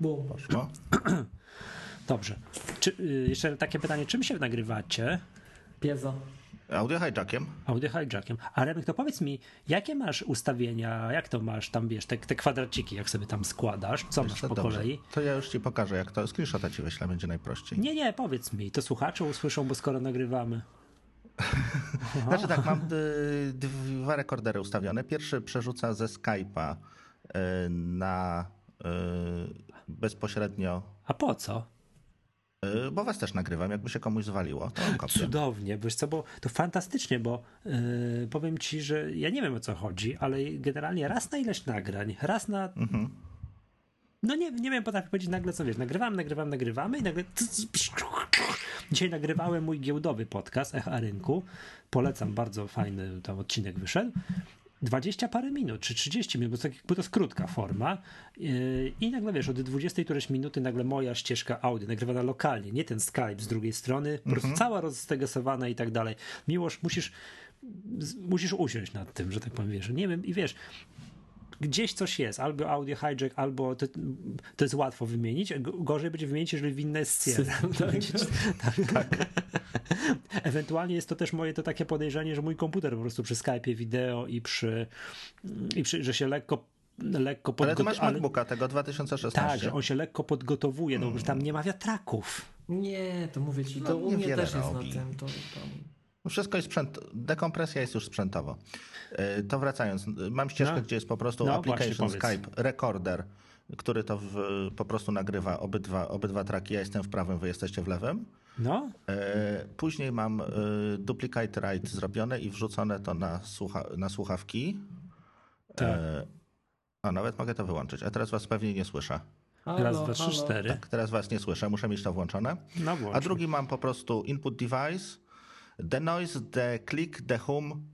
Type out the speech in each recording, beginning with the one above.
Bum. Poszło. Dobrze. Czy, y, jeszcze takie pytanie, czym się nagrywacie? Piezo. Audio hijackiem. Audio hijackiem. A Remek, to powiedz mi, jakie masz ustawienia, jak to masz tam, wiesz, te, te kwadraciki, jak sobie tam składasz, co masz Jeszcze po dobrze. kolei? To ja już ci pokażę, jak to. Screenshota ci wyślę, będzie najprościej. Nie, nie, powiedz mi, to słuchacze usłyszą, bo skoro nagrywamy. Znaczy tak, mam y, dwa rekordery ustawione. Pierwszy przerzuca ze Skype'a y, na bezpośrednio, A po co? y, bo was też nagrywam, jakby się komuś zwaliło, to. Cudownie, wiesz co, bo to fantastycznie, bo yy, powiem ci, że ja nie wiem o co chodzi, ale generalnie raz na ileś nagrań, raz na... No nie, nie wiem, potrafię powiedzieć nagle co, wiesz, nagrywam, nagrywam, nagrywamy i nagle... Dzisiaj nagrywałem mój giełdowy podcast Echa Rynku, polecam, bardzo fajny tam odcinek wyszedł. 20 parę minut, czy 30 minut, bo to, bo to jest krótka forma. Yy, I nagle wiesz, od 20 któreś minuty nagle moja ścieżka audio, nagrywana lokalnie, nie ten Skype z drugiej strony, po prostu cała rozstegesowana i tak dalej. Miłość, musisz, musisz usiąść nad tym, że tak powiem, wiesz, nie wiem, i wiesz, gdzieś coś jest, albo audio hijack, albo to, to jest łatwo wymienić, gorzej będzie wymienić, jeżeli winna jest Sierra. tak. Ewentualnie jest to też moje to takie podejrzenie, że mój komputer po prostu przy Skype'ie wideo i przy, i przy że się lekko lekko Ale ty podgo- masz MacBooka tego 2016. tak, że on się lekko podgotowuje, no bo tam nie ma wiatraków. Nie, to mówię ci, to No, u mnie też jest robi. na tym. To, tam. Wszystko jest sprzęt, dekompresja jest już sprzętowo. Y, To wracając, mam ścieżkę, No. gdzie jest po prostu No, application. Skype recorder, który to w, po prostu nagrywa obydwa, obydwa traki. Ja jestem w prawym, wy jesteście w lewym. No, E, Później mam y, duplicate write zrobione i wrzucone to na, słucha, na słuchawki. Tak. E, A nawet mogę to wyłączyć. A teraz was pewnie nie słyszę. Halo, raz, dwa, trzy, cztery. Tak, teraz was nie słyszę, muszę mieć to włączone. No. A drugi mam po prostu input device, the noise, the click, the hum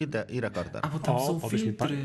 i, the, i recorder. A bo tam O, są filtry.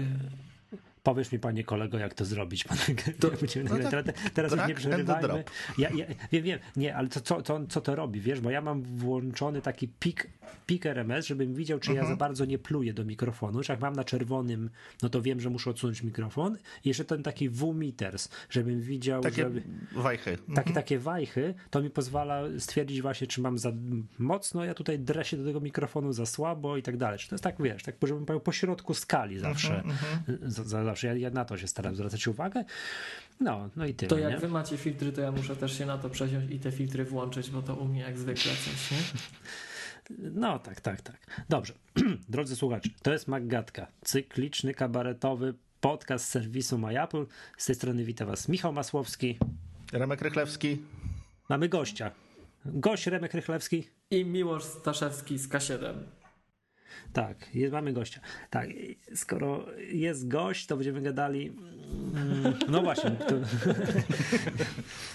Powiesz mi, panie kolego, jak to zrobić. To- no tak, teraz teraz już nie przerywajmy. Ja, ja, wiem, wiem, nie, ale to, co, co, co to robi, wiesz, bo ja mam włączony taki pik, pik RMS, żebym widział, czy Mhm. ja za bardzo nie pluję do mikrofonu. Już jak mam na czerwonym, no to wiem, że muszę odsunąć mikrofon. I jeszcze ten taki W-meters, żebym widział, Takie że... wajchy. Takie, takie wajchy, to mi pozwala stwierdzić właśnie, czy mam za mocno, ja tutaj drę się do tego mikrofonu za słabo i tak dalej. Czy to jest tak, wiesz, tak żebym powiedział, po środku skali zawsze. za, za, zawsze ja, ja na to się staram zwracać uwagę. No, no i tyle, To jak nie? wy macie filtry, to ja muszę też się na to przesiąść i te filtry włączyć, bo to u mnie jak zwykle coś, nie? No tak, tak, tak. Dobrze. Drodzy słuchacze, to jest Maggatka, cykliczny, kabaretowy podcast serwisu MyApple. Z tej strony wita was Michał Masłowski. Remek Rychlewski. Mamy gościa. Gość Remek Rychlewski. I Miłosz Staszewski z K7. Tak, jest, mamy gościa. Tak, skoro jest gość, to będziemy gadali. mm, No właśnie, to,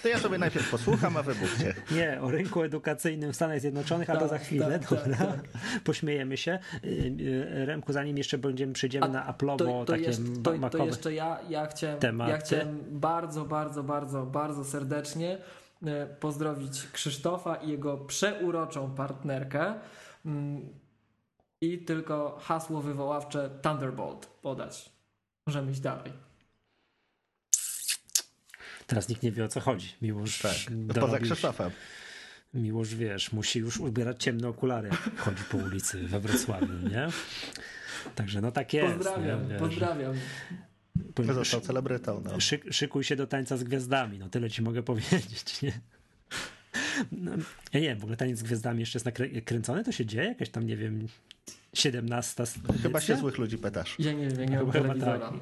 To ja sobie najpierw posłucham, a wybuchcie. nie, o rynku edukacyjnym w Stanach Zjednoczonych, a to Tak, za chwilę, tak, dobra? tak, Pośmiejemy się. Y, y, Remku, zanim jeszcze będziemy przejdziemy na Apple'owo, to, to, takie jeszcze, to, to jeszcze ja, ja, chciałem, tematy. ja chciałem bardzo, bardzo, bardzo, bardzo serdecznie e, pozdrowić Krzysztofa i jego przeuroczą partnerkę mm, i tylko hasło wywoławcze Thunderbolt podać. Możemy iść dalej. Teraz nikt nie wie o co chodzi. Miłosz Tak, poza dorobił się- Krzysztofem. Miłosz, wiesz, musi już ubierać ciemne okulary, jak chodzi po ulicy we Wrocławiu, nie? Także no tak jest. Pozdrawiam, nie? Pozdrawiam. powiem- Został celebrytą. No. Szyk, szykuj się do tańca z gwiazdami, no tyle ci mogę powiedzieć, nie? No, ja nie wiem, w ogóle taniec z gwiazdami jeszcze jest nakręcony, to się dzieje? Jakaś tam, nie wiem, 17 Chyba się edycja? złych ludzi pytasz. Ja nie wiem, ja nie mam telewizora. tak.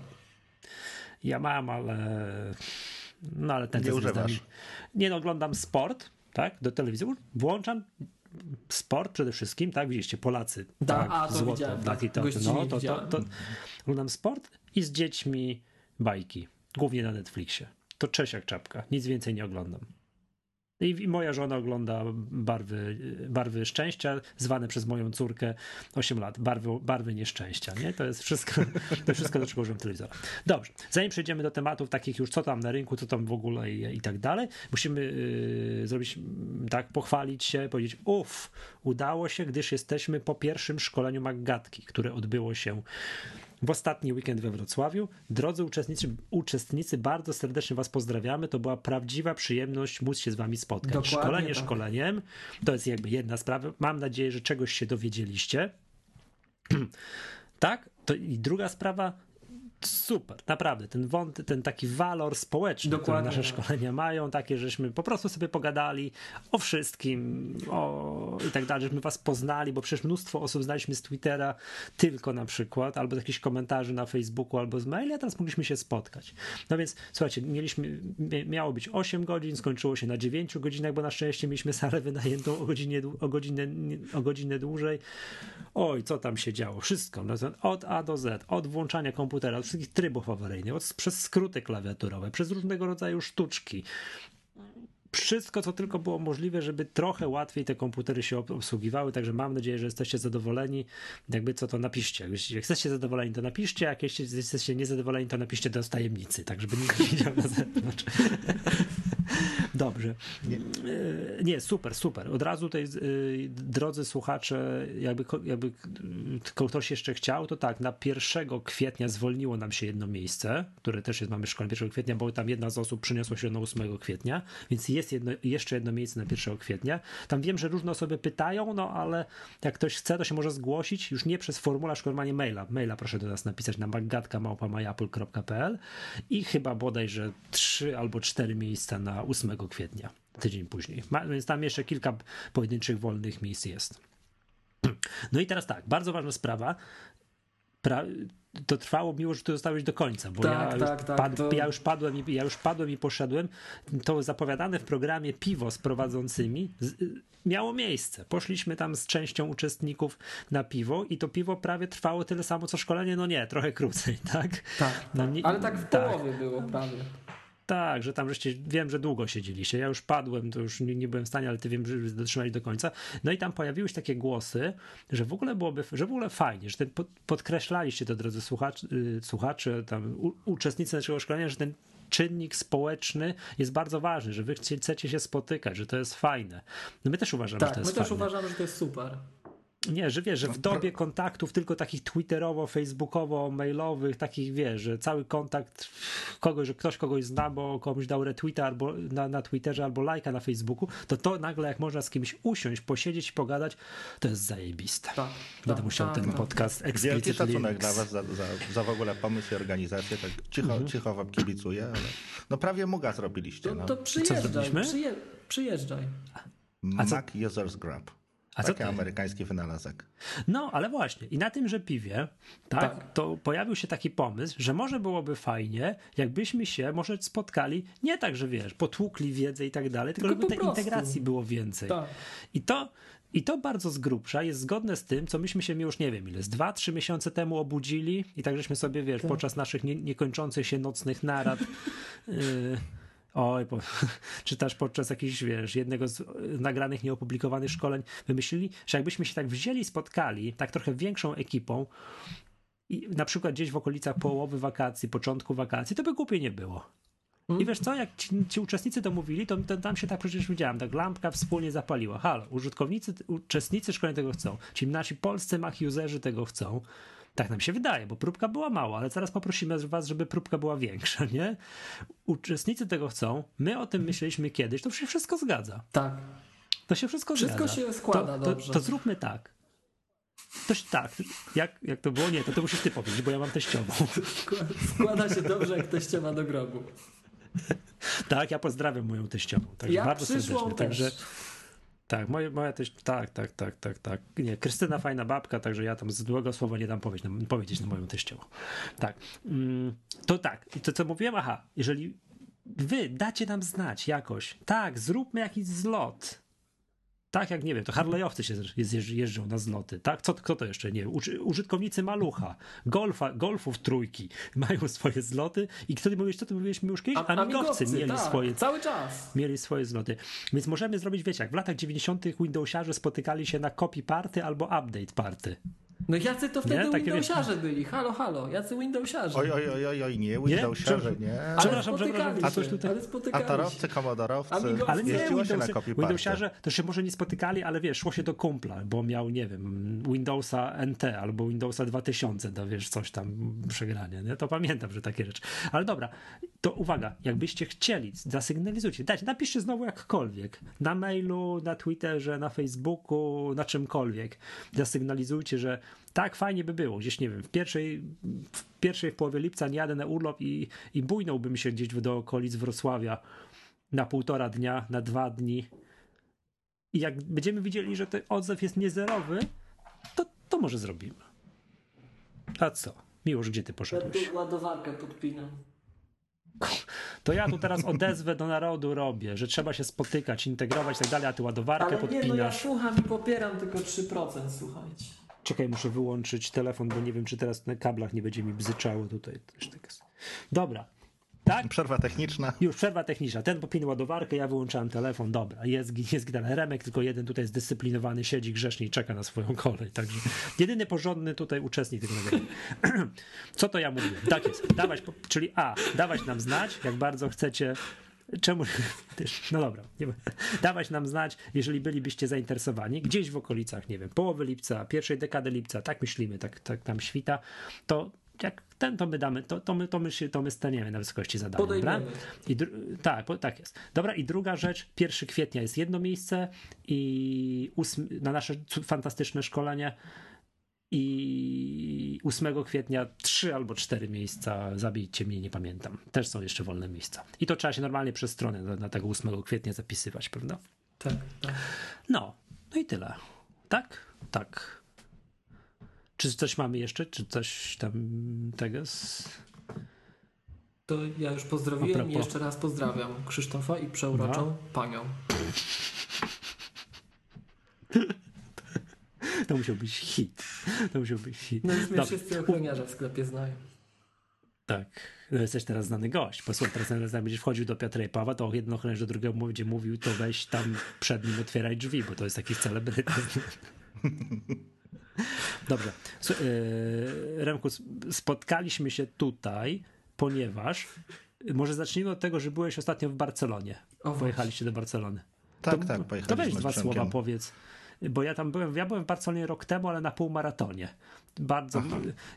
Ja mam, ale no ale ten Nie używasz. Nie no, oglądam sport, tak, do telewizji, włączam sport przede wszystkim, tak, widzieliście, Polacy, Da, tak, a, to złoto, widziałem, tak, i tak, to, gościni no, to, to, to, oglądam sport i z dziećmi bajki, głównie na Netflixie. To Czesiak Czapka, nic więcej nie oglądam. I, I moja żona ogląda barwy, barwy szczęścia, zwane przez moją córkę 8 lat, barwy, barwy nieszczęścia. Nie? To jest wszystko, to wszystko, do czego używam telewizora. Dobrze, zanim przejdziemy do tematów takich już, co tam na rynku, co tam w ogóle i, i tak dalej, musimy yy, zrobić mm, tak, pochwalić się, powiedzieć, uff, udało się, gdyż jesteśmy po pierwszym szkoleniu Maggatki, które odbyło się w ostatni weekend we Wrocławiu. Drodzy uczestnicy, uczestnicy, bardzo serdecznie Was pozdrawiamy. To była prawdziwa przyjemność móc się z Wami spotkać. Dokładnie Szkolenie tak. szkoleniem to jest jakby jedna sprawa. Mam nadzieję, że czegoś się dowiedzieliście. tak? To i druga sprawa. Super, naprawdę, ten wąt, ten taki walor społeczny, Dokładnie który nasze tak. szkolenia mają, takie, żeśmy po prostu sobie pogadali o wszystkim o, i tak dalej, żeśmy was poznali, bo przecież mnóstwo osób znaliśmy z Twittera tylko na przykład, albo z jakichś komentarzy na Facebooku, albo z maili, a teraz mogliśmy się spotkać. No więc słuchajcie, mieliśmy, mia- miało być 8 godzin, skończyło się na 9 godzinach, bo na szczęście mieliśmy salę wynajętą o godzinę, o godzinę, o godzinę dłużej. Oj, co tam się działo? Wszystko. No, Od A do Z, od włączania komputera, od wszystkich trybów awaryjnych, przez skróty klawiaturowe, przez różnego rodzaju sztuczki. Wszystko, co tylko było możliwe, żeby trochę łatwiej te komputery się ob- obsługiwały, także mam nadzieję, że jesteście zadowoleni. Jakby co, to napiszcie. Jak jesteście zadowoleni, to napiszcie, jak jeśli jesteście niezadowoleni, to napiszcie do tajemnicy, tak żeby nikt nie widział na zewnątrz. Dobrze. Nie. nie, super, super. Od razu tutaj, y, drodzy słuchacze, jakby, jakby ktoś jeszcze chciał, to tak, na 1 kwietnia zwolniło nam się jedno miejsce, które też jest, mamy szkolenie 1 kwietnia, bo tam jedna z osób przyniosła się na 8 kwietnia, więc jest jedno, jeszcze jedno miejsce na 1 kwietnia. Tam wiem, że różne osoby pytają, no ale jak ktoś chce, to się może zgłosić, już nie przez formularz, normalnie maila. Maila proszę do nas napisać na magatka.myapple.pl i chyba bodajże trzy albo cztery miejsca na 8 kwietnia, tydzień później. Ma, więc tam jeszcze kilka pojedynczych wolnych miejsc jest. No i teraz tak, bardzo ważna sprawa. Pra, to trwało miło, że ty zostałeś do końca, bo Tak, ja, już tak, tak, pad, to- ja już padłem i ja już padłem i poszedłem. To zapowiadane w programie piwo z prowadzącymi z, miało miejsce. Poszliśmy tam z częścią uczestników na piwo i to piwo prawie trwało tyle samo co szkolenie. No nie, trochę krócej, tak? Tak, No tak. nie- ale tak w tak. połowie było prawie. Tak, że tam żeście, wiem, że długo siedzieliście. Ja już padłem, to już nie, nie byłem w stanie, ale ty wiem, że dotrzymali do końca. No i tam pojawiły się takie głosy, że w ogóle byłoby, że w ogóle fajnie, że ten, pod- podkreślaliście to, drodzy słuchacze, y, słuchacze tam u, uczestnicy naszego szkolenia, że ten czynnik społeczny jest bardzo ważny, że wy chcecie się spotykać, że to jest fajne. No my też uważamy, że Tak, to my jest też fajne. uważamy, że to jest super. Nie, że wiesz, że w dobie kontaktów tylko takich twitterowo, facebookowo, mailowych, takich wiesz, że cały kontakt kogoś, że ktoś kogoś zna, bo komuś dał retweeta albo na, na Twitterze, albo lajka na Facebooku, to to nagle jak można z kimś usiąść, posiedzieć i pogadać, to jest zajebiste. Tak, Będę tak, musiał tak, ten tak. podcast Wielki Explicit szacunek Links. dla was za, za, za w ogóle pomysł i organizację. Tak cicho, Mhm. cicho wam kibicuję, ale no prawie muga zrobiliście. To, No. to przyjeżdżaj, zrobiliśmy? przyje, przyjeżdżaj. A co- Mac Users Grab. A co Taki to- amerykański wynalazek. No, ale właśnie, i na tymże piwie, tak, Tak. to pojawił się taki pomysł, że może byłoby fajnie, jakbyśmy się może spotkali, nie tak, że wiesz, potłukli wiedzę i tak dalej, tylko, Tylko żeby tej prostu. integracji było więcej. Tak. I to, I to bardzo z grubsza jest zgodne z tym, co myśmy się już nie wiem ile, z dwa, trzy miesiące temu obudzili i tak żeśmy sobie, wiesz, podczas naszych nie, niekończących się nocnych narad yy, Oj, po, czy też podczas jakichś, wiesz, jednego z y, nagranych, nieopublikowanych szkoleń wymyślili, że jakbyśmy się tak wzięli, spotkali, tak trochę większą ekipą i na przykład gdzieś w okolicach połowy wakacji, początku wakacji, to by głupie nie było. I wiesz co, jak ci, ci uczestnicy to mówili, to, to tam się tak przecież widziałem, tak lampka wspólnie zapaliła. Halo, użytkownicy, uczestnicy szkolenia tego chcą. Ci nasi polscy Mac-userzy tego chcą. Tak nam się wydaje, bo próbka była mała, ale zaraz poprosimy was, żeby próbka była większa, nie? Uczestnicy tego chcą, my o tym myśleliśmy kiedyś, to się wszystko zgadza. Tak. To się wszystko, Wszystko zgadza. się składa to, dobrze. To, to zróbmy tak. Toś tak, jak, jak to było? Nie, to, to musisz ty powiedzieć, bo ja mam teściową. Składa się dobrze, jak teściowa do grobu. Tak, ja pozdrawiam moją teściową. Także Ja bardzo serdecznie. też. Także tak, moje, moja teść, tak, tak, tak, tak, tak. Nie, Krystyna fajna babka, także ja tam złego słowa nie dam powiedzieć powiedzieć na moją teściową. Tak. Mm, to tak, i to co mówiłem, aha, jeżeli wy dacie nam znać jakoś, tak, zróbmy jakiś zlot. Tak jak, nie wiem, to Harley'owcy się jeżdż- jeżdżą na zloty, tak? Co, kto to jeszcze, nie wiem, uży- użytkownicy Malucha, golfa, golfów trójki mają swoje zloty i kto ty mówisz, co ty mówiłeś mi już kiedyś? A- Amigowcy mieli tak, swoje Cały czas. mieli swoje zloty. Więc możemy zrobić, wiecie, jak w latach 90. Windowsiarze spotykali się na copy party albo update party. No jacy to wtedy Nie? Takie Windowsiarze byli? Halo, halo, jacy Windowsiarze? Oj, oj, oj, oj, nie, Windowsiarze, nie. ale Przepraszam, przepraszam, a się, coś tutaj- Ale spotykali się. Atarowcy, komodorowcy, Amigowcy. Ale nie, jeździło się na Windows, kopii Windowsiarze to się może nie spotykali, ale wiesz, szło się do kumpla, bo miał, nie wiem, Windowsa NT albo Windowsa 2000, to wiesz, coś tam przegranie, nie? To pamiętam, że takie rzeczy. Ale dobra, to uwaga, jakbyście chcieli, zasygnalizujcie, dajcie, napiszcie znowu jakkolwiek, na mailu, na Twitterze, na Facebooku, na czymkolwiek, zasygnalizujcie, że tak fajnie by było, gdzieś, nie wiem, w pierwszej, w pierwszej połowie lipca nie jadę na urlop i, i bujnąłbym się gdzieś do okolic Wrocławia na półtora dnia, na dwa dni. I jak będziemy widzieli, że ten odzew jest niezerowy, to, to może zrobimy. A co? Miłosz, gdzie ty Ja poszedłeś? tu ładowarkę podpinam. To ja tu teraz odezwę do narodu robię, że trzeba się spotykać, integrować i tak dalej, a ty ładowarkę Ale nie, no ja podpinasz. słucham i popieram tylko 3%, słuchajcie. Czekaj, muszę wyłączyć telefon, bo nie wiem, czy teraz na kablach nie będzie mi bzyczało tutaj. Też tak jest. Dobra. Tak? Przerwa techniczna. Już przerwa techniczna. Ten popinął ładowarkę, ja wyłączałem telefon. Dobra, jest, jest gitara. Remek, tylko jeden tutaj zdyscyplinowany, siedzi grzecznie i czeka na swoją kolej. Także jedyny porządny tutaj uczestnik tego nagrania. Co to ja mówiłem? Tak jest. Dawać, czyli A, dawać nam znać, jak bardzo chcecie. Czemu? No dobra, nie, dawać nam znać, jeżeli bylibyście zainteresowani, gdzieś w okolicach, nie wiem, połowy lipca, pierwszej dekady lipca, tak myślimy, tak, tak tam świta, to jak ten to my damy, to, to, my, to, my się, to my staniemy na wysokości zadania. Dobra? I dru- tak, po, tak jest. Dobra, i druga rzecz, 1 kwietnia jest jedno miejsce i ósm, na nasze fantastyczne szkolenie i 8 kwietnia trzy albo cztery miejsca, zabijcie mnie, nie pamiętam. Też są jeszcze wolne miejsca. I to trzeba się normalnie przez stronę na, na tego 8 kwietnia zapisywać, prawda? Tak, tak. No, no i tyle. Tak? Tak. Czy coś mamy jeszcze? Czy coś tam tego? Z... To ja już pozdrowiłem i jeszcze raz pozdrawiam Krzysztofa i przeuroczą No. panią. To musiał być hit. To musiał być hit. No już mnie Dobra. wszyscy ochroniarze w sklepie znają. Tak. No jesteś teraz znany gość. Posłuchaj, teraz jak będziesz wchodził do Piotra i Pawła, to jeden ochroniarz do drugiego będzie mówił, to weź tam przed nim otwieraj drzwi, bo to jest jakiś celebryta. Dobrze. S- yy, Remku, spotkaliśmy się tutaj, ponieważ może zacznijmy od tego, że byłeś ostatnio w Barcelonie. O, Pojechaliście do Barcelony. Tak, to, tak, To pojechaliśmy weź z dwa Przemkiem. słowa powiedz. Bo ja tam byłem, ja byłem w Barcelonie rok temu, ale na półmaratonie. Bardzo,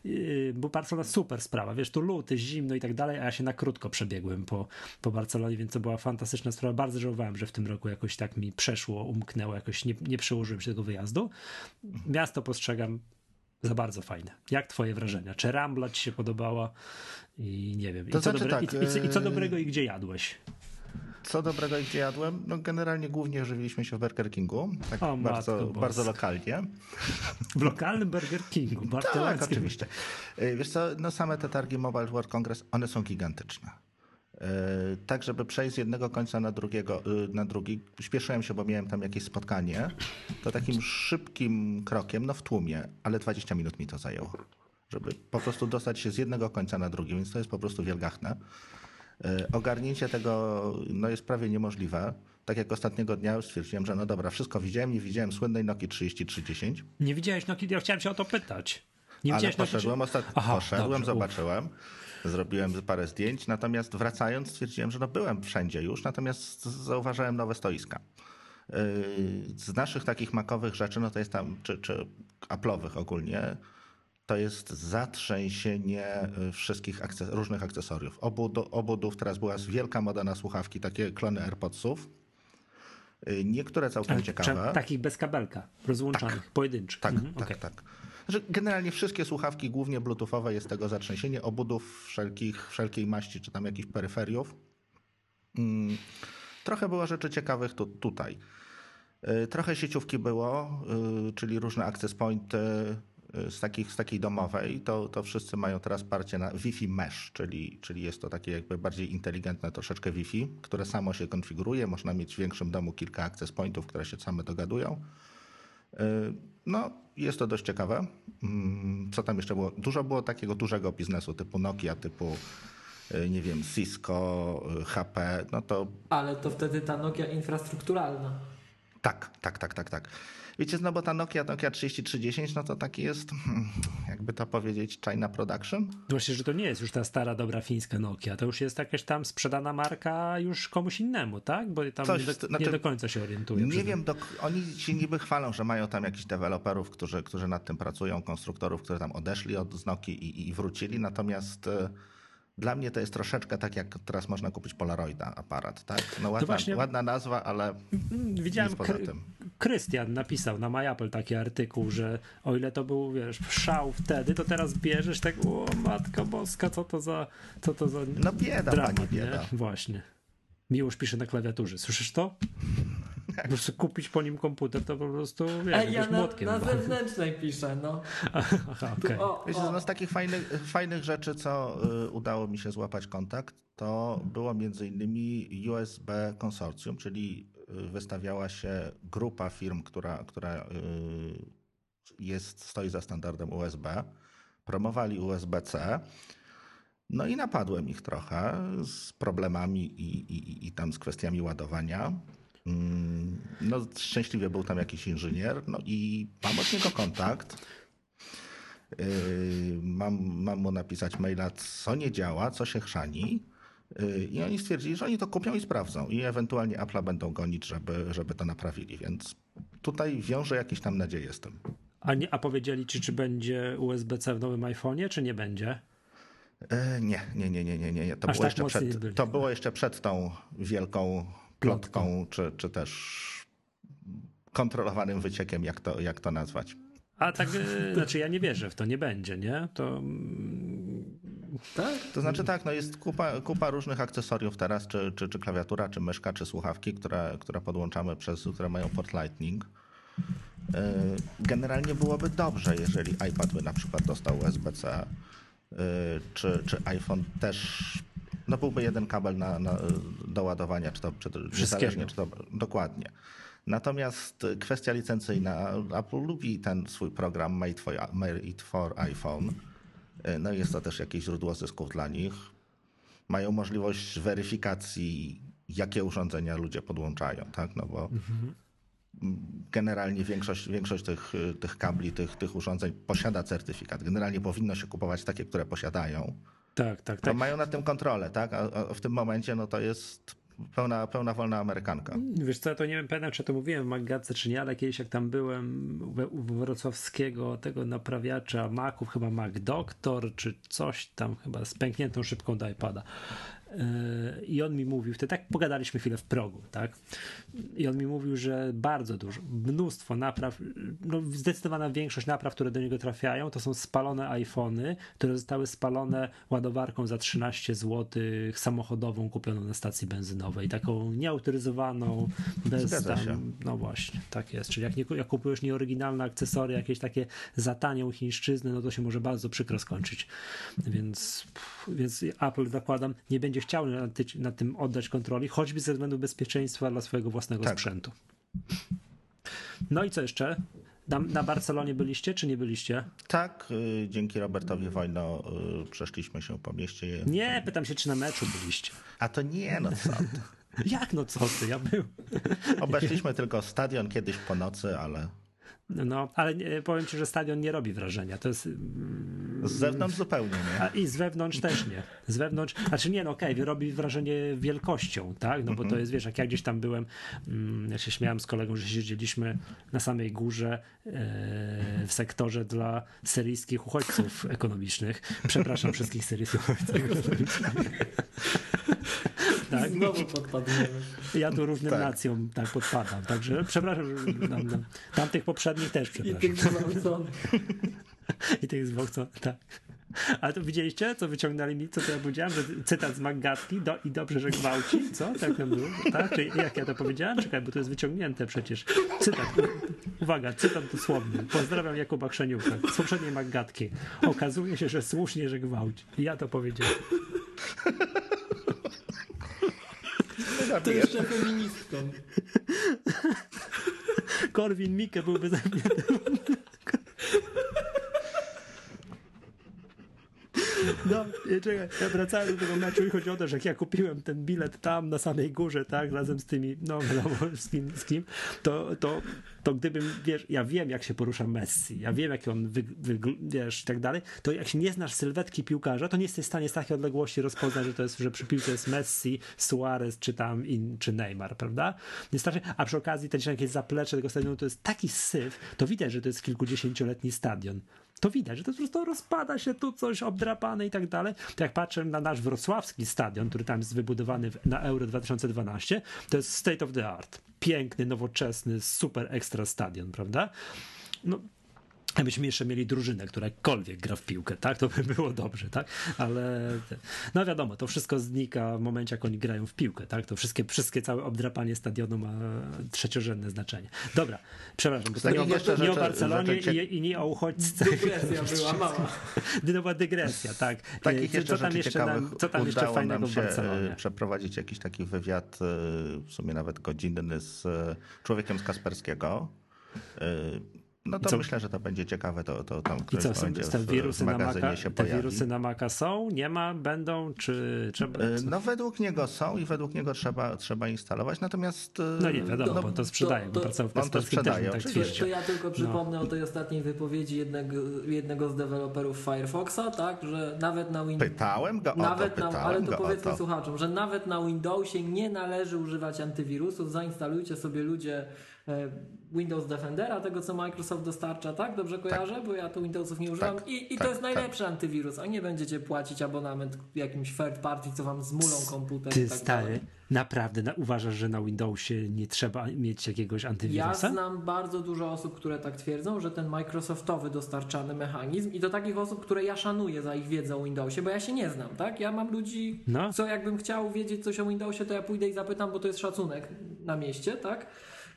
yy, bo Barcelona super sprawa, wiesz, tu luty, zimno i tak dalej, a ja się na krótko przebiegłem po, po Barcelonie, więc to była fantastyczna sprawa. Bardzo żałowałem, że w tym roku jakoś tak mi przeszło, umknęło, jakoś nie, nie przełożyłem się tego wyjazdu. Miasto postrzegam za bardzo fajne. Jak twoje wrażenia? Czy Rambla ci się podobała? I nie wiem. I, To co, znaczy dobre, tak, i, i, I co yy, dobrego i gdzie jadłeś? Co dobrego i gdzie jadłem? No generalnie głównie żywiliśmy się w Burger Kingu, tak O, bardzo, bardzo lokalnie. W lokalnym Burger Kingu, Tak, barcelońskim. oczywiście. Y, Wiesz co, no same te targi Mobile World Congress, one są gigantyczne. Y, Tak, żeby przejść z jednego końca na, drugiego, y, na drugi, śpieszyłem się, bo miałem tam jakieś spotkanie, to takim szybkim krokiem, no w tłumie, ale 20 minut mi to zajęło, żeby po prostu dostać się z jednego końca na drugi, więc to jest po prostu wielgachne. Y, Ogarnięcie tego no, jest prawie niemożliwe. Tak jak ostatniego dnia stwierdziłem, że no dobra, wszystko widziałem, nie widziałem słynnej Nokii 3310. Nie widziałeś Noki? Ja chciałem się o to pytać. Nie Ale Noki? poszedłem, ostat... Aha, poszedłem dobrze, zobaczyłem, zrobiłem parę zdjęć, natomiast wracając stwierdziłem, że no byłem wszędzie już, natomiast zauważyłem nowe stoiska. Yy, Z naszych takich makowych rzeczy, no to jest tam, czy, czy Apple'owych ogólnie, to jest zatrzęsienie y, wszystkich akces- różnych akcesoriów. Obud- obudów, teraz była wielka moda na słuchawki, takie klony AirPodsów. Y, Niektóre całkiem Ale ciekawe. Takich bez kabelka, rozłączonych, pojedynczych. Tak, Mhm, tak, okej. tak. Znaczy, generalnie wszystkie słuchawki, głównie bluetoothowe, jest tego zatrzęsienie, obudów wszelkich, wszelkiej maści, czy tam jakichś peryferiów. Mm, Trochę było rzeczy ciekawych tu, tutaj. Y, Trochę sieciówki było, czyli różne access pointy z, takich, z takiej domowej. To, to wszyscy mają teraz parcie na Wi-Fi Mesh, czyli, czyli jest to takie jakby bardziej inteligentne troszeczkę Wi-Fi, które samo się konfiguruje. Można mieć w większym domu kilka access pointów, które się same dogadują. Y, No, jest to dość ciekawe. Mm, Co tam jeszcze było? Dużo było takiego dużego biznesu typu Nokia, typu y, nie wiem, Cisco, y, HP, no to Ale to wtedy ta Nokia infrastrukturalna. Tak, tak, tak, tak, tak. Wiecie, no bo ta Nokia, Nokia 3310, no to taki jest, hmm, jakby to powiedzieć, China Production. Właśnie, że to nie jest już ta stara, dobra fińska Nokia, to już jest jakaś tam sprzedana marka już komuś innemu, tak? Bo tam Coś, nie, do, znaczy, nie do końca się orientuję. Nie wiem, do, oni się niby chwalą, że mają tam jakichś deweloperów, którzy, którzy nad tym pracują, konstruktorów, którzy tam odeszli od Nokii i, i wrócili, natomiast e, dla mnie to jest troszeczkę tak, jak teraz można kupić Polaroida aparat, tak? No ładna, właśnie... ładna nazwa, ale mm, widziałem poza tym. Krystian napisał na MyApple taki artykuł, że o ile to był, wiesz, szał wtedy, to teraz bierzesz tak, o matka boska, co to za, co to za No bieda, dramat, pani bieda. Nie? Właśnie. Miłość pisze na klawiaturze. Słyszysz to? Po prostu kupić po nim komputer, to po prostu wiesz, Ej, ja na, na zewnętrznej piszę, no. Aha, okay. Wiecie, no z takich fajnych, fajnych rzeczy, co y, udało mi się złapać kontakt, to było między innymi USB Konsorcjum, czyli y, wystawiała się grupa firm, która, która y, jest, stoi za standardem USB. Promowali USB-C. No i napadłem ich trochę z problemami i, i, i tam z kwestiami ładowania. Mm, no, szczęśliwie był tam jakiś inżynier, no i mam od niego kontakt. Yy, mam, mam mu napisać maila, co nie działa, co się chrzani. Yy, I oni stwierdzili, że oni to kupią i sprawdzą. I ewentualnie Apple'a będą gonić, żeby, żeby to naprawili. Więc tutaj wiąże jakieś tam nadzieję z tym. A, nie, a powiedzieli ci, czy będzie USB-C w nowym iPhone'ie, czy nie będzie? E, nie, nie, nie, nie, nie, nie. To, było, tak jeszcze przed, to było jeszcze przed tą wielką plotką, czy, czy też kontrolowanym wyciekiem, jak to, jak to nazwać. A tak, e, znaczy ja nie wierzę w to, nie będzie, nie? To... Tak? To znaczy tak, no jest kupa, kupa różnych akcesoriów teraz, czy, czy, czy klawiatura, czy myszka, czy słuchawki, które, które podłączamy przez, które mają port Lightning. E, generalnie byłoby dobrze, jeżeli iPad by na przykład dostał USB-C, e, czy, czy iPhone też no byłby jeden kabel na, na do ładowania, czy to, czy to niezależnie, czy to dokładnie. Natomiast kwestia licencyjna, Apple lubi ten swój program Made for, Made for iPhone. No jest to też jakieś źródło zysków dla nich. Mają możliwość weryfikacji, jakie urządzenia ludzie podłączają, tak? No bo mhm. generalnie większość, większość tych, tych kabli, tych, tych urządzeń posiada certyfikat. Generalnie powinno się kupować takie, które posiadają. Tak, tak, tak. To mają nad tym kontrolę, tak? A, w tym momencie no to jest pełna, pełna wolna amerykanka. Wiesz co, to nie wiem, pamiętam czy to mówiłem w Magadce czy nie, ale kiedyś jak tam byłem u wrocławskiego tego naprawiacza Maców, chyba Mac Doctor, czy coś tam chyba z pękniętą szybką do iPada. I on mi mówił, wtedy tak pogadaliśmy chwilę w progu, tak? I on mi mówił, że bardzo dużo, mnóstwo napraw, no zdecydowana większość napraw, które do niego trafiają, to są spalone iPhony, które zostały spalone ładowarką za 13 zł samochodową kupioną na stacji benzynowej, taką nieautoryzowaną, bez tam, no właśnie, tak jest. Czyli jak, nie, jak kupujesz nieoryginalne akcesoria, jakieś takie za tanią chińszczyznę, no to się może bardzo przykro skończyć. Więc, więc Apple zakładam, nie będzie chciał nad, ty, nad tym oddać kontroli, choćby ze względu bezpieczeństwa dla swojego własnego tak. sprzętu. No i co jeszcze? Na, na, Barcelonie byliście, czy nie byliście? Tak, y, dzięki Robertowi Wojno y, przeszliśmy się po mieście. Nie, pytam się, czy na meczu byliście. A to nie, no co. Jak no co ty, ja był. Obeszliśmy tylko stadion kiedyś po nocy, ale... No, ale powiem ci, że stadion nie robi wrażenia. To jest. Z zewnątrz zupełnie nie. A I z wewnątrz też nie. Z wewnątrz, znaczy nie, no okej, okay, robi wrażenie wielkością, tak? No bo to mhm. jest, wiesz, jak ja gdzieś tam byłem, mm, ja się śmiałem z kolegą, że siedzieliśmy na samej górze e, w sektorze dla syryjskich uchodźców ekonomicznych. Przepraszam wszystkich syryjskich uchodźców ekonomicznych. Tak? Znowu podpadniemy. Ja tu różnym tak. nacjom tak podpadam, także przepraszam, że nam, nam, tamtych poprzednich też przepraszam. I tych zgwałconych. I tych zgwałconych, tak. Ale to widzieliście, co wyciągnęli mi, co to ja powiedziałem, że cytat z Maggatki do, i dobrze, że gwałci, co? Tak to było? Tak? Czy jak ja to powiedziałem? Czekaj, bo to jest wyciągnięte przecież. Cytat. Uwaga, cytat dosłowny. Pozdrawiam Jakuba Krzeniuka z poprzedniej Maggatki. Okazuje się, że słusznie, że gwałci. Ja to powiedziałem. To jeszcze feministką. Korwin Mikke byłby zamknięty. No, czekaj, ja wracałem do tego meczu i chodzi o to, że jak ja kupiłem ten bilet tam na samej górze, tak, razem z tymi, no wiadomo z kim, z kim to, to, to gdybym, wiesz, ja wiem jak się porusza Messi, ja wiem jak on, wy, wy, wiesz, i tak dalej, to jak się nie znasz sylwetki piłkarza, to nie jesteś w stanie z takiej odległości rozpoznać, że to jest, że przy piłce jest Messi, Suarez, czy tam, in, czy Neymar, prawda? Nie strasznie, a przy okazji ten jakieś zaplecze tego stadionu to jest taki syf, to widać, że to jest kilkudziesięcioletni stadion to widać, że to po prostu rozpada się tu coś obdrapane i tak dalej. To jak patrzę na nasz wrocławski stadion, który tam jest wybudowany na Euro 2012, to jest state of the art. Piękny, nowoczesny, super ekstra stadion, prawda? No, Gdybyśmy jeszcze mieli drużynę, która jakkolwiek gra w piłkę, tak? To by było dobrze, tak? Ale no wiadomo, to wszystko znika w momencie, jak oni grają w piłkę, tak? To wszystkie, wszystkie całe obdrapanie stadionu ma trzeciorzędne znaczenie. Dobra, przepraszam, bo to nie, o, nie o Barcelonie i, i, nie o uchodźce. Dygresja była mała. Była dygresja, tak. Takich co, co tam jeszcze, nam, co tam jeszcze fajnego w Barcelonie? przeprowadzić jakiś taki wywiad, e, w sumie nawet godzinny z e, człowiekiem z Kasperskiego e, no to co? myślę, że to będzie ciekawe, to, to tam I co, są te wirusy, na Maca, się te wirusy na Maca są? Nie ma? Będą? Czy trzeba? E, no według niego są i według niego trzeba, trzeba instalować, natomiast... E, no nie wiadomo, no, bo to sprzedają. To, to, on to sprzedaje, tak to ja tylko przypomnę no. o tej ostatniej wypowiedzi jednego, jednego z deweloperów Firefoxa, tak, że nawet na Windowsie... Pytałem go nawet o to, na, Ale to powiedzmy słuchaczom, że nawet na Windowsie nie należy używać antywirusów, zainstalujcie sobie ludzie E, Windows Defendera, tego co Microsoft dostarcza, tak? Dobrze tak. kojarzę? Tak. Bo ja tu Windowsów nie używam. Tak. I, i tak, to jest najlepszy tak. antywirus, a nie będziecie płacić abonament jakimś third party, co wam zmulą komputer. Ty tak stary, dalej. naprawdę na, uważasz, że na Windowsie nie trzeba mieć jakiegoś antywirusa? Ja znam bardzo dużo osób, które tak twierdzą, że ten Microsoftowy dostarczany mechanizm i do takich osób, które ja szanuję za ich wiedzę o Windowsie, bo ja się nie znam, tak? Ja mam ludzi, no. co jakbym chciał wiedzieć coś o Windowsie, to ja pójdę i zapytam, bo to jest szacunek na mieście, tak?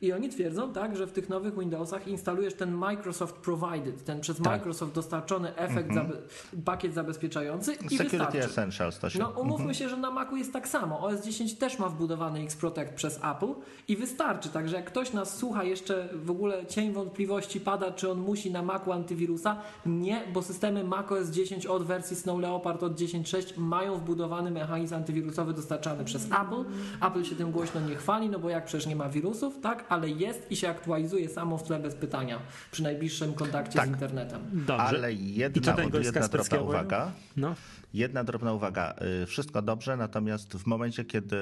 I oni twierdzą tak, że w tych nowych Windowsach instalujesz ten Microsoft Provided, ten przez tak. Microsoft dostarczony efekt, mm -hmm. zabe pakiet zabezpieczający i Security wystarczy. Essentials to się... No umówmy mm -hmm. się, że na Macu jest tak samo. OS 10 też ma wbudowany X-Protect przez Apple i wystarczy. Także jak ktoś nas słucha, jeszcze w ogóle cień wątpliwości pada, czy on musi na Macu antywirusa, nie, bo systemy macOS 10 od wersji Snow Leopard od 10.6 mają wbudowany mechanizm antywirusowy dostarczany przez Apple. Apple się tym głośno nie chwali, no bo jak przecież nie ma wirusów, tak? Ale jest i się aktualizuje samo w tle bez pytania przy najbliższym kontakcie tak. z internetem. Dobrze. Ale jedna, jedna drobna uwaga. No. Jedna drobna uwaga. Y, wszystko dobrze, natomiast w momencie, kiedy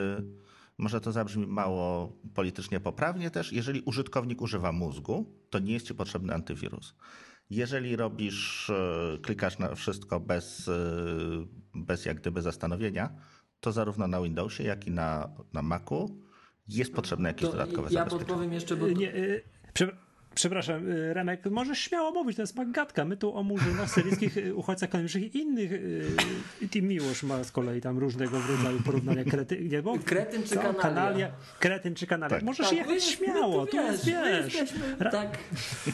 może to zabrzmi mało politycznie poprawnie też, jeżeli użytkownik używa mózgu, to nie jest ci potrzebny antywirus. Jeżeli robisz, y, klikasz na wszystko bez, y, bez jak gdyby zastanowienia, to zarówno na Windowsie, jak i na, na Macu jest potrzebne jakieś to dodatkowe ja zabezpieczenie. Ja podpowiem jeszcze, bo... Nie, y, Przepraszam, y, Remek, możesz śmiało mówić, to jest magatka. My tu o murzynach, syryjskich y, uchodźcach ekonomicznych i innych. I ty Miłosz ma z kolei tam różnego rodzaju porównania krety, nie, bo, Kretyn czy kanalia. kanalia. Kretyn czy kanalia. Tak. Możesz tak, jechać śmiało, tu wiesz, wiesz. Jesteśmy, ra, tak.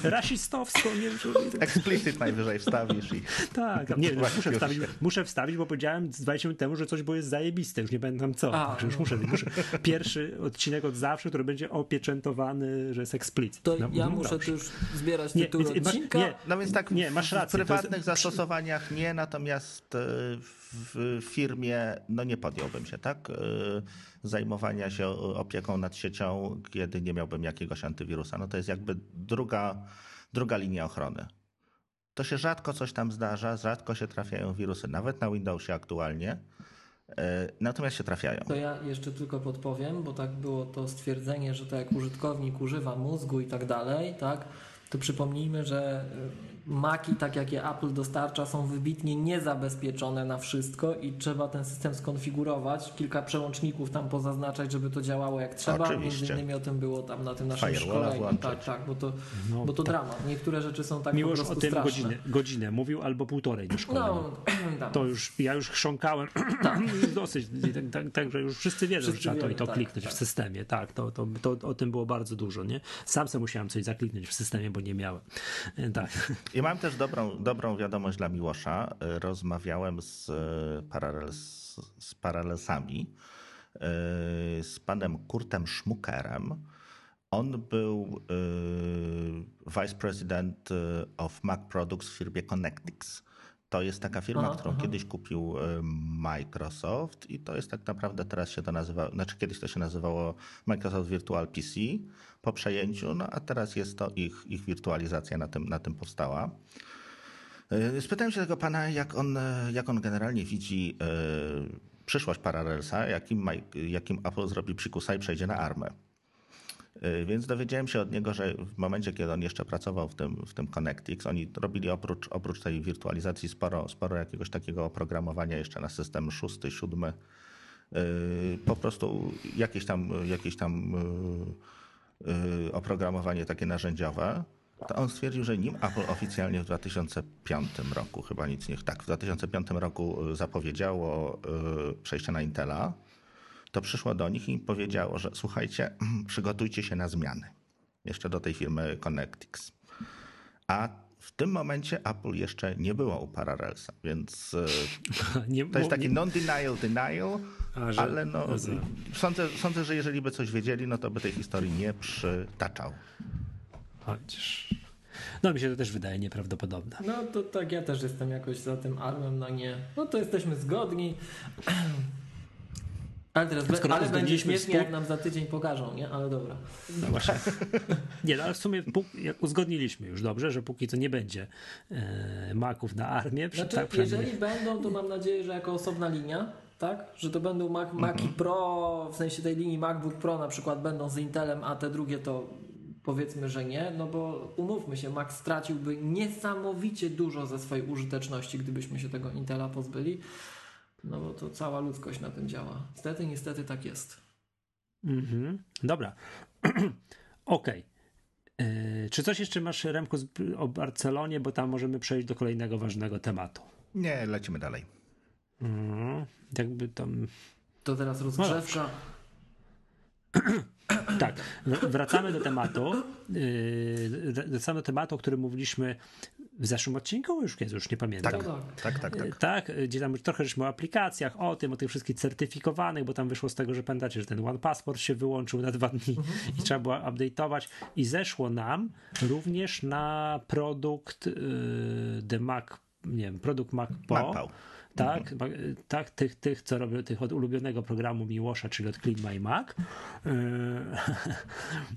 rasistowsko. Nie, Explicit najwyżej wstawisz i... Tak, nie, muszę wstawić, muszę wstawić, bo powiedziałem 20 minut temu, że coś było jest zajebiste, już nie pamiętam co. A, już muszę, muszę. Pierwszy odcinek od zawsze, który będzie opieczętowany, że jest explicit. To no, ja muszę muszę tu już zbierać tytuł nie, odcinka. Nie, no więc tak, nie, masz rację. W prywatnych jest... zastosowaniach nie, natomiast e, w firmie no nie podjąłbym się, tak? E, zajmowania się opieką nad siecią, kiedy nie miałbym jakiegoś antywirusa. No to jest jakby druga, druga linia ochrony. To się rzadko coś tam zdarza, rzadko się trafiają wirusy, nawet na Windowsie aktualnie. E, natomiast się trafiają. To ja jeszcze tylko podpowiem, bo tak było to stwierdzenie, że tak jak użytkownik używa mózgu i tak dalej, tak, to przypomnijmy, że Maki, tak jak je Apple dostarcza, są wybitnie niezabezpieczone na wszystko i trzeba ten system skonfigurować, kilka przełączników tam pozaznaczać, żeby to działało jak trzeba. Oczywiście. Między innymi o tym było tam na tym naszym szkoleniu. Tak, tak, bo to, no, bo to tak. dramat. Niektóre rzeczy są tak Miłość po prostu o tym godzinę, godzinę mówił albo półtorej do szkolenia. No, to już, ja już chrząkałem tak. dosyć, także tak, tak, już wszyscy wiedzą, wszyscy że trzeba to i to tak, kliknąć w tak. systemie. Tak, to, to, to, o tym było bardzo dużo, nie? Sam sobie musiałem coś zakliknąć w systemie, bo nie miałem. Tak. I mam też dobrą, dobrą wiadomość dla Miłosza. Rozmawiałem z, paralels, z paralelsami, z panem Kurtem Schmuckerem. On był Vice President of Mac Products w firmie Connectix. To jest taka firma, aha, którą aha. kiedyś kupił Microsoft i to jest tak naprawdę teraz się to nazywa, znaczy kiedyś to się nazywało Microsoft Virtual PC po przejęciu, no a teraz jest to ich, ich wirtualizacja na tym, na tym powstała. Spytałem się tego pana, jak on, jak on generalnie widzi przyszłość Parallelsa, jakim, jakim Apple zrobi psikusa i przejdzie na ARMę. Y, więc dowiedziałem się od niego, że w momencie, kiedy on jeszcze pracował w tym, w tym ConnectX, oni robili oprócz, oprócz tej wirtualizacji sporo, sporo jakiegoś takiego oprogramowania jeszcze na system szósty, siódmy. Y, po prostu jakieś tam, jakieś tam y, oprogramowanie takie narzędziowe. To on stwierdził, że nim Apple oficjalnie w 2005 roku, chyba nic nie tak, w 2005 roku zapowiedziało przejście na Intela, to przyszło do nich i powiedziało, że słuchajcie, przygotujcie się na zmiany. Jeszcze do tej firmy Connectix. A w tym momencie Apple jeszcze nie było u Parallelsa, więc nie, to jest taki non-denial denial, A, że, ale no, sądzę, sądzę, że jeżeli by coś wiedzieli, no to by tej historii nie przytaczał. Chociaż... No mi się to też wydaje nieprawdopodobne. No to tak, ja też jestem jakoś za tym armem, no nie. No to jesteśmy zgodni. Ale teraz Skoro ale będzie śmiesznie, spół... jak nam za tydzień pokażą, nie? Ale dobra. No właśnie. nie, no, ale w sumie uzgodniliśmy już dobrze, że póki to nie będzie e, maków na armię. Znaczy, tak, jeżeli będą, to mam nadzieję, że jako osobna linia, tak? Że to będą Mac, mhm. Maci Pro, w sensie tej linii MacBook Pro na przykład będą z Intelem, a te drugie to powiedzmy, że nie, no bo umówmy się, Mac straciłby niesamowicie dużo ze swojej użyteczności, gdybyśmy się tego Intela pozbyli. No bo to cała ludzkość na tym działa. Niestety, niestety tak jest. Mhm. Dobra. Okej. Okay. Yy, czy coś jeszcze masz, Remku, o Barcelonie, bo tam możemy przejść do kolejnego ważnego tematu. Nie, lecimy dalej. Mhm. Jakby tam... To teraz rozgrzewka. No tak, wracamy do tematu. Yy, wracamy do tematu, o którym mówiliśmy w zeszłym odcinku już już nie pamiętam. Tak, tak, tak. Tak, tak gdzie tam trochę żeśmy o aplikacjach, o tym, o tych wszystkich certyfikowanych, bo tam wyszło z tego, że pamiętacie, że ten One Passport się wyłączył na dwa dni i trzeba było update'ować i zeszło nam również na produkt yy, The Mac, nie wiem, produkt Mac Pro. Tak, mhm. tak, tych, tych, co robią, tych od ulubionego programu Miłosza, czyli od Clean My Mac. Yy,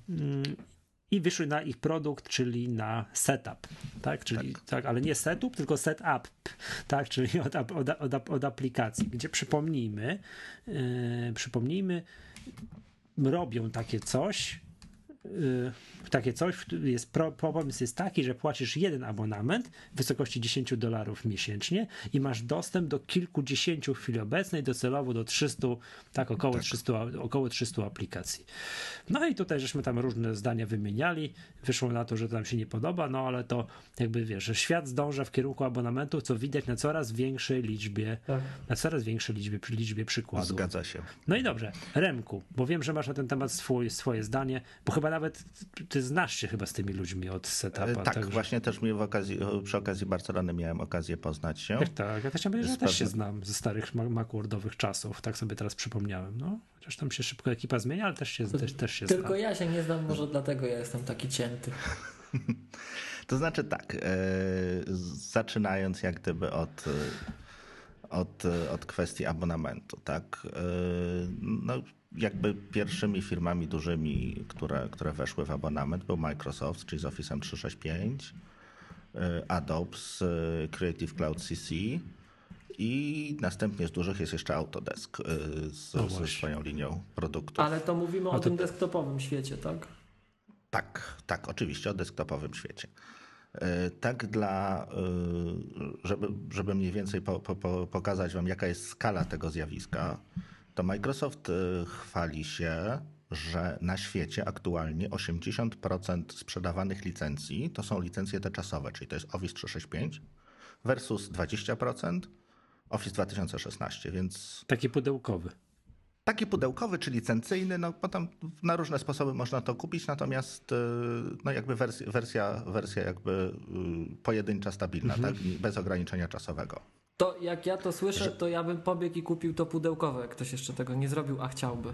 i wyszły na ich produkt, czyli na setup, tak, czyli, tak. tak ale nie setup, tylko setup, tak, czyli od, od, od, od aplikacji, gdzie przypomnijmy, yy, przypomnijmy, robią takie coś, yy, takie coś, jest pro, pomysł jest taki, że płacisz jeden abonament w wysokości 10 dolarów miesięcznie i masz dostęp do kilkudziesięciu w chwili obecnej, docelowo do 300, tak około, tak. 300, około 300 aplikacji. No i tutaj żeśmy tam różne zdania wymieniali, wyszło na to, że to nam się nie podoba, no ale to jakby wiesz, że świat zdąża w kierunku abonamentów, co widać na coraz większej liczbie, tak. na coraz większej liczbie, liczbie przykładów. Zgadza się. No i dobrze, Remku, bo wiem, że masz na ten temat swój, swoje zdanie, bo chyba nawet ty znasz się chyba z tymi ludźmi od setupa. E, tak, także... właśnie też mi w okazji, przy okazji Barcelony miałem okazję poznać się. Tak, tak. ja też chciałem powiedzieć, że też się znam ze starych Macwordowych czasów, tak sobie teraz przypomniałem. No, chociaż tam się szybko ekipa zmienia, ale też się, też, też się Tylko znam. ja się nie znam, może dlatego ja jestem taki cięty. to znaczy tak, e, zaczynając jak gdyby od od, od kwestii abonamentu, tak? E, no, jakby pierwszymi firmami dużymi, które, które weszły w abonament był Microsoft, czyli z Office 365, y, Adobe z y, Creative Cloud CC i następnie z dużych jest jeszcze Autodesk y, z, no ze swoją linią produktów. Ale to mówimy o tym desktopowym świecie, tak? Tak, tak, oczywiście o desktopowym świecie. Tak dla, żeby, żeby mniej więcej po, po, pokazać wam jaka jest skala tego zjawiska, to Microsoft y, chwali się, że na świecie aktualnie 80% sprzedawanych licencji to są licencje te czasowe, czyli to jest Office 365 versus 20% Office 2016, więc... Taki pudełkowy. Taki pudełkowy czy licencyjny, no potem na różne sposoby można to kupić, natomiast y, no jakby wersja, wersja, wersja jakby y, pojedyncza, stabilna, mhm. tak? bez ograniczenia czasowego. To jak ja to słyszę, to ja bym pobiegł i kupił to pudełkowe, jak ktoś jeszcze tego nie zrobił, a chciałby.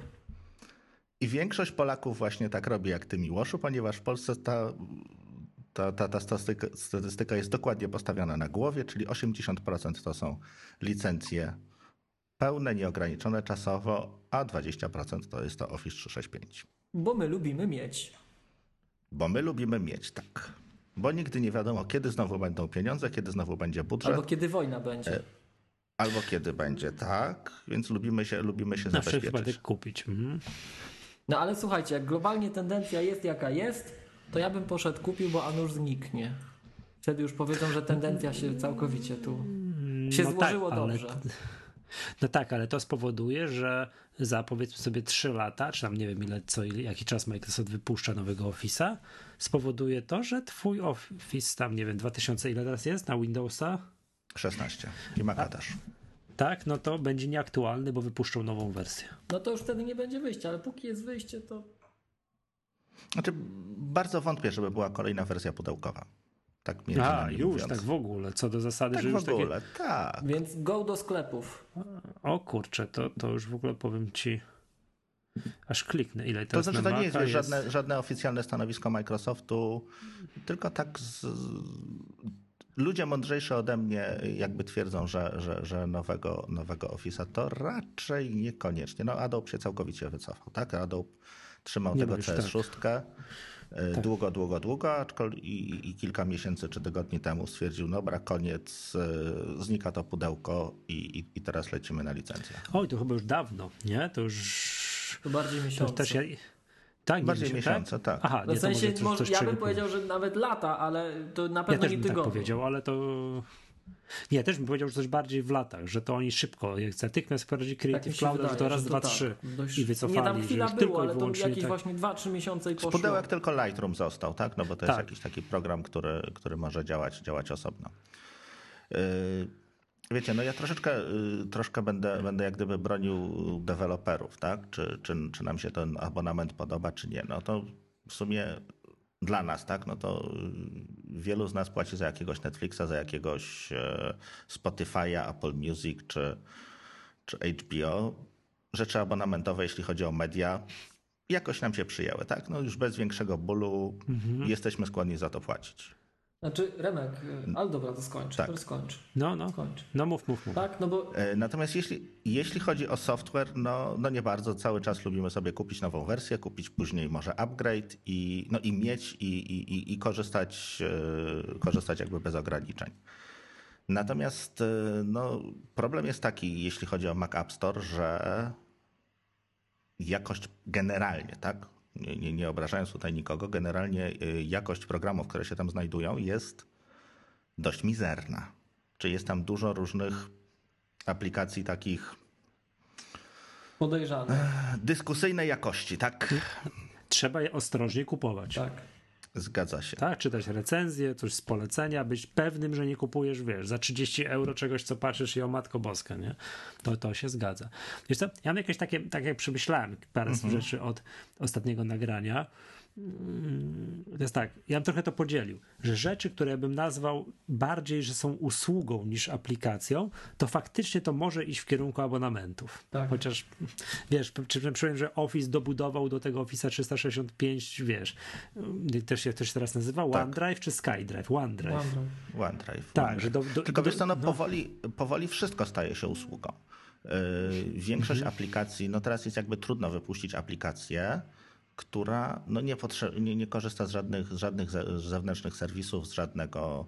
I większość Polaków właśnie tak robi jak ty, Miłoszu, ponieważ w Polsce ta, ta, ta, ta statystyka, statystyka jest dokładnie postawiona na głowie, czyli 80% to są licencje pełne, nieograniczone czasowo, a 20% to jest to Office 365. Bo my lubimy mieć. Bo my lubimy mieć, tak. Bo nigdy nie wiadomo, kiedy znowu będą pieniądze, kiedy znowu będzie budżet. Albo kiedy wojna będzie. Albo kiedy będzie, tak. Więc lubimy się, lubimy się Na zabezpieczyć. wypadek kupić. Mhm. No ale słuchajcie, jak globalnie tendencja jest jaka jest, to ja bym poszedł kupił, bo a nuż zniknie. Wtedy już powiedzą, że tendencja się całkowicie tu się No złożyło tak, ale- dobrze. No tak, ale to spowoduje, że za powiedzmy sobie 3 lata, czy tam nie wiem ile, co, ile- jaki czas Microsoft wypuszcza nowego Office'a, spowoduje to, że twój Office tam, nie wiem, 2000 ile teraz jest na Windowsa, 16. I Maca też. tak, no to będzie nieaktualny, bo wypuszczą nową wersję. No to już wtedy nie będzie wyjścia, ale póki jest wyjście, to Znaczy, bardzo wątpię, żeby była kolejna wersja pudełkowa. Tak między A, już, mówiąc. tak w ogóle, co do zasady, Tak że w już takie... ogóle, tak. więc go do sklepów. O kurczę, to, to już w ogóle powiem ci, aż kliknę, ile To teraz znaczy, na to nie jest, wiesz, żadne, żadne oficjalne stanowisko Microsoftu, tylko tak z, ludzie mądrzejsi ode mnie jakby twierdzą, że, że, że nowego, nowego Office'a to raczej niekoniecznie. No Adobe się całkowicie wycofał, tak? Adobe trzymał Nie tego tak. CS6 y, długo, długo, długo, aczkolwiek i, i kilka miesięcy czy tygodni temu stwierdził, dobra, koniec, y, znika to pudełko i, i, i teraz lecimy na licencję. Oj, to chyba już dawno, nie? To już... To bardziej To miesiące. też ja... Tak, Bardziej wiem, miesiące, tak. Aha, No nie, w to sensie, może coś, coś ja bym powiedział, że nawet lata, ale to na Ja pewno też nie bym tak tygodnie. powiedział, ale to... Nie, też bym powiedział, że coś bardziej w latach, że to oni szybko, jak natychmiast wprowadzili Tak Creative się Clouda, że to raz, że dwa, tak. trzy Dość- i wycofali, Nie, tam chwila było, tylko ale to jakieś tak. właśnie 2-3 miesiące i poszło. Pudełek tylko Lightroom został, tak? No bo to jest Tak. jakiś taki program, który, który może działać, działać osobno. Yy, Wiecie, no ja troszeczkę, yy, troszkę będę, będę jak gdyby bronił deweloperów, tak? Czy, czy, czy nam się ten abonament podoba, czy nie. No to w sumie dla nas, tak? No to yy, wielu z nas płaci za jakiegoś Netflixa, za jakiegoś e, Spotify'a, Apple Music, czy, czy HBO. Rzeczy abonamentowe, jeśli chodzi o media, jakoś nam się przyjęły, tak? No już bez większego bólu Mhm. jesteśmy skłonni za to płacić. Znaczy, Remek, ale dobra, to skończ. Tak. To skończ. No, no, Skończ. no mów, mów, mów. Tak, no bo E, Natomiast jeśli, jeśli chodzi o software, no, no nie bardzo. Cały czas lubimy sobie kupić nową wersję, kupić później może upgrade i, no i mieć i, i, i, i korzystać, e, korzystać jakby bez ograniczeń. Natomiast e, no, problem jest taki, jeśli chodzi o Mac App Store, że jakość generalnie, tak? Nie, nie, nie obrażając tutaj nikogo, generalnie e, jakość programów, które się tam znajdują, jest dość mizerna. Czy jest tam dużo różnych aplikacji takich podejrzane. dyskusyjnej jakości, tak? Trzeba je ostrożnie kupować. Tak. Zgadza się. Tak, czytać recenzję, coś z polecenia, być pewnym, że nie kupujesz, wiesz, za 30 euro czegoś, co patrzysz i o Matko Boska, nie? To, to się zgadza. Wiesz co, ja mam jakieś takie, tak jak przemyślałem parę rzeczy od ostatniego nagrania. To jest tak, ja bym trochę to podzielił, że rzeczy, które ja bym nazwał bardziej, że są usługą niż aplikacją, to faktycznie to może iść w kierunku abonamentów. Tak. Chociaż, wiesz, czy przypomnę, że Office dobudował do tego Office'a 365, wiesz, y, też się też teraz nazywa OneDrive czy SkyDrive? OneDrive. OneDrive. OneDrive. Tak, OneDrive. że do- do- Tylko do- wiesz co, no, no. powoli, powoli wszystko staje się usługą. Yy, Większość Mhm. aplikacji, no teraz jest jakby trudno wypuścić aplikację, która no nie, potrze- nie, nie korzysta z żadnych, z żadnych ze- zewnętrznych serwisów, z żadnego,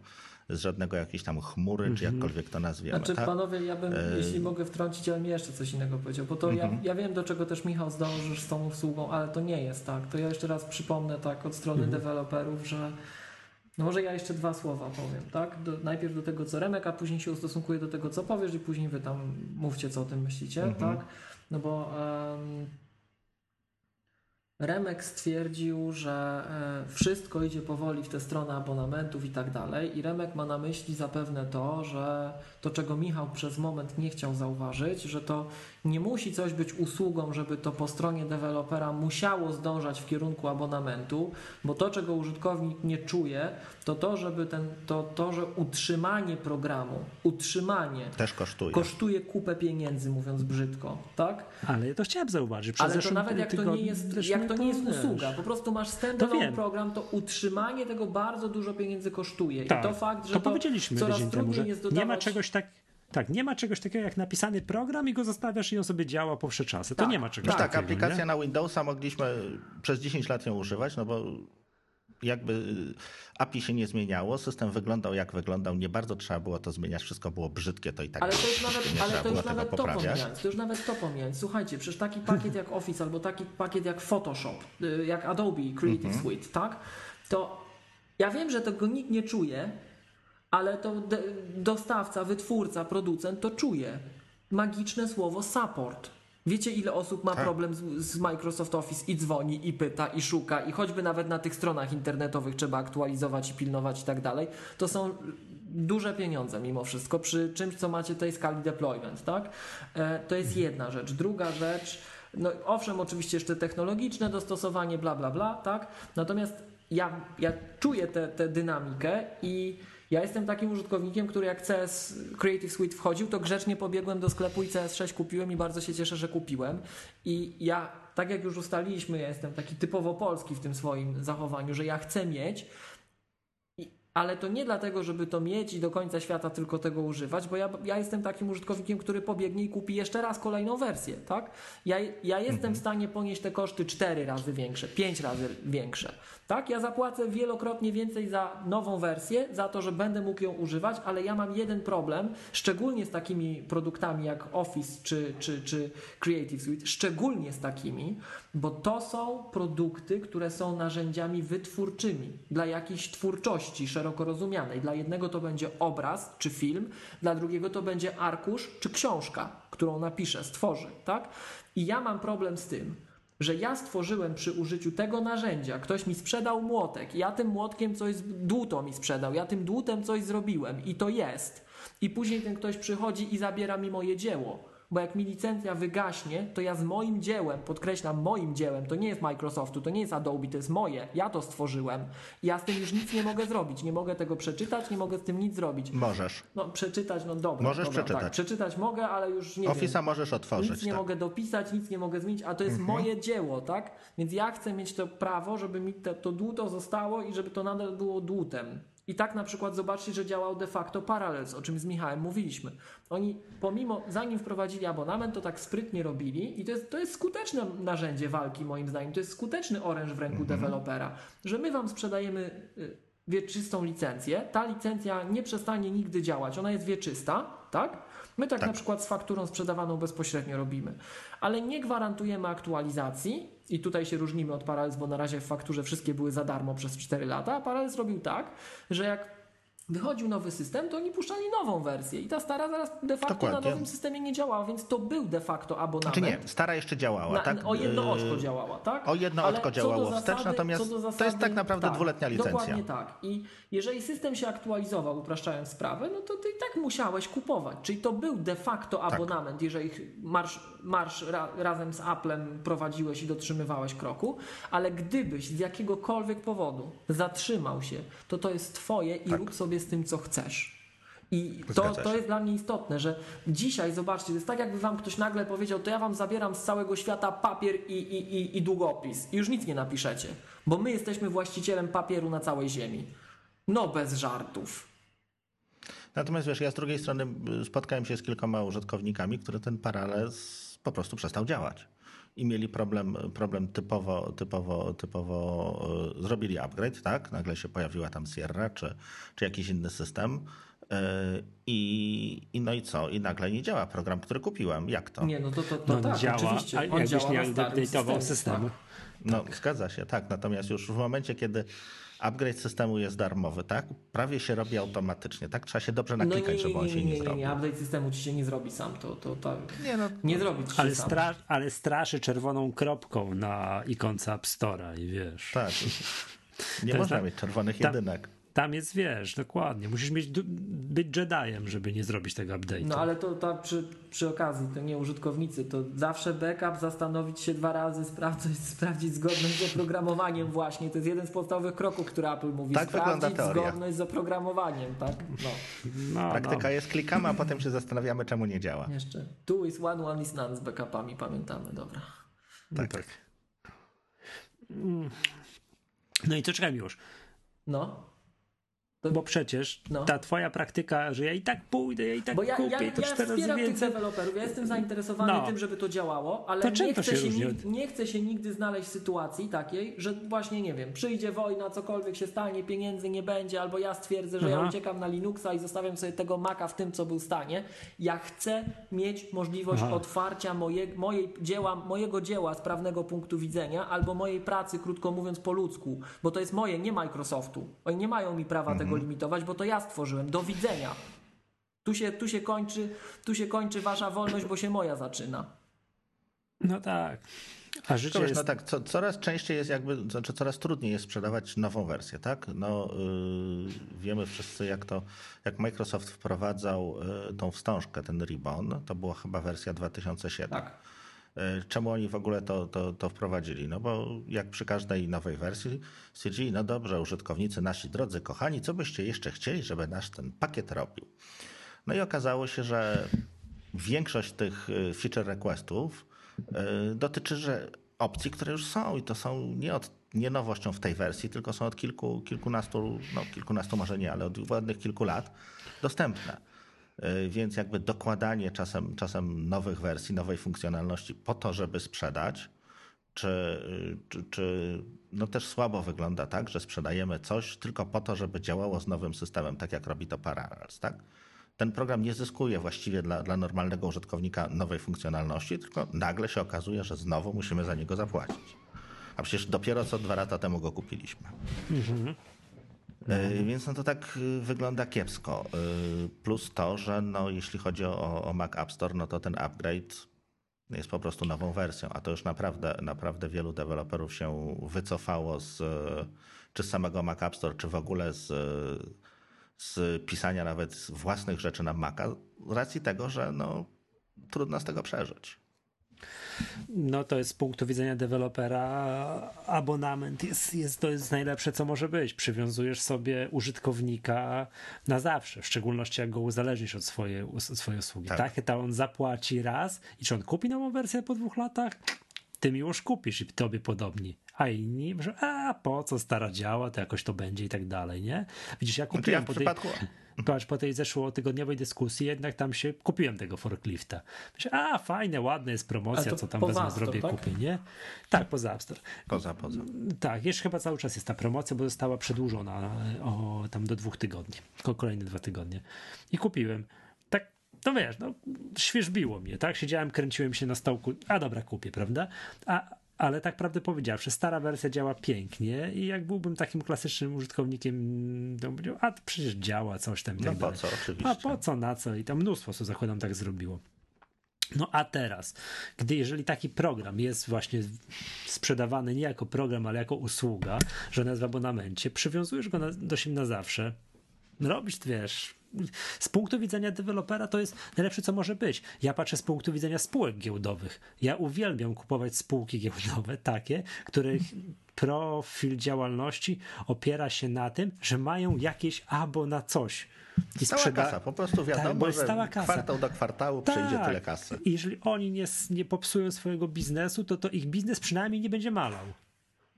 z żadnego jakiejś tam chmury, czy Mhm. jakkolwiek to nazwiemy. Znaczy, tak? panowie, ja bym, E, jeśli mogę wtrącić, ale mi jeszcze coś innego powiedział, bo to Mhm. ja, ja wiem, do czego też Michał zdążysz z tą usługą, ale to nie jest tak. To ja jeszcze raz przypomnę tak od strony Mhm. deweloperów, że no może ja jeszcze dwa słowa powiem, tak? Do, najpierw do tego, co Remek, a później się ustosunkuję do tego, co powiesz i później wy tam mówcie, co o tym myślicie, Mhm. tak? No bo Remek stwierdził, że e, wszystko idzie powoli w tę stronę abonamentów i tak dalej. I Remek ma na myśli zapewne to, że to, czego Michał przez moment nie chciał zauważyć, że to nie musi coś być usługą, żeby to po stronie dewelopera musiało zdążać w kierunku abonamentu, bo to, czego użytkownik nie czuje, to to, żeby ten, to, to że utrzymanie programu, utrzymanie Też kosztuje. kosztuje kupę pieniędzy, mówiąc brzydko, tak? Ale to chciałem zauważyć. Przez Ale to zeszłym nawet jak to nie jest, jak to nie jest usługa. Po prostu masz standalone program, to utrzymanie tego bardzo dużo pieniędzy kosztuje. Tak, I to fakt, że to, to powiedzieliśmy coraz temu, że jest dodawać... nie ma czegoś tak. Tak, nie ma czegoś takiego jak napisany program i go zostawiasz i on sobie działa po wsze czasy. To Tak, nie ma czegoś No tak, takiego. aplikacja nie? na Windowsa mogliśmy przez 10 lat ją używać, no bo jakby API się nie zmieniało, system wyglądał jak wyglądał, nie bardzo trzeba było to zmieniać, wszystko było brzydkie, to i tak Ale to już nawet, ale to już nawet to pomijając, to już nawet to pomijając. Słuchajcie, przecież taki pakiet jak Office albo taki pakiet jak Photoshop, y, jak Adobe Creative Mhm. Suite, tak? To ja wiem, że tego nikt nie czuje, ale to dostawca, wytwórca, producent to czuje. Magiczne słowo support. Wiecie, ile osób ma Tak. problem z, z Microsoft Office i dzwoni, i pyta, i szuka, i choćby nawet na tych stronach internetowych trzeba aktualizować i pilnować i tak dalej. To są duże pieniądze mimo wszystko przy czymś, co macie tej skali deployment, tak? E, to jest jedna rzecz. Druga rzecz, no owszem, oczywiście jeszcze technologiczne dostosowanie, bla, bla, bla, tak? Natomiast ja, ja czuję tę dynamikę i ja jestem takim użytkownikiem, który jak CS Creative Suite wchodził, to grzecznie pobiegłem do sklepu i CS6 kupiłem i bardzo się cieszę, że kupiłem. I ja, tak jak już ustaliliśmy, ja jestem taki typowo polski w tym swoim zachowaniu, że ja chcę mieć, ale to nie dlatego, żeby to mieć i do końca świata tylko tego używać, bo ja, ja jestem takim użytkownikiem, który pobiegnie i kupi jeszcze raz kolejną wersję, tak? Ja, ja jestem w stanie ponieść te koszty 4 razy większe, 5 razy większe, tak? Ja zapłacę wielokrotnie więcej za nową wersję, za to, że będę mógł ją używać, ale ja mam jeden problem, szczególnie z takimi produktami jak Office czy, czy, czy Creative Suite, szczególnie z takimi, bo to są produkty, które są narzędziami wytwórczymi dla jakiejś twórczości szeroko rozumianej. Dla jednego to będzie obraz czy film, dla drugiego to będzie arkusz czy książka, którą napiszę, stworzy, tak? I ja mam problem z tym, że ja stworzyłem przy użyciu tego narzędzia, ktoś mi sprzedał młotek, ja tym młotkiem coś, dłuto mi sprzedał, ja tym dłutem coś zrobiłem i to jest. I później ten ktoś przychodzi i zabiera mi moje dzieło. Bo jak mi licencja wygaśnie, to ja z moim dziełem, podkreślam moim dziełem, to nie jest Microsoftu, to nie jest Adobe, to jest moje, ja to stworzyłem. Ja z tym już nic nie mogę zrobić, nie mogę tego przeczytać, nie mogę z tym nic zrobić. Możesz. No przeczytać, no dobra. Możesz dobra, przeczytać. Tak, przeczytać mogę, ale już nie. Office'a możesz otworzyć. Nic nie tak. mogę dopisać, nic nie mogę zmienić, a to jest moje dzieło, tak? Więc ja chcę mieć to prawo, żeby mi te, to dłuto zostało i żeby to nadal było dłutem. I tak na przykład zobaczcie, że działał de facto Parallels, o czym z Michałem mówiliśmy. Oni pomimo, zanim wprowadzili abonament, to tak sprytnie robili i to jest, to jest skuteczne narzędzie walki moim zdaniem. To jest skuteczny oręż w ręku dewelopera, że my wam sprzedajemy y, wieczystą licencję. Ta licencja nie przestanie nigdy działać, ona jest wieczysta, tak? My tak, Tak. na przykład z fakturą sprzedawaną bezpośrednio robimy, ale nie gwarantujemy aktualizacji i tutaj się różnimy od Parallels, bo na razie w fakturze wszystkie były za darmo przez 4 lata, a Parallels robił tak, że jak wychodził nowy system, to oni puszczali nową wersję i ta stara zaraz de facto Dokładnie. na nowym systemie nie działała, więc to był de facto abonament. Czy nie, stara jeszcze działała, Na, tak? O jedno Yy, oczko działała, tak? o jedno Ale oczko działało wstecz, zasady- natomiast co do to jest zasady- tak naprawdę dwuletnia licencja. Dokładnie tak. I jeżeli system się aktualizował, upraszczając sprawę, no to ty i tak musiałeś kupować. Czyli to był de facto Tak. abonament, jeżeli marsz, marsz ra, razem z Applem prowadziłeś i dotrzymywałeś kroku, ale gdybyś z jakiegokolwiek powodu zatrzymał się, to to jest twoje i Tak. rób sobie z tym, co chcesz. I to, to jest dla mnie istotne, że dzisiaj, zobaczcie, to jest tak jakby wam ktoś nagle powiedział, to ja wam zabieram z całego świata papier i, i, i, i długopis i już nic nie napiszecie, bo my jesteśmy właścicielem papieru na całej ziemi. No bez żartów. Natomiast wiesz, ja z drugiej strony y, spotkałem się z kilkoma użytkownikami, które ten paralels po prostu przestał działać. I mieli problem, problem typowo, typowo, typowo y, zrobili upgrade, tak? Nagle się pojawiła tam Sierra czy, czy jakiś inny system. y, I, I no i co? I nagle nie działa program, który kupiłem. Jak to? Nie, no to, to, to No tak, działa, oczywiście. On jakbyś działa nie na starym update'ował systemie, systemu. tak. No, zgadza się, tak. Natomiast już w momencie, kiedy upgrade systemu jest darmowy, tak? Prawie się robi automatycznie, tak? Trzeba się dobrze naklikać, no nie, żeby on nie, się nie, nie, nie, nie, zrobił. nie, update systemu ci się nie zrobi sam, to, to, to Nie, no, nie zrobi ci się Ale, sam. stra- ale straszy czerwoną kropką na ikonce App Store'a i wiesz. tak. Nie można tak- mieć czerwonych tam- jedynek. Tam jest, wiesz, dokładnie. Musisz mieć, być Jediem, żeby nie zrobić tego update'u. No ale to, to przy, przy okazji, to nie użytkownicy, to zawsze backup, zastanowić się dwa razy, sprawdzić, sprawdzić zgodność z oprogramowaniem właśnie. To jest jeden z podstawowych kroków, który Apple mówi. Tak sprawdzić zgodność z oprogramowaniem, tak? No, no, Praktyka no. jest klikamy, a potem się zastanawiamy, czemu nie działa. jeszcze. Two is one, one is none z backupami, pamiętamy, dobra. No tak. Mm. No i to czekaj już. No. Bo przecież no. ta twoja praktyka, że ja i tak pójdę, ja i tak bo ja, kupię, ja, to ja wspieram więcej... tych deweloperów, ja jestem zainteresowany no. tym, żeby to działało, ale to nie, chcę się, się nigdy, nie chcę się nigdy znaleźć w sytuacji takiej, że właśnie, nie wiem, przyjdzie wojna, cokolwiek się stanie, pieniędzy nie będzie, albo ja stwierdzę, że Aha. ja uciekam na Linuxa i zostawiam sobie tego Maca w tym, co był stanie. Ja chcę mieć możliwość Aha. otwarcia moje, mojej dzieła, mojego dzieła z prawnego punktu widzenia, albo mojej pracy, krótko mówiąc, po ludzku, bo to jest moje, nie Microsoftu. Oni nie mają mi prawa mhm. tego limitować, bo to ja stworzyłem. Do widzenia. Tu się, tu się, kończy, tu się kończy wasza wolność, bo się moja zaczyna. No tak. A życie jest... No tak, co, coraz częściej jest jakby, znaczy coraz trudniej jest sprzedawać nową wersję, tak? No yy, wiemy wszyscy jak to, jak Microsoft wprowadzał yy, tą wstążkę, ten Ribbon, to była chyba wersja 2007. Tak. E, czemu oni w ogóle to, to, to wprowadzili? No bo jak przy każdej nowej wersji stwierdzili, no dobrze, użytkownicy nasi drodzy, kochani, co byście jeszcze chcieli, żeby nasz ten pakiet robił? No i okazało się, że większość tych e, feature requestów e, dotyczy że opcji, które już są i to są nie, od, nie nowością w tej wersji, tylko są od kilku, kilkunastu, no kilkunastu może nie, ale od ładnych kilku lat dostępne. E, więc jakby dokładanie czasem, czasem nowych wersji, nowej funkcjonalności po to, żeby sprzedać, czy, czy, czy no też słabo wygląda tak, że sprzedajemy coś tylko po to, żeby działało z nowym systemem, tak jak robi to Parallels, tak? Ten program nie zyskuje właściwie dla, dla normalnego użytkownika nowej funkcjonalności, tylko nagle się okazuje, że znowu musimy za niego zapłacić. A przecież dopiero co dwa lata temu go kupiliśmy. Mhm. E, więc no to tak y, wygląda kiepsko. E, plus to, że no, jeśli chodzi o, o Mac App Store, no to ten upgrade jest po prostu nową wersją, a to już naprawdę, naprawdę wielu deweloperów się wycofało z, czy z samego Mac App Store, czy w ogóle z, z pisania nawet własnych rzeczy na Maca, z racji tego, że no, trudno z tego przeżyć. No to jest z punktu widzenia dewelopera abonament jest, jest, to jest najlepsze, co może być. Przywiązujesz sobie użytkownika na zawsze, w szczególności jak go uzależnisz od swojej, od swojej usługi. Tak. tak, to on zapłaci raz i czy on kupi nową wersję po dwóch latach? Ty mi już kupisz i tobie podobni. A inni, że a po co stara działa, to jakoś to będzie i tak dalej, nie? Widzisz, ja kupiłem znaczy ja w po tej... przypadku patrz, po tej zeszłotygodniowej dyskusji jednak tam się kupiłem tego forklifta. Myślę, a fajne, ładne jest promocja, co tam wezmę, zrobię, tak? kupię, nie? Tak, poza App Store. Poza, poza. Tak, jeszcze chyba cały czas jest ta promocja, bo została przedłużona o tam do dwóch tygodni, kolejne dwa tygodnie. I kupiłem. Tak, no wiesz, no świeżbiło mnie, tak? Siedziałem, kręciłem się na stołku, a dobra, kupię, prawda? A, ale tak prawdę powiedziawszy, stara wersja działa pięknie i jak byłbym takim klasycznym użytkownikiem, to bym powiedział, a przecież działa coś tam. No tak po co, oczywiście. A po co, na co? I tam mnóstwo osób zakładam tak zrobiło. No a teraz, gdy jeżeli taki program jest właśnie sprzedawany nie jako program, ale jako usługa, że jest w abonamencie, przywiązujesz go na, do siebie na zawsze, robisz, wiesz, z punktu widzenia dewelopera to jest najlepsze, co może być. Ja patrzę z punktu widzenia spółek giełdowych. Ja uwielbiam kupować spółki giełdowe, takie, których profil działalności opiera się na tym, że mają jakieś abo na coś. I stała sprzeda... kasa, po prostu wiadomo, tak, bo jest stała kasa. kwartał do kwartału tak. przyjdzie tyle kasy. I jeżeli oni nie, nie popsują swojego biznesu, to, to ich biznes przynajmniej nie będzie malał.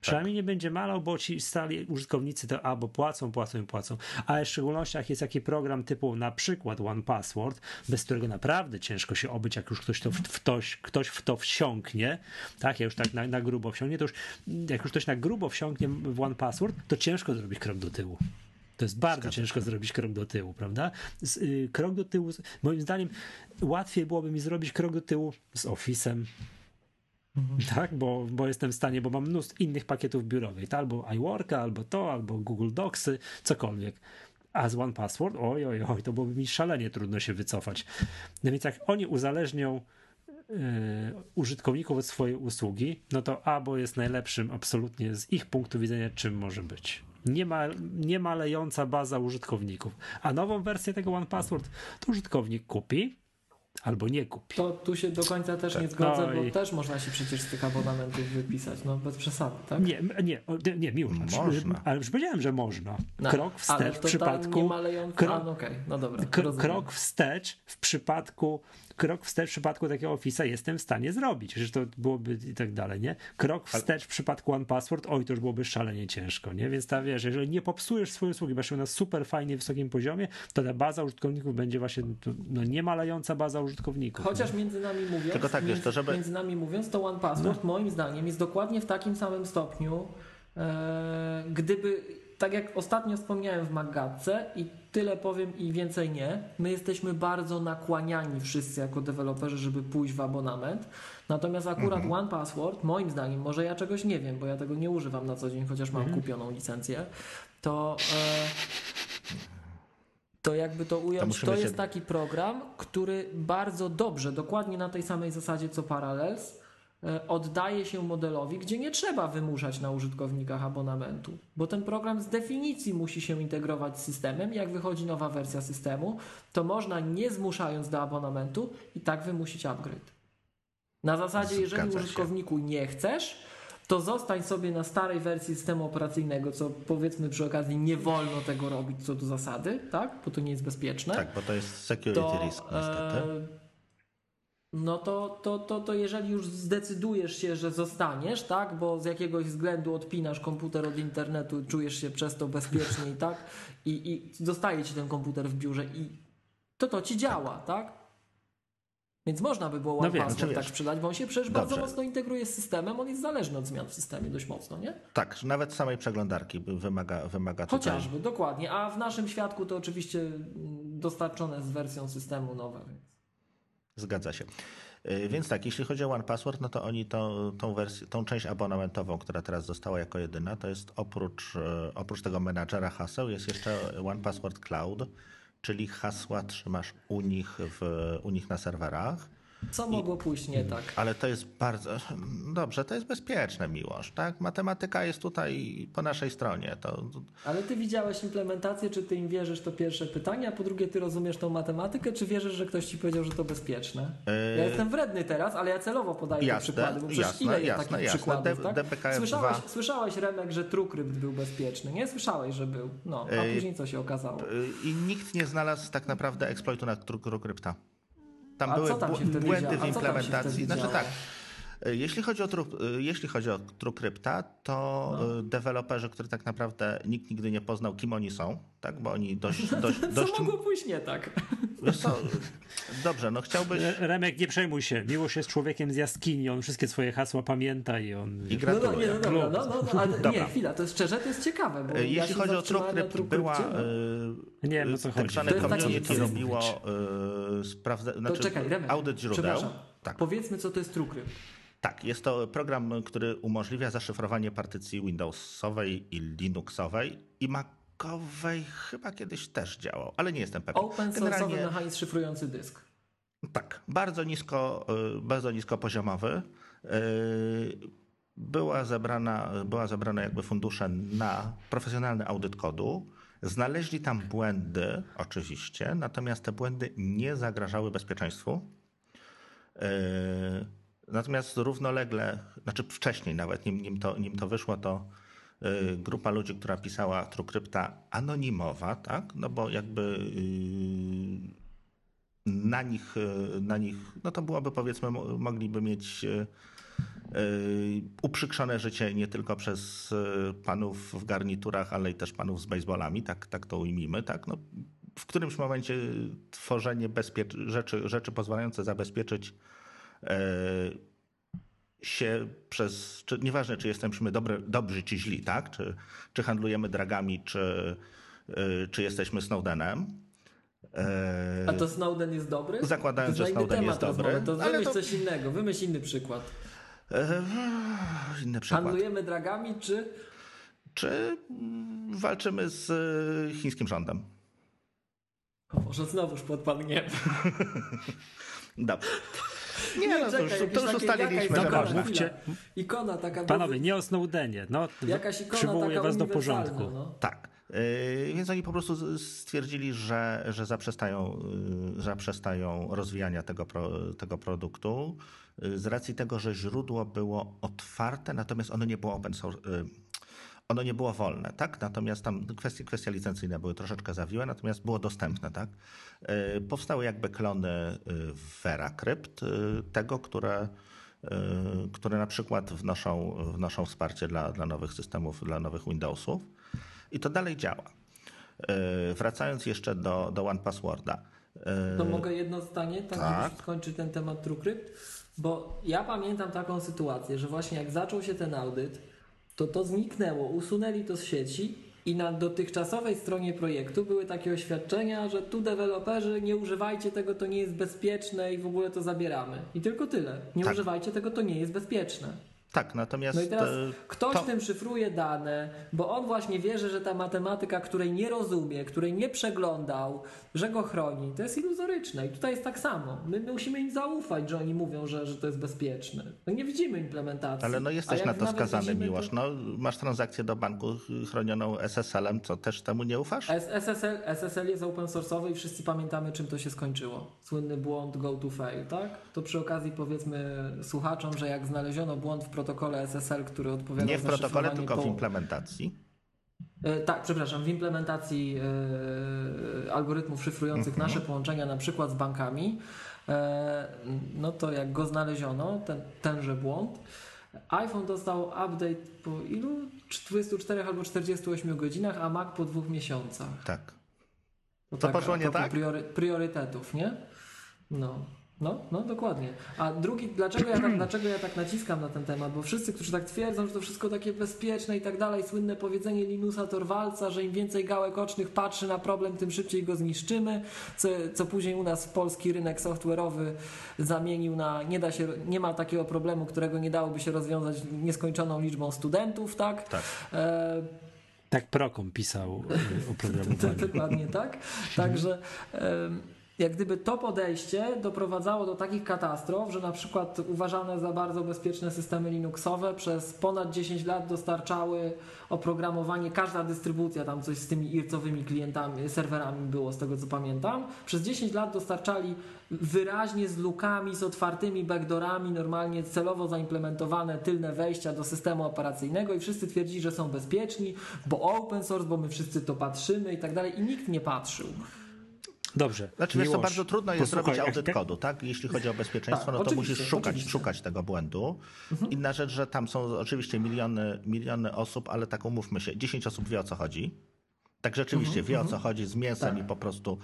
Przynajmniej tak. nie będzie malał, bo ci stali użytkownicy to albo płacą, płacą i płacą. Ale w szczególnościach jest taki program typu na przykład One Password, bez którego naprawdę ciężko się obyć, jak już ktoś, to w, ktoś, ktoś w to wsiąknie, tak, ja już tak na, na grubo wsiąknie, to już jak już ktoś na grubo wsiąknie w One Password, to ciężko zrobić krok do tyłu. To jest bardzo Zgadza. ciężko zrobić krok do tyłu, prawda? Z, y, krok do tyłu, moim zdaniem, łatwiej byłoby mi zrobić krok do tyłu z Office'em, Mhm. Tak, bo, bo jestem w stanie, bo mam mnóstwo innych pakietów biurowych, albo iWorka, albo to, albo Google Docsy, cokolwiek. A z One Password, oj, oj, oj, to byłoby mi szalenie trudno się wycofać. No więc jak oni uzależnią yy, użytkowników od swojej usługi, no to albo jest najlepszym absolutnie z ich punktu widzenia, czym może być. Nie, ma, nie malejąca baza użytkowników. A nową wersję tego One Password to użytkownik kupi, albo nie kupi. To tu się do końca też nie zgodzę, Oj. bo też można się przecież z tych abonamentów wypisać, no bez przesady, tak? Nie, nie, nie, miło. Można. Ale już powiedziałem, że można. No, krok wstecz w przypadku... Nie malejąc... krok, A, no okay. no dobra, krok wstecz w przypadku krok wstecz w przypadku takiego Office'a jestem w stanie zrobić, że to byłoby i tak dalej, nie? Krok wstecz w przypadku One Password, oj, to już byłoby szalenie ciężko, nie? Więc ta wiesz, jeżeli nie popsujesz swojej usługi, masz ją na super fajnie wysokim poziomie, to ta baza użytkowników będzie właśnie no, nie malejąca baza użytkowników. Chociaż nie? między nami mówiąc, Tylko tak, między, to żeby... między nami mówiąc, to One Password no. moim zdaniem jest dokładnie w takim samym stopniu, e, gdyby tak jak ostatnio wspomniałem w Maggatce i tyle powiem i więcej nie, my jesteśmy bardzo nakłaniani wszyscy jako deweloperzy, żeby pójść w abonament. Natomiast akurat mhm. One Password, moim zdaniem, może ja czegoś nie wiem, bo ja tego nie używam na co dzień, chociaż mam mhm. kupioną licencję, to e, to jakby to ująć, to, to jest się... taki program, który bardzo dobrze, dokładnie na tej samej zasadzie co Parallels, oddaje się modelowi, gdzie nie trzeba wymuszać na użytkownikach abonamentu, bo ten program z definicji musi się integrować z systemem. Jak wychodzi nowa wersja systemu, to można nie zmuszając do abonamentu i tak wymusić upgrade. Na zasadzie, jeżeli użytkowniku nie chcesz, to zostań sobie na starej wersji systemu operacyjnego, co powiedzmy przy okazji nie wolno tego robić co do zasady, tak? Bo to nie jest bezpieczne. Tak, bo to jest security to, risk niestety. E no to, to, to, to jeżeli już zdecydujesz się, że zostaniesz, tak, bo z jakiegoś względu odpinasz komputer od internetu, czujesz się przez to bezpiecznie i tak, i, i zostaje ci ten komputer w biurze i to to ci działa, tak? Więc można by było no wiem, tak sprzedać, bo on się przecież Dobrze. bardzo mocno integruje z systemem, on jest zależny od zmian w systemie dość mocno, nie? Tak, nawet samej przeglądarki wymaga, wymaga Chociażby, tutaj... dokładnie, a w naszym świadku to oczywiście dostarczone z wersją systemu nowe. Więc... Zgadza się. Y, więc tak, jeśli chodzi o One Password, no to oni to, tą, wersję, tą część abonamentową, która teraz została jako jedyna, to jest oprócz, y, oprócz tego menadżera haseł, jest jeszcze One Password Cloud, czyli hasła trzymasz u nich, w, u nich na serwerach co mogło pójść nie tak? Ale to jest bardzo. Dobrze, to jest bezpieczne, miłość, tak? Matematyka jest tutaj po naszej stronie. To... Ale ty widziałeś implementację, czy ty im wierzysz, to pierwsze pytanie, a po drugie, ty rozumiesz tą matematykę, czy wierzysz, że ktoś ci powiedział, że to bezpieczne? Yy... Ja jestem wredny teraz, ale ja celowo podaję jasne, te przykłady, bo przecież jasne, ile jest takich jasne. przykładów, tak? słyszałeś, 2... słyszałeś, Remek, że TrueCrypt był bezpieczny, nie? Słyszałeś, że był. No, a yy... później co się okazało? I nikt nie znalazł tak naprawdę eksploitu na TrueCrypta. Tam A były tam błędy w implementacji. Znaczy tak. E, jeśli chodzi o, tru, e, jeśli chodzi o TrueCrypta, to no. E, deweloperzy, którzy tak naprawdę nikt nigdy nie poznał, kim oni są, tak? Bo oni dość. dość, dość Co mogło pójść nie tak? Co? Dobrze, no chciałbyś. Remek, nie przejmuj się. Miłość jest człowiekiem z jaskini, on wszystkie swoje hasła pamięta i on. I gratuluje. No, no, nie, no, dobra, no, no, ale dobra. nie, chwila, to jest szczerze, to jest ciekawe. Bo jeśli ja chodzi o TrueCrypt, była. Yy, nie, no co tak zwane community robiło yy, sprawdza, znaczy, czekaj, Remek, audyt źródeł. Tak. Powiedzmy, co to jest TrueCrypt. Tak, jest to program, który umożliwia zaszyfrowanie partycji Windowsowej i Linuxowej i Macowej chyba kiedyś też działał, ale nie jestem pewien. Open Generalnie... mechanizm szyfrujący dysk. Tak, bardzo nisko, y, bardzo nisko poziomowy. Y, była zebrana, była zebrana jakby fundusze na profesjonalny audyt kodu. Znaleźli tam błędy, oczywiście, natomiast te błędy nie zagrażały bezpieczeństwu. Y, Natomiast równolegle, znaczy wcześniej nawet, nim, nim, to, nim to wyszło, to y, grupa ludzi, która pisała TrueCrypta anonimowa, tak? No bo jakby y, na nich, y, na nich, no to byłoby powiedzmy, mogliby mieć uprzykrzone życie nie tylko przez panów w garniturach, ale i też panów z baseballami, tak, tak to ujmijmy, tak? No, w którymś momencie tworzenie rzeczy, rzeczy pozwalające zabezpieczyć się przez, czy, nieważne czy jesteśmy dobry, dobrzy czy źli, tak? czy, czy handlujemy dragami, czy, e, czy jesteśmy Snowdenem. E, A to Snowden jest dobry? Zakładając, że Snowden jest dobry. To wymyśl to... coś innego, wymyśl inny przykład. Inny przykład. Handlujemy dragami, czy... Czy walczymy z chińskim rządem? O, może znowuż podpadł nie. Dobrze. Nie, nie no, czekaj, to już, to już ustaliliśmy. Dobra, mówcie. Ikona taka... Panowie, nie o Snowdenie. No, jakaś ikona taka was do porządku. No. Tak. Więc oni po prostu stwierdzili, że, że zaprzestają, zaprzestają rozwijania tego, tego produktu z racji tego, że źródło było otwarte, natomiast ono nie było open source ono nie było wolne, tak? Natomiast tam kwestie, kwestie licencyjne były troszeczkę zawiłe, natomiast było dostępne, tak? E, powstały jakby klony e, VeraCrypt, e, tego, które, które na przykład wnoszą, wnoszą wsparcie dla, dla nowych systemów, dla nowych Windowsów. I to dalej działa. Wracając jeszcze do, do One Passworda. To mogę jedno zdanie, tak, tak. skończy ten temat TrueCrypt? Bo ja pamiętam taką sytuację, że właśnie jak zaczął się ten audyt, to to zniknęło, usunęli to z sieci i na dotychczasowej stronie projektu były takie oświadczenia, że tu deweloperzy nie używajcie tego, to nie jest bezpieczne i w ogóle to zabieramy. I tylko tyle. Nie tak. używajcie tego, to nie jest bezpieczne. Tak, natomiast. No i teraz e, ktoś to... tym szyfruje dane, bo on właśnie wierzy, że ta matematyka, której nie rozumie, której nie przeglądał, że go chroni, to jest iluzoryczne. I tutaj jest tak samo. My, my musimy im zaufać, że oni mówią, że, że to jest bezpieczne. No nie widzimy implementacji. Ale no jesteś na to skazany, Miłosz. To... No, masz transakcję do banku chronioną SSL-em, co też temu nie ufasz? SSL, SSL jest open source'owy i wszyscy pamiętamy, czym to się skończyło. Słynny błąd go to fail, tak? To przy okazji powiedzmy słuchaczom, że jak znaleziono błąd w protokole SSL, który odpowiada Nie w protokole, tylko po... w implementacji. E, tak, przepraszam, w implementacji e, algorytmów szyfrujących mhm. nasze połączenia, na przykład z bankami, e, no to jak go znaleziono, ten, tenże błąd, iPhone dostał update po ilu? 24 albo 48 godzinach, a Mac po dwóch miesiącach. Tak. To, to tak, poszło nie tak? Priory, priorytetów, nie? No. No, no dokładnie. A drugi, dlaczego ja, tak, dlaczego ja tak naciskam na ten temat? Bo wszyscy, którzy tak twierdzą, że to wszystko takie bezpieczne i tak dalej, słynne powiedzenie Linusa Torwalca, że im więcej gałek ocznych patrzy na problem, tym szybciej go zniszczymy, co, co później u nas polski rynek software'owy zamienił na nie da się, nie ma takiego problemu, którego nie dałoby się rozwiązać nieskończoną liczbą studentów, tak? Tak. E, tak Prokom pisał o programowaniu. Dokładnie tak. Także jak gdyby to podejście doprowadzało do takich katastrof, że na przykład uważane za bardzo bezpieczne systemy Linuxowe przez ponad 10 lat dostarczały oprogramowanie, każda dystrybucja, tam coś z tymi ircowymi klientami, serwerami było z tego co pamiętam, przez 10 lat dostarczali wyraźnie z lukami, z otwartymi backdoorami, normalnie celowo zaimplementowane tylne wejścia do systemu operacyjnego i wszyscy twierdzili, że są bezpieczni, bo open source, bo my wszyscy to patrzymy i tak dalej i nikt nie patrzył. Dobrze. Znaczy, wiesz, to bardzo trudno jest Posłuchaj, zrobić audyt jak... kodu, tak? Jeśli chodzi o bezpieczeństwo, tak, no to musisz szukać, szukać tego błędu. Mhm. Inna rzecz, że tam są oczywiście miliony, miliony osób, ale tak umówmy się, 10 osób wie o co chodzi. Tak rzeczywiście mhm, wie o co mhm. chodzi z mięsem tak. i po prostu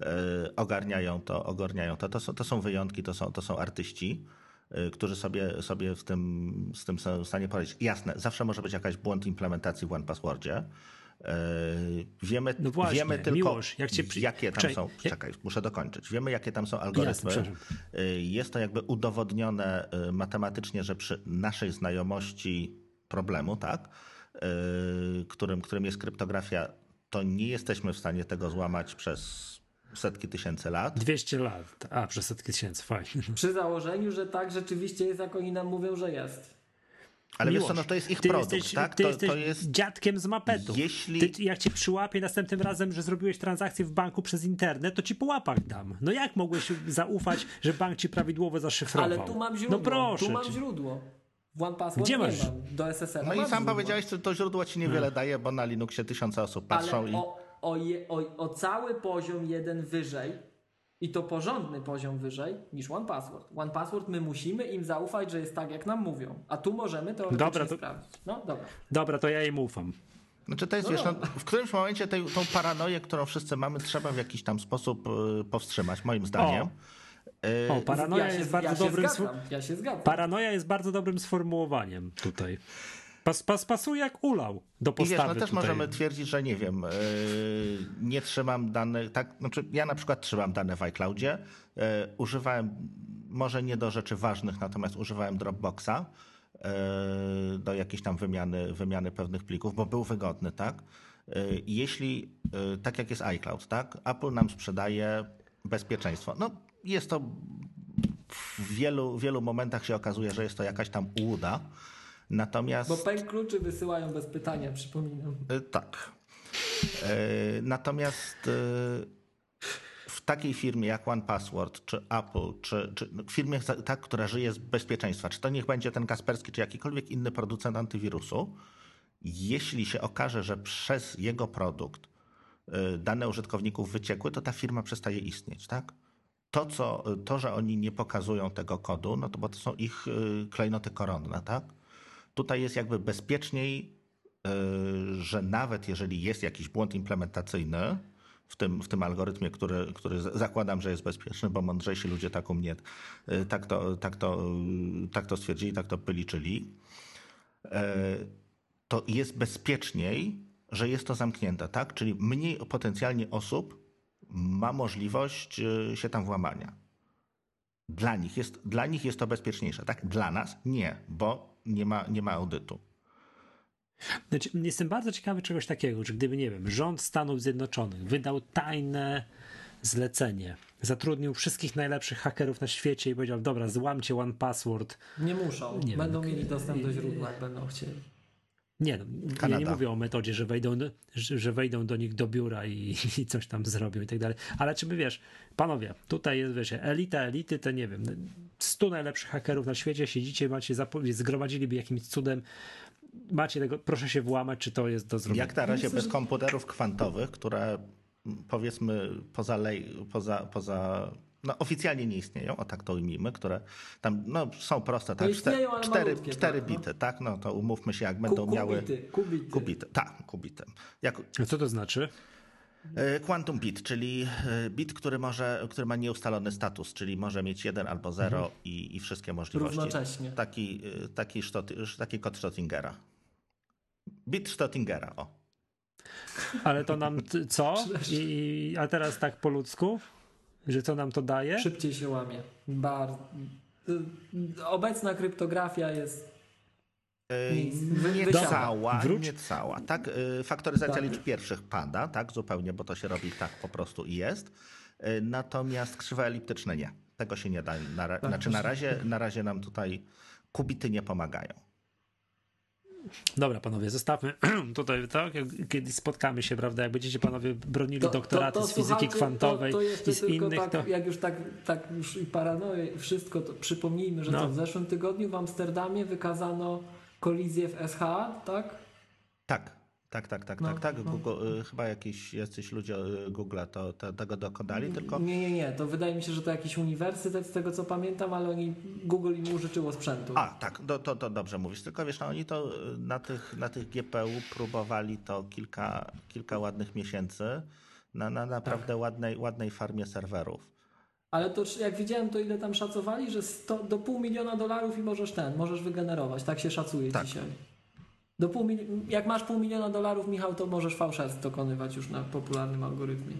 y, ogarniają to, ogarniają to. To są, to są wyjątki, to są, to są artyści y, którzy sobie, sobie w tym, z tym są w stanie poradzić. Jasne, zawsze może być jakaś błąd implementacji w OnePasswordzie, E, wiemy, no właśnie, wiemy tylko, Miłosz, jak cię... jakie tam Czekaj, są. Czekaj, muszę dokończyć. Wiemy, jakie tam są algorytmy. Jasne, e, Jest to jakby udowodnione e, matematycznie, że przy naszej znajomości problemu, tak, którym, którym jest kryptografia, to nie jesteśmy w stanie tego złamać przez setki tysięcy lat. 200 lat, a przez setki tysięcy, fajnie. Przy założeniu, że tak rzeczywiście jest, jak oni nam mówią, że jest. Ale wiesz co, no to jest ich ty produkt, jesteś, tak? Ty to, jesteś to jest... dziadkiem z mapetu. Jeśli... Ty, jak cię przyłapię następnym razem, że zrobiłeś transakcję w banku przez internet, to ci po łapach dam. No jak mogłeś zaufać, że bank ci prawidłowo zaszyfrował? Ale tu mam źródło. No proszę. Tu mam źródło. W OnePassword Gdzie masz? Mam, do SSL. No i sam źródło. powiedziałeś, że to źródło ci niewiele hmm. daje, bo na Linuxie tysiące osób patrzą Ale i... O, o, je, o, o cały poziom jeden wyżej i to porządny poziom wyżej niż OnePassword. OnePassword my musimy im zaufać, że jest tak, jak nam mówią. A tu możemy to dobra, to... sprawdzić. No, dobra. Dobra, to ja im ufam. Znaczy to jest, no wiesz, no, w którymś momencie tej, tą paranoję, którą wszyscy mamy, trzeba w jakiś tam sposób y, powstrzymać, moim zdaniem. O. O, paranoja ja się, jest bardzo ja dobrym. Zgadzam, ja się zgadzam. Paranoja jest bardzo dobrym sformułowaniem tutaj. Pas, pas, pasuje jak ulał do postawy. I wiesz, no też tutaj. możemy twierdzić, że nie wiem, yy, nie trzymam danych, tak, znaczy ja na przykład trzymam dane w iCloudzie, yy, używałem, może nie do rzeczy ważnych, natomiast używałem Dropboxa yy, do jakiejś tam wymiany, wymiany pewnych plików, bo był wygodny, tak? Jeśli, tak jak jest iCloud, tak? Apple nam sprzedaje bezpieczeństwo. No, jest to w wielu, wielu momentach się okazuje, że jest to jakaś tam ułuda, Natomiast... Bo pęk kluczy wysyłają bez pytania, przypominam. Y, tak. Natomiast w takiej firmie jak One Password, czy Apple, czy, czy no, firmie, tak, która żyje z bezpieczeństwa, czy to niech będzie ten Kasperski, czy jakikolwiek inny producent antywirusu, jeśli się okaże, że przez jego produkt dane użytkowników wyciekły, to ta firma przestaje istnieć, tak? To, co, to, że oni nie pokazują tego kodu, no to bo to są ich klejnoty koronne, tak? Tutaj jest jakby bezpieczniej, y, że nawet jeżeli jest jakiś błąd implementacyjny, w tym, w tym algorytmie, który, który zakładam, że jest bezpieczny, bo mądrzejsi ludzie tak u mnie tak to, tak to, tak to stwierdzili, tak to policzyli to jest bezpieczniej, że jest to zamknięte, tak? Czyli mniej potencjalnie osób ma możliwość e, się tam włamania. Dla nich jest, dla nich jest to bezpieczniejsze, tak? Dla nas nie, bo nie ma, nie ma audytu. Znaczy, jestem bardzo ciekawy czegoś takiego, że gdyby, nie wiem, rząd Stanów Zjednoczonych wydał tajne zlecenie, zatrudnił wszystkich najlepszych hakerów na świecie i powiedział, dobra, złamcie one password. Nie muszą, nie będą wiem, mieli dostęp do źródła, jak będą chcieli. Nie, no, ja nie mówię o metodzie, że wejdą, że, że wejdą do nich do biura i, i, coś tam zrobią i tak dalej. Ale czy by wiesz, panowie, tutaj jest, wiesz, elita elity, to nie wiem, 100 najlepszych hakerów na świecie, siedzicie, macie, zgromadziliby jakimś cudem, macie tego, proszę się włamać, czy to jest do zrobienia. Jak na razie bez komputerów kwantowych, które powiedzmy poza, lej, poza, poza no, oficjalnie nie istnieją, o tak to ujmijmy, które tam no, są proste, tak? Cztery, cztery, cztery tak, no. bity, no. tak? No to umówmy się, jak będą kubity, miały. Kubity. Kubity. Tak, kubity. Jak... A co to znaczy? E, quantum bit, czyli e, bit, który, może, który ma nieustalony status, czyli może mieć jeden albo zero mhm. i, i wszystkie możliwości. Równocześnie. Taki, e, taki, taki kod Schrödingera. Bit Schrödingera, o. Ale to nam co? I, a teraz tak po ludzku? Że co nam to daje? Szybciej się łamie. Bar... Obecna kryptografia jest nie cała, nie cała. Tak, y, faktoryzacja tak. liczb pierwszych pada, tak, zupełnie, bo to się robi tak po prostu i jest. Y, natomiast krzywe eliptyczne nie. Tego się nie da. Na, tak, znaczy na razie, na razie nam tutaj kubity nie pomagają. Dobra, panowie, zostawmy tutaj, tak? Kiedy spotkamy się, prawda? Jak będziecie panowie bronili to, doktoraty to, to, z fizyki kwantowej to, i z innych. Tak, to... Jak już tak, tak już i paranoję, wszystko, to przypomnijmy, że no. w zeszłym tygodniu w Amsterdamie wykazano kolizję w SH, tak? Tak. Tak, tak, tak, no, tak, tak. No. Google, y, chyba jakiś jacyś ludzie y, Google'a to, to, tego dokonali, tylko... Nie, nie, nie, to wydaje mi się, że to jakiś uniwersytet z tego co pamiętam, ale oni, Google im użyczyło sprzętu. A, tak, to, to, to dobrze mówisz, tylko wiesz, no, oni to y, na tych, na tych GPU próbowali to kilka, kilka ładnych miesięcy na, na naprawdę tak. ładnej, ładnej farmie serwerów. Ale to jak widziałem, to ile tam szacowali, że 100, do pół miliona dolarów i możesz ten, możesz wygenerować. Tak się szacuje tak. dzisiaj. Do pół jak masz pół miliona dolarów, Michał, to możesz fałszerstw dokonywać już na popularnym algorytmie.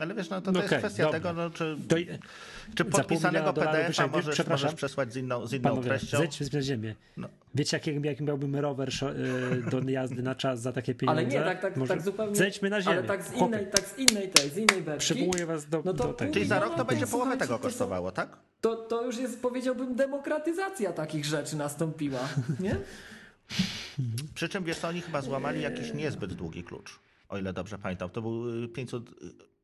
Ale wiesz, no to, to okay, jest kwestia dobra. tego, no, czy, to, czy podpisanego PDF-a możesz, możesz przesłać z inną, z inną Panowie, treścią. Zejdźmy z ziemię. No. Wiecie, jak, jak miałbym rower y, do jazdy na czas za takie pieniądze? Ale nie, tak, tak, Może... tak zupełnie. Zejdźmy na ziemię. Ale tak z innej, tak z innej tej, z innej wersji. Przywołuję was do, no to do tego. Czyli za rok to będzie połowę tego kosztowało, tak? To, to już jest, powiedziałbym, demokratyzacja takich rzeczy nastąpiła, nie? Przy czym wiesz, oni chyba złamali jakiś niezbyt długi klucz. O ile dobrze pamiętam. To był 500. Y,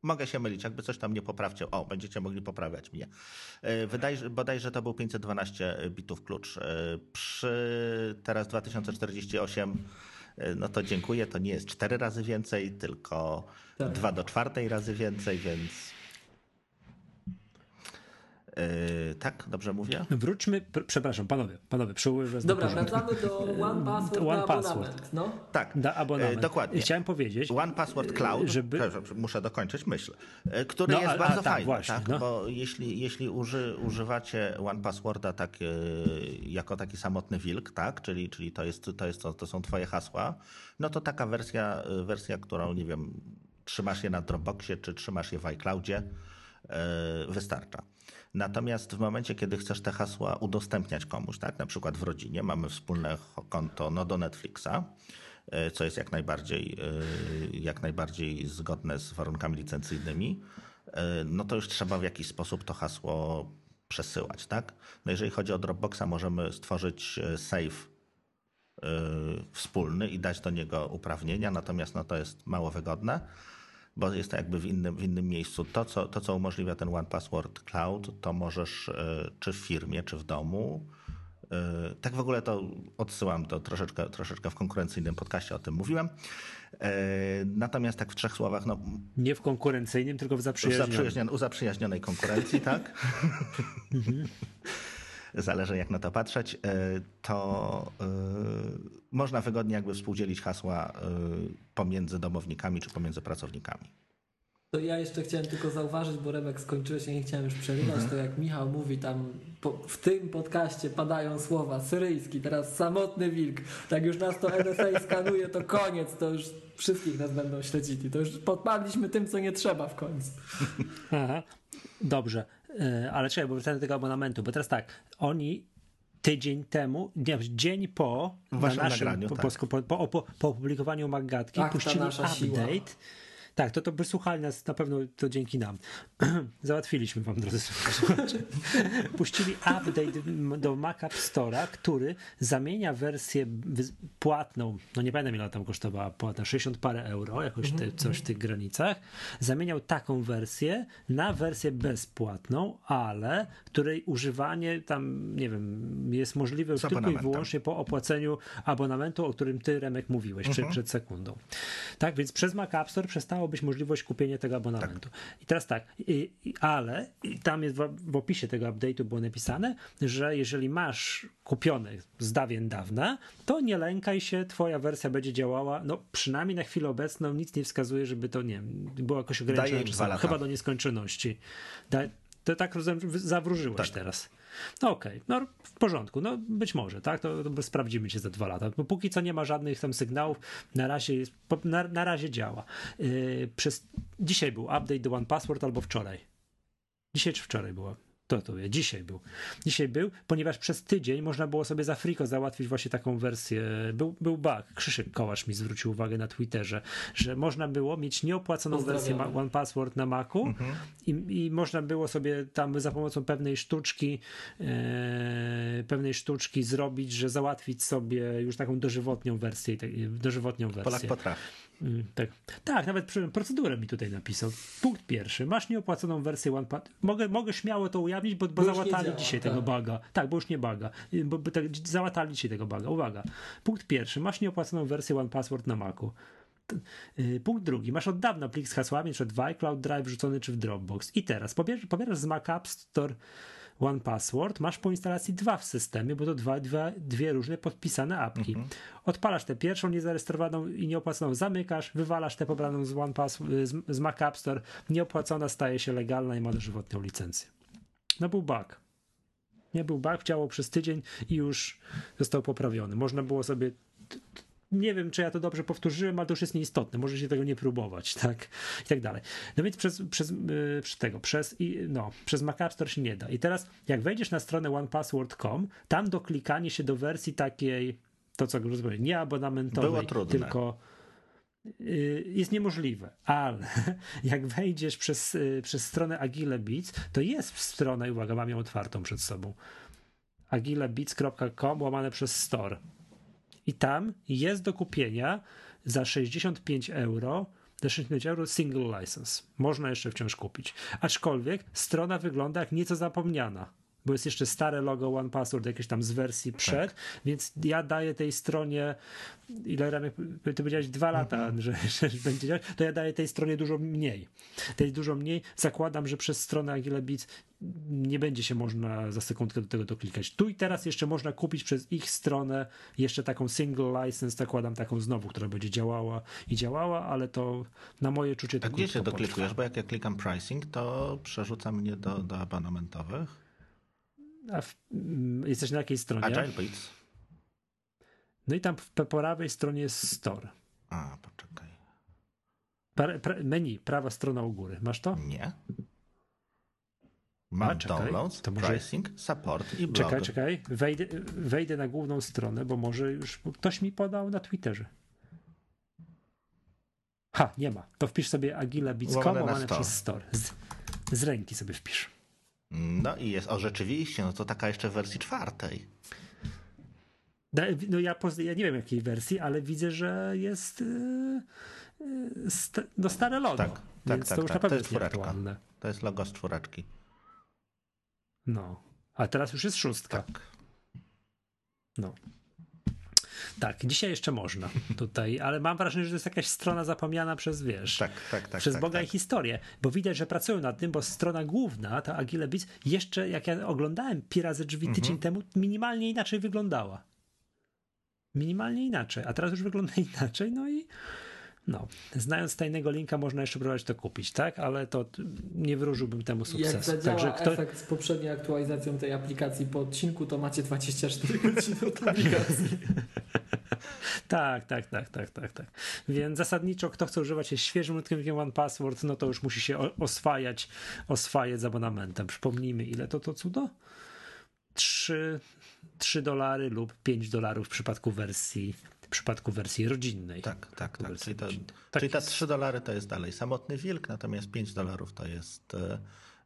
mogę się mylić, jakby coś tam nie poprawcie. O, będziecie mogli poprawiać mnie. Y, wydaje, bodajże to był 512 bitów klucz. Y, przy teraz 2048 no to dziękuję, to nie jest cztery razy więcej, tylko tak. dwa do czwartej razy więcej, więc Yy, tak, dobrze mówię? Wróćmy, przepraszam, panowie, panowie, przywołuję Dobra, wracamy do One Password One Password. No? Tak, da abonament. dokładnie. Chciałem powiedzieć, One Password Cloud, żeby... muszę dokończyć myśl, yy, który no, jest a, bardzo a, tak, fajny, właśnie, tak? No. bo jeśli, jeśli uży, używacie One Passworda tak, yy, jako taki samotny wilk, tak, czyli, czyli to, jest, to, jest, to, to są twoje hasła, no to taka wersja, wersja, którą, nie wiem, trzymasz je na Dropboxie, czy trzymasz je w iCloudzie, wystarcza. Natomiast w momencie, kiedy chcesz te hasła udostępniać komuś, tak, na przykład w rodzinie, mamy wspólne konto no, do Netflixa, e, co jest jak najbardziej, e, jak najbardziej zgodne z warunkami licencyjnymi, e, no to już trzeba w jakiś sposób to hasło przesyłać, tak? No jeżeli chodzi o Dropboxa, możemy stworzyć save wspólny i dać do niego uprawnienia, natomiast no, to jest mało wygodne, bo jest to jakby w innym, w innym miejscu. To co, to, co umożliwia ten One Password Cloud, to możesz czy w firmie, czy w domu E, tak w ogóle to odsyłam to troszeczkę, troszeczkę w konkurencyjnym podcaście o tym mówiłem. E, natomiast tak w trzech słowach. No, Nie w konkurencyjnym, tylko w zaprzyjaźnionej. U zaprzyjaźnionej konkurencji, tak? Zależy jak na to patrzeć. E, to można wygodnie jakby współdzielić hasła pomiędzy domownikami czy pomiędzy pracownikami. To ja jeszcze chciałem tylko zauważyć, bo Remek skończyłeś, ja nie chciałem już przerywać, mhm. to jak Michał mówi tam po, w tym podcaście padają słowa syryjski, teraz samotny wilk, tak już nas to NSA skanuje, to koniec, to już wszystkich nas będą śledzili, to już podpadliśmy tym, co nie trzeba w końcu. Aha, dobrze, e, ale czekaj, bo wracamy do tego abonamentu, bo teraz tak, oni tydzień temu, nie, dzień po, na naszym, nagraniu, po, tak. po, po, po, po, opublikowaniu Maggatki tak, puścili update, siła tak, to, to wysłuchali nas na pewno to dzięki nam. Załatwiliśmy wam, drodzy słuchacze. Puścili update do Mac App Store'a, który zamienia wersję płatną, no nie pamiętam ile tam kosztowała płatna, 60 parę euro, jakoś te, mhm, coś w mhm. tych granicach, zamieniał taką wersję na wersję bezpłatną, ale której używanie tam, nie wiem, jest możliwe już tylko i wyłącznie po opłaceniu abonamentu, o którym ty, Remek, mówiłeś mhm. przed, przed sekundą. Tak, więc przez Mac App Store przestało być możliwość kupienia tego abonamentu. Tak. I teraz tak, i, ale tam jest w, w opisie tego update'u było napisane, że jeżeli masz kupiony z dawien dawna, to nie lękaj się, twoja wersja będzie działała, no przynajmniej na chwilę obecną nic nie wskazuje, żeby to, nie było jakoś ograniczone, chyba do nieskończoności. Da, to tak zawróżyłeś tak. teraz. No okej, okay. no w porządku, no być może, tak, to, to sprawdzimy się za dwa lata, bo póki co nie ma żadnych tam sygnałów, na razie, jest, na, na razie działa. Yy, przez, dzisiaj był update do One Password albo wczoraj. Dzisiaj czy wczoraj była? To to wie, dzisiaj był. Dzisiaj był, ponieważ przez tydzień można było sobie za friko załatwić właśnie taką wersję. Był, był bug. Krzysiek Kołasz mi zwrócił uwagę na Twitterze, że można było mieć nieopłaconą wersję One Password na Macu mhm. i, i można było sobie tam za pomocą pewnej sztuczki e, pewnej sztuczki zrobić, że załatwić sobie już taką dożywotnią wersję. Dożywotnią wersję. Polak potrafi. Mm, tak. tak, nawet procedurę mi tutaj napisał. Punkt pierwszy. Masz nieopłaconą wersję OnePass. Mogę, mogę śmiało to ujawnić, bo, bo, bo załatali działa, dzisiaj tak. tego baga. Tak, bo już nie baga. Bo, bo tak, załatali dzisiaj tego baga. Uwaga. Punkt pierwszy. Masz nieopłaconą wersję OnePassword na Macu. Y, punkt drugi. Masz od dawna plik z hasłami, czy w iCloud Drive wrzucony, czy w Dropbox. I teraz pobierasz, pobierasz z Mac App Store One Password, masz po instalacji dwa w systemie, bo to dwa, dwa, dwie różne podpisane apki. Mhm. Odpalasz tę pierwszą niezarejestrowaną i nieopłaconą, zamykasz, wywalasz tę pobraną z, One Pass, z, z Mac App Store, nieopłacona staje się legalna i ma dożywotnią licencję. No był bug. Nie był bug, działał przez tydzień i już został poprawiony. Można było sobie nie wiem, czy ja to dobrze powtórzyłem, ale to już jest nieistotne, może się tego nie próbować, tak, i tak dalej. No więc przez, przez, yy, przez tego, przez, i, no, przez Mac App Store się nie da. I teraz, jak wejdziesz na stronę onepassword.com, tam do klikania się do wersji takiej, to co rozumiem, nie abonamentowej, tylko y, jest niemożliwe, ale jak wejdziesz przez, y, przez stronę Agile Beats, to jest strona, i uwaga, mam ją otwartą przed sobą, agilebeats.com łamane przez store i tam jest do kupienia za 65 euro za 65 euro single license. Można jeszcze wciąż kupić. Aczkolwiek strona wygląda jak nieco zapomniana bo jest jeszcze stare logo One Password jakieś tam z wersji przed, tak. więc ja daję tej stronie, ile Remek, ty powiedziałeś dwa lata, mm -hmm. że, że będzie działać, to ja daję tej stronie dużo mniej. Tej dużo mniej. Zakładam, że przez stronę Agile Beats nie będzie się można za sekundkę do tego doklikać. Tu i teraz jeszcze można kupić przez ich stronę jeszcze taką single license, zakładam taką znowu, która będzie działała i działała, ale to na moje czucie A gdzie się doklikujesz? Bo jak ja klikam pricing, to przerzuca mnie do, do abonamentowych. A w, mm, jesteś na jakiej stronie? Agile Beats. No i tam po prawej stronie jest store. A, poczekaj. Pra, pra, menu, prawa strona u góry. Masz to? Nie. Mam A, czekaj, downloads, to może... pricing, support i blog. Czekaj, czekaj. Wejdę, wejdę na główną stronę, bo może już ktoś mi podał na Twitterze. Ha, nie ma. To wpisz sobie Agile Beats.com łamane przez store. Z, z ręki sobie wpisz. No i jest, o rzeczywiście, no to taka jeszcze w wersji czwartej. No ja, ja nie wiem jakiej wersji, ale widzę, że jest yy, st no stare logo. Tak, tak, tak. To już tak. na To jest czwóreczka. To jest logo z czwóreczki. No. A teraz już jest szóstka. Tak. No. Tak, dzisiaj jeszcze można tutaj, ale mam wrażenie, że to jest jakaś strona zapomniana przez, wiesz, tak, tak, tak, przez tak, Boga tak. i historię, bo widać, że pracują nad tym, bo strona główna, ta Agile Beats, jeszcze jak ja oglądałem Pi razy drzwi Mhm. tydzień temu, minimalnie inaczej wyglądała. Minimalnie inaczej, a teraz już wygląda inaczej, no i no, znając tajnego linka można jeszcze próbować to kupić, tak? Ale to nie wróżyłbym temu sukcesu. Jak zadziała Także kto... efekt z poprzedniej aktualizacją tej aplikacji po odcinku, to macie 24 godziny od publikacji. Tak, tak, tak, tak, tak, tak. Więc zasadniczo kto chce używać się świeżym użytkownikiem One Password, no to już musi się oswajać, oswajać z abonamentem. Przypomnijmy, ile to to cudo? 3, 3 dolary lub 5 dolarów w przypadku wersji przypadku wersji rodzinnej. Tak, tak, tak. Czyli, to. Tak czyli ta jest. 3 dolary to jest dalej samotny wilk, natomiast 5 dolarów to jest e,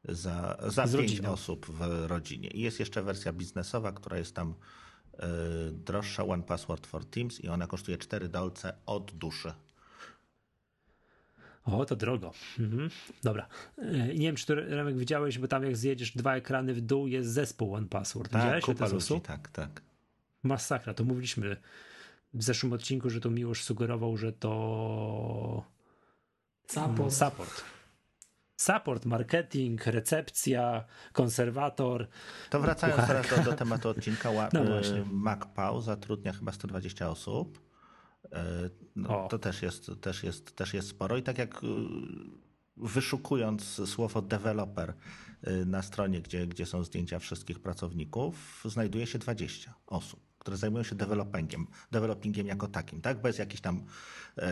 za, za Z 5 rodziną. osób w rodzinie. I jest jeszcze wersja biznesowa, która jest tam e, droższa, One Password for Teams i ona kosztuje 4 dolce od duszy. O, to drogo. Mhm. Dobra. E, Nie wiem, czy to Remek widziałeś, bo tam jak zjedziesz dwa ekrany w dół, jest zespół One Password. Tak, Widziałeś kupa ludzi, tak, tak. Masakra. To mówiliśmy w zeszłym odcinku, że to Miłosz sugerował, że to Support. Support. Support, marketing, recepcja, konserwator. To wracając Kucharka. teraz do, do tematu odcinka, No właśnie. MacPau zatrudnia chyba 120 osób. E, No, to też jest, też, jest, też jest sporo i tak jak e, wyszukując słowo developer na stronie, gdzie, gdzie są zdjęcia wszystkich pracowników, znajduje się 20 osób, które zajmują się developingiem, developingiem jako takim, tak? Bez jakichś tam e,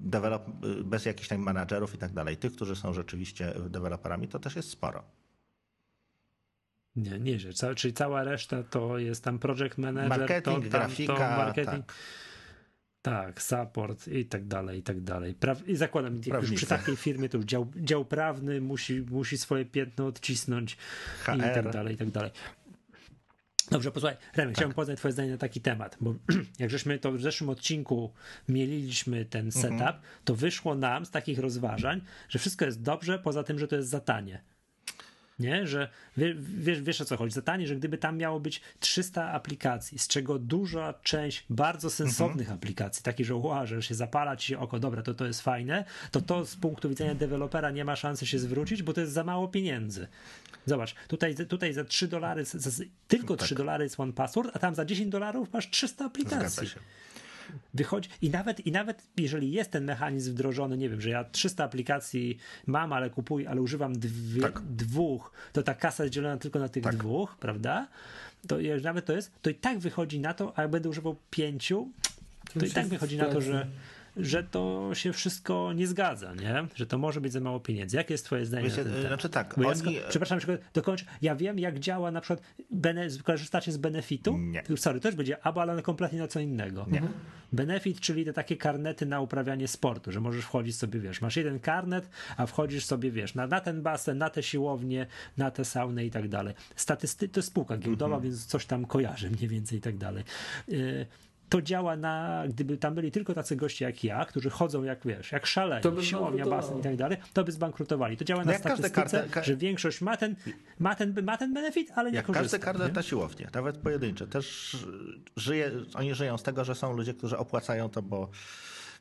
develop, bez jakichś tam menadżerów i tak dalej. Tych, którzy są rzeczywiście deweloperami, to też jest sporo. Nie, nie, że ca- czyli cała reszta to jest tam project manager, Marketing, to, tam, grafika, to marketing. tak. Tak, support i tak dalej, i tak dalej. Praw... I zakładam, już przy takiej firmie to już dział, dział prawny musi, musi swoje piętno odcisnąć i HR. tak dalej, i tak dalej. Dobrze, posłuchaj, Remek, Tak. chciałbym poznać twoje zdanie na taki temat, bo jak żeśmy to w zeszłym odcinku mieliliśmy ten Mhm. setup, to wyszło nam z takich rozważań, że wszystko jest dobrze, poza tym, że to jest za tanie. Nie, że wie, wiesz, wiesz o co chodzi. Za tanie, że gdyby tam miało być 300 aplikacji, z czego duża część bardzo sensownych Mhm. aplikacji, takich, że ła, że się zapala ci się oko, dobra, to to jest fajne, to to z punktu widzenia dewelopera nie ma szansy się zwrócić, bo to jest za mało pieniędzy. Zobacz, tutaj, tutaj za 3 dolary, tylko 3 dolary jest One Password, a tam za 10 dolarów masz 300 aplikacji Zgadza się. Wychodzi i nawet, i nawet jeżeli jest ten mechanizm wdrożony, nie wiem, że ja 300 aplikacji mam, ale kupuję, ale używam dwie, Tak. dwóch, to ta kasa jest dzielona tylko na tych Tak. dwóch, prawda? To nawet to jest, to i tak wychodzi na to, a jak będę używał pięciu, to i już tak wychodzi na to, że że to się wszystko nie zgadza, nie? Że to może być za mało pieniędzy. Jakie jest twoje zdanie Wiecie, na ten temat? znaczy tak, Bo ja oni- sko- przepraszam, tylko dokończę. Ja wiem, jak działa na przykład, bene, korzystacie z benefitu? Nie. Sorry, też będzie abo, ale kompletnie na co innego. Nie. Benefit, czyli te takie karnety na uprawianie sportu, że możesz wchodzić sobie, wiesz, masz jeden karnet, a wchodzisz sobie, wiesz, na, na ten basen, na te siłownie, na te sauny i tak dalej. Statystyki, to jest spółka giełdowa, Mhm. więc coś tam kojarzy mniej więcej i tak dalej. Y, To działa na, gdyby tam byli tylko tacy goście jak ja, którzy chodzą jak wiesz, jak szaleni, siłownia, basen i tak dalej, to by zbankrutowali. To działa No na statystyce, karne- ka- że większość ma ten, ma ten, ma ten benefit, ale nie Jak korzysta. nie? na siłownię, nawet pojedyncze. Też żyje, oni żyją z tego, że są ludzie, którzy opłacają to, bo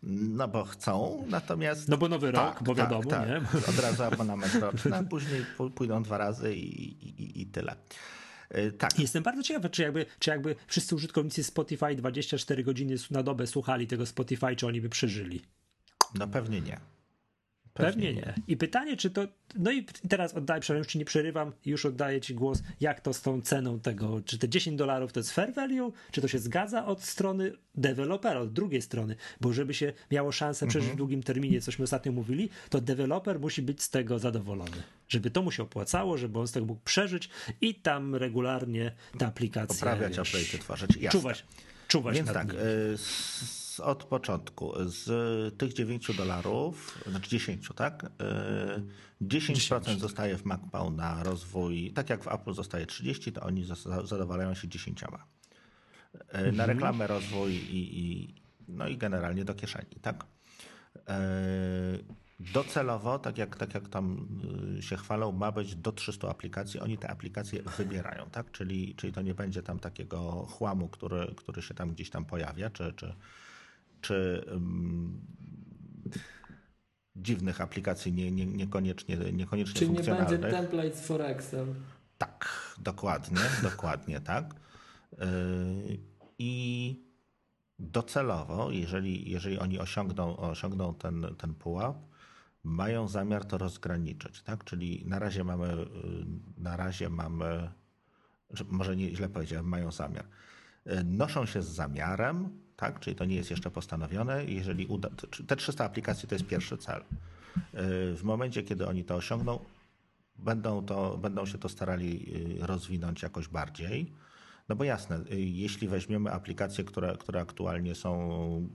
no bo chcą, natomiast... No bo nowy rok, bo wiadomo, nie? Od razu abonament roczny, a później pójdą dwa razy i, i, i tyle. Y, Tak, Jestem bardzo ciekawy, czy jakby, czy jakby wszyscy użytkownicy Spotify 24 godziny na dobę słuchali tego Spotify, czy oni by przeżyli. no pewnie nie. Pewnie nie. I pytanie, czy to. No i teraz oddaję, przepraszam, czy nie przerywam, już oddaję Ci głos, jak to z tą ceną tego, czy te 10 dolarów to jest fair value, czy to się zgadza od strony dewelopera, od drugiej strony, bo żeby się miało szansę przeżyć w długim terminie, cośmy ostatnio mówili, to deweloper musi być z tego zadowolony. Żeby to mu się opłacało, żeby on z tego mógł przeżyć i tam regularnie ta aplikacja. Poprawiać, wiesz, update'y tworzyć. Jasne. Czuwać, czuwać Więc tak, y, z, od początku, z tych 9 dolarów, znaczy 10, tak? Y, 10% zostaje w MacPow na rozwój, tak jak w Apple zostaje 30, to oni zadowalają się 10. na mhm. reklamę, rozwój i, i, no i generalnie do kieszeni, tak? Docelowo, tak jak, tak jak tam y, się chwalą, ma być do 300 aplikacji. Oni te aplikacje wybierają, tak? Czyli, czyli to nie będzie tam takiego chłamu, który, który się tam gdzieś tam pojawia, czy, czy, czy um, dziwnych aplikacji, nie, nie, niekoniecznie, niekoniecznie Czyli nie będzie templates for Excel. Tak, dokładnie, dokładnie tak. Yy, I docelowo, jeżeli, jeżeli oni osiągną, osiągną ten, ten pułap, mają zamiar to rozgraniczyć, tak? Czyli na razie mamy, y, na razie mamy, może nie źle powiedziałem, mają zamiar. Y, noszą się z zamiarem, tak? Czyli to nie jest jeszcze postanowione. Jeżeli uda, te 300 aplikacji to jest pierwszy cel. Y, w momencie, kiedy oni to osiągną, będą, to, będą się to starali rozwinąć jakoś bardziej. No bo jasne, jeśli weźmiemy aplikacje, które, które aktualnie są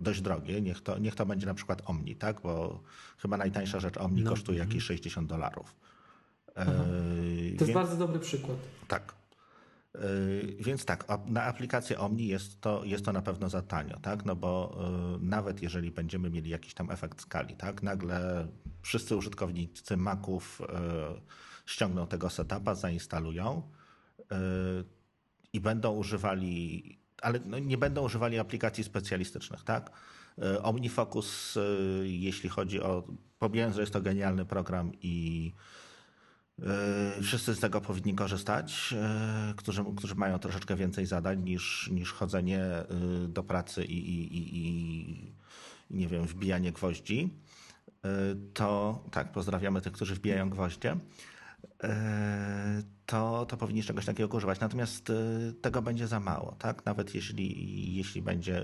dość drogie. Niech to, niech to będzie na przykład Omni, tak? Bo chyba najtańsza rzecz Omni no. kosztuje jakieś 60 dolarów. E, to jest bardzo dobry przykład. Tak. E, więc tak, na aplikację Omni jest to, jest to na pewno za tanio, tak? No bo e, nawet jeżeli będziemy mieli jakiś tam efekt skali, tak? Nagle wszyscy użytkownicy Maców ściągną tego setupa, zainstalują i będą używali ale no nie będą używali aplikacji specjalistycznych, tak? OmniFocus, jeśli chodzi o, pomijając, że jest to genialny program i wszyscy z tego powinni korzystać, którzy, którzy mają troszeczkę więcej zadań niż, niż chodzenie do pracy i, i, i, i nie wiem, wbijanie gwoździ, to tak, pozdrawiamy tych, którzy wbijają gwoździe to, to powinni czegoś takiego używać. Natomiast tego będzie za mało, tak? Nawet jeśli, jeśli będzie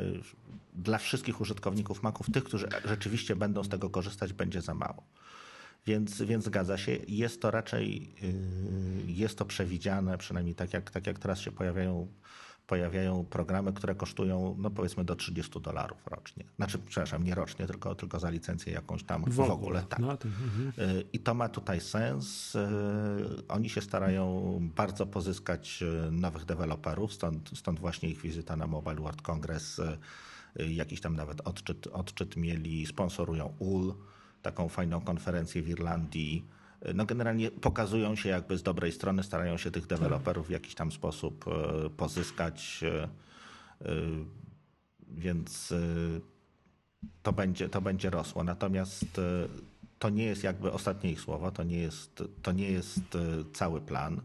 dla wszystkich użytkowników Maców, tych, którzy rzeczywiście będą z tego korzystać, będzie za mało. Więc, więc zgadza się. Jest to raczej, y, jest to przewidziane, przynajmniej tak jak, tak jak teraz się pojawiają pojawiają programy, które kosztują, no powiedzmy, do 30 dolarów rocznie. Znaczy, przepraszam, nie rocznie, tylko, tylko za licencję jakąś tam w, w ogóle. Tak. No, to, mhm. I to ma tutaj sens. Y, oni się starają bardzo pozyskać nowych deweloperów, stąd, stąd właśnie ich wizyta na Mobile World Congress. Jakiś tam nawet odczyt, odczyt mieli, sponsorują UL, taką fajną konferencję w Irlandii no generalnie pokazują się jakby z dobrej strony, starają się tych deweloperów w jakiś tam sposób e, pozyskać, e, e, więc to będzie, to będzie rosło. Natomiast to nie jest jakby ostatnie ich słowa, to nie jest, to nie jest cały plan.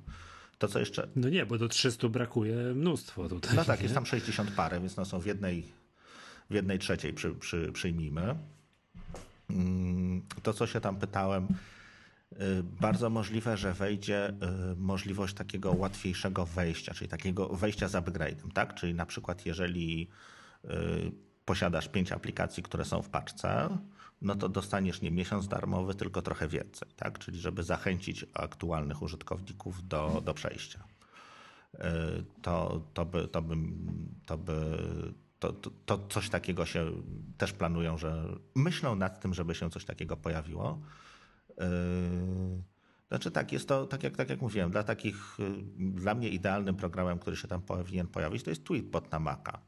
To co jeszcze. No nie, bo do 300 brakuje mnóstwo tutaj. No tak, nie? jest tam 60 parę, więc no są w jednej, w jednej trzeciej przy, przy, przyjmijmy. Mm, to co się tam pytałem, Y, bardzo możliwe, że wejdzie y, możliwość takiego łatwiejszego wejścia, czyli takiego wejścia z upgrade'em, tak? Czyli na przykład jeżeli y, posiadasz pięć aplikacji, które są w paczce, no to dostaniesz nie miesiąc darmowy, tylko trochę więcej, tak? Czyli żeby zachęcić aktualnych użytkowników do, do przejścia. To, to by, to by, to by to, to, to coś takiego się też planują, że myślą nad tym, żeby się coś takiego pojawiło. Yy, znaczy tak, jest to, tak jak, tak jak mówiłem, dla takich, yy, dla mnie idealnym programem, który się tam powinien pojawić, to jest Tweetbot na Maca.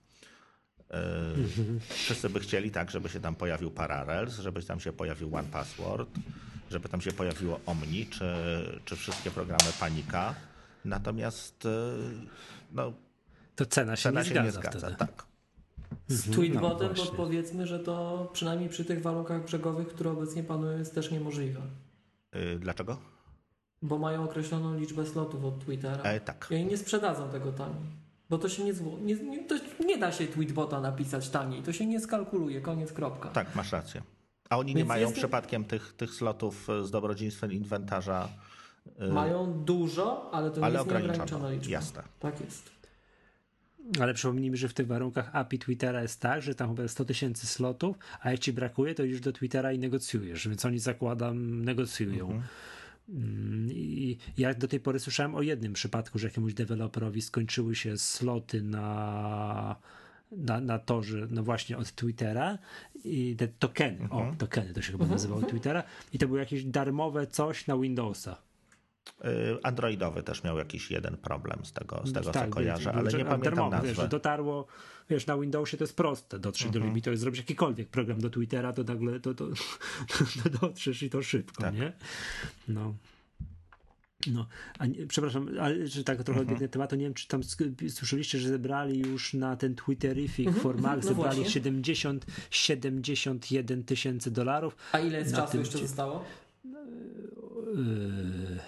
Yy, wszyscy by chcieli tak, żeby się tam pojawił Parallels, żeby tam się pojawił One Password, żeby tam się pojawiło Omni, czy, czy wszystkie programy Panika. Natomiast no, to cena się, cena nie, się zgadza nie zgadza. Tak. Z mhm. tweetbotem no, podpowiedzmy, że to przynajmniej przy tych warunkach brzegowych, które obecnie panują, jest też niemożliwe. Yy, dlaczego? Bo mają określoną liczbę slotów od Twittera. E, tak. I nie sprzedadzą tego taniej. Bo to się nie, nie, nie, to nie da się tweetbota napisać taniej. To się nie skalkuluje, koniec, kropka. Tak, masz rację. A oni Więc nie mają jest... przypadkiem tych, tych slotów z dobrodziejstwem inwentarza. Yy... Mają dużo, ale to ale jest nieograniczona liczba. Jasne. Tak jest. Ale przypomnijmy, że w tych warunkach API Twittera jest tak, że tam chyba 100 tysięcy slotów, a jak ci brakuje, to już do Twittera i negocjujesz, więc oni zakładam, negocjują. Mhm. Mm, I ja do tej pory słyszałem o jednym przypadku, że jakiemuś deweloperowi skończyły się sloty na, na, na torze, no właśnie od Twittera i te tokeny, mhm. o, tokeny to się chyba mhm. nazywało Twittera i to było jakieś darmowe coś na Windowsa. Y, Androidowy też miał jakiś jeden problem z tego, z tego tak, co kojarzę, ale nie pamiętam darmowy, nazwy. Wiesz, dotarło, wiesz, na Windowsie to jest proste dotrzeć uh -huh. do mhm. limitu, zrobić jakikolwiek program do Twittera, to nagle to, to, to dotrzesz i to szybko, tak. nie? No. No, a nie, przepraszam, ale że tak trochę odbiegnę uh -huh. tematu, nie wiem, czy tam słyszeliście, że zebrali już na ten Twitterific -huh. formal, no zebrali właśnie. 70, 71 tysięcy dolarów. A ile jest czasu jeszcze zostało?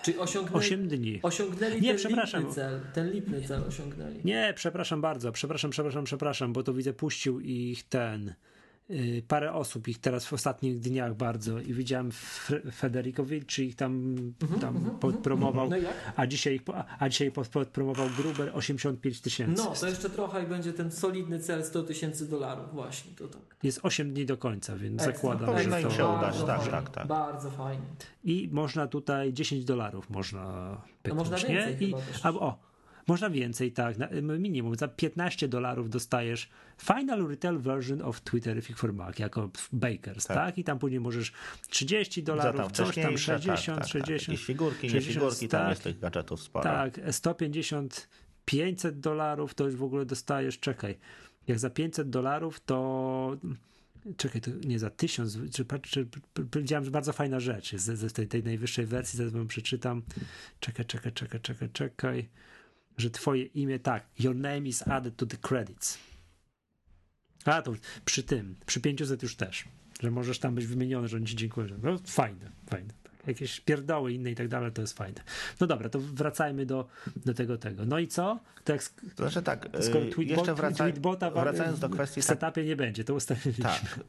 Czyli osiągnęli, 8 dni. Osiągnęli nie, ten przepraszam. lipny cel. Ten lipny cel osiągnęli. Nie, przepraszam bardzo. Przepraszam, przepraszam, przepraszam, bo to widzę, puścił ich ten. Yy, parę osób ich teraz w ostatnich dniach bardzo i widziałem Federico Wilczy ich tam, mhm, tam mm -hmm, podpromował, no a dzisiaj a dzisiaj podpromował Gruber 85 tysięcy. No, to jeszcze trochę i będzie ten solidny cel 100 tysięcy dolarów właśnie, to tak. Jest 8 dni do końca, więc Ekstra. zakładam, Powinno że to... się udać, tak, tak, tak. Bardzo fajnie. I można tutaj 10 dolarów można pyknąć, no można więcej nie? I, a, o, można więcej, tak. Minimum za 15 dolarów dostajesz Final Retail Version of Twitterific for Mac jako Bakers, tak. tak? I tam później możesz 30 dolarów, coś tam 60, tak, tak, 60. Tak. Jakieś figurki, 60, nie figurki, tam jest tych gadżetów sporo. Tak, 150, 500 dolarów to już w ogóle dostajesz, czekaj, jak za 500 dolarów to czekaj, to nie za tysiąc, czy, czy, powiedziałem, że bardzo fajna rzecz jest z, tej, tej najwyższej wersji, zaraz wam przeczytam. Czekaj, czekaj, czekaj, czekaj, czekaj że twoje imię, tak, your name is added to the credits. A to przy tym, przy 500 już też, że możesz tam być wymieniony, że oni ci dziękują. No, fajne, fajne. Tak. Jakieś pierdoły inne i tak dalej, to jest fajne. No dobra, to wracajmy do, do tego, tego. No i co? To, jak, znaczy tak, skoro y, tweet, jeszcze wraca, tweetbota wracając do kwestii... W setupie tak, nie będzie, to ustaliliśmy. Tak, yy,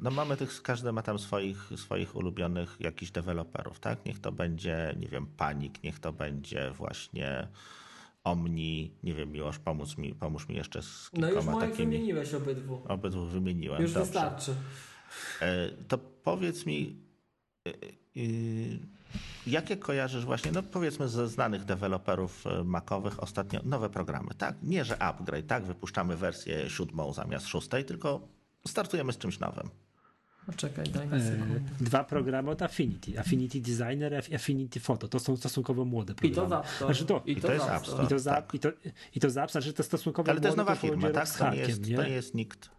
no mamy tych, każdy ma tam swoich, swoich ulubionych jakichś deweloperów, tak? Niech to będzie, nie wiem, Panik, niech to będzie właśnie Omni, nie wiem, Miłosz, pomóż mi, pomóż mi jeszcze z kilkoma No już moich takimi... wymieniłeś obydwu. Obydwu wymieniłem, Już dobrze. wystarczy. E, to powiedz mi, e, e, jakie kojarzysz właśnie, no powiedzmy ze znanych deweloperów makowych ostatnio nowe programy, tak? Nie, że upgrade, tak? Wypuszczamy wersję siódmą zamiast szóstej, tylko startujemy z czymś nowym. Poczekaj, daj mi sekundę. Dwa programy od Affinity. Affinity Designer i Affinity Photo. To są stosunkowo młode programy. I to Store. Znaczy to, I, to, to jest App Store. I to, za, tak. i to, i to Store, znaczy to stosunkowo Ale to jest nowa firma, tak? To nie, jest, nie? to nie jest nikt.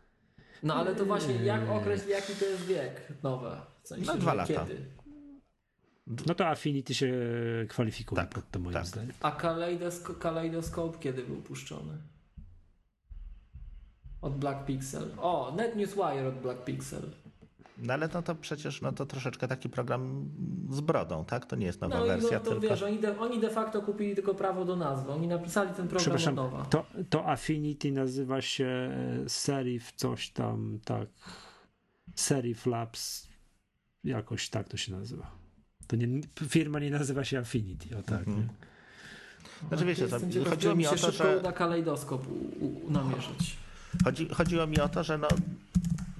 No ale to właśnie jak określi, jaki to jest wiek nowe? W sensie, no dwa lata. Kiedy? No to Affinity się kwalifikuje tak, pod to moim tak. zdaniem. A Kaleidoskop, Kaleidoskop kiedy był puszczony? Od Black Pixel. O, Net Newswire od Black Pixel. No ale no to przecież no to troszeczkę taki program z brodą, tak? To nie jest nowa no, wersja. No to tylko... wiesz, oni de, oni de facto kupili tylko prawo do nazwy. Oni napisali ten program od nowa. To, to Affinity nazywa się e, Serif coś tam, tak. Serif Labs. Jakoś tak to się nazywa. To nie, firma nie nazywa się Affinity, o tak. Mhm. Znaczy wiecie, to, chodziło mi o to, że... uda kalejdoskop u, u, namierzyć. Chodzi, chodziło mi o to, że no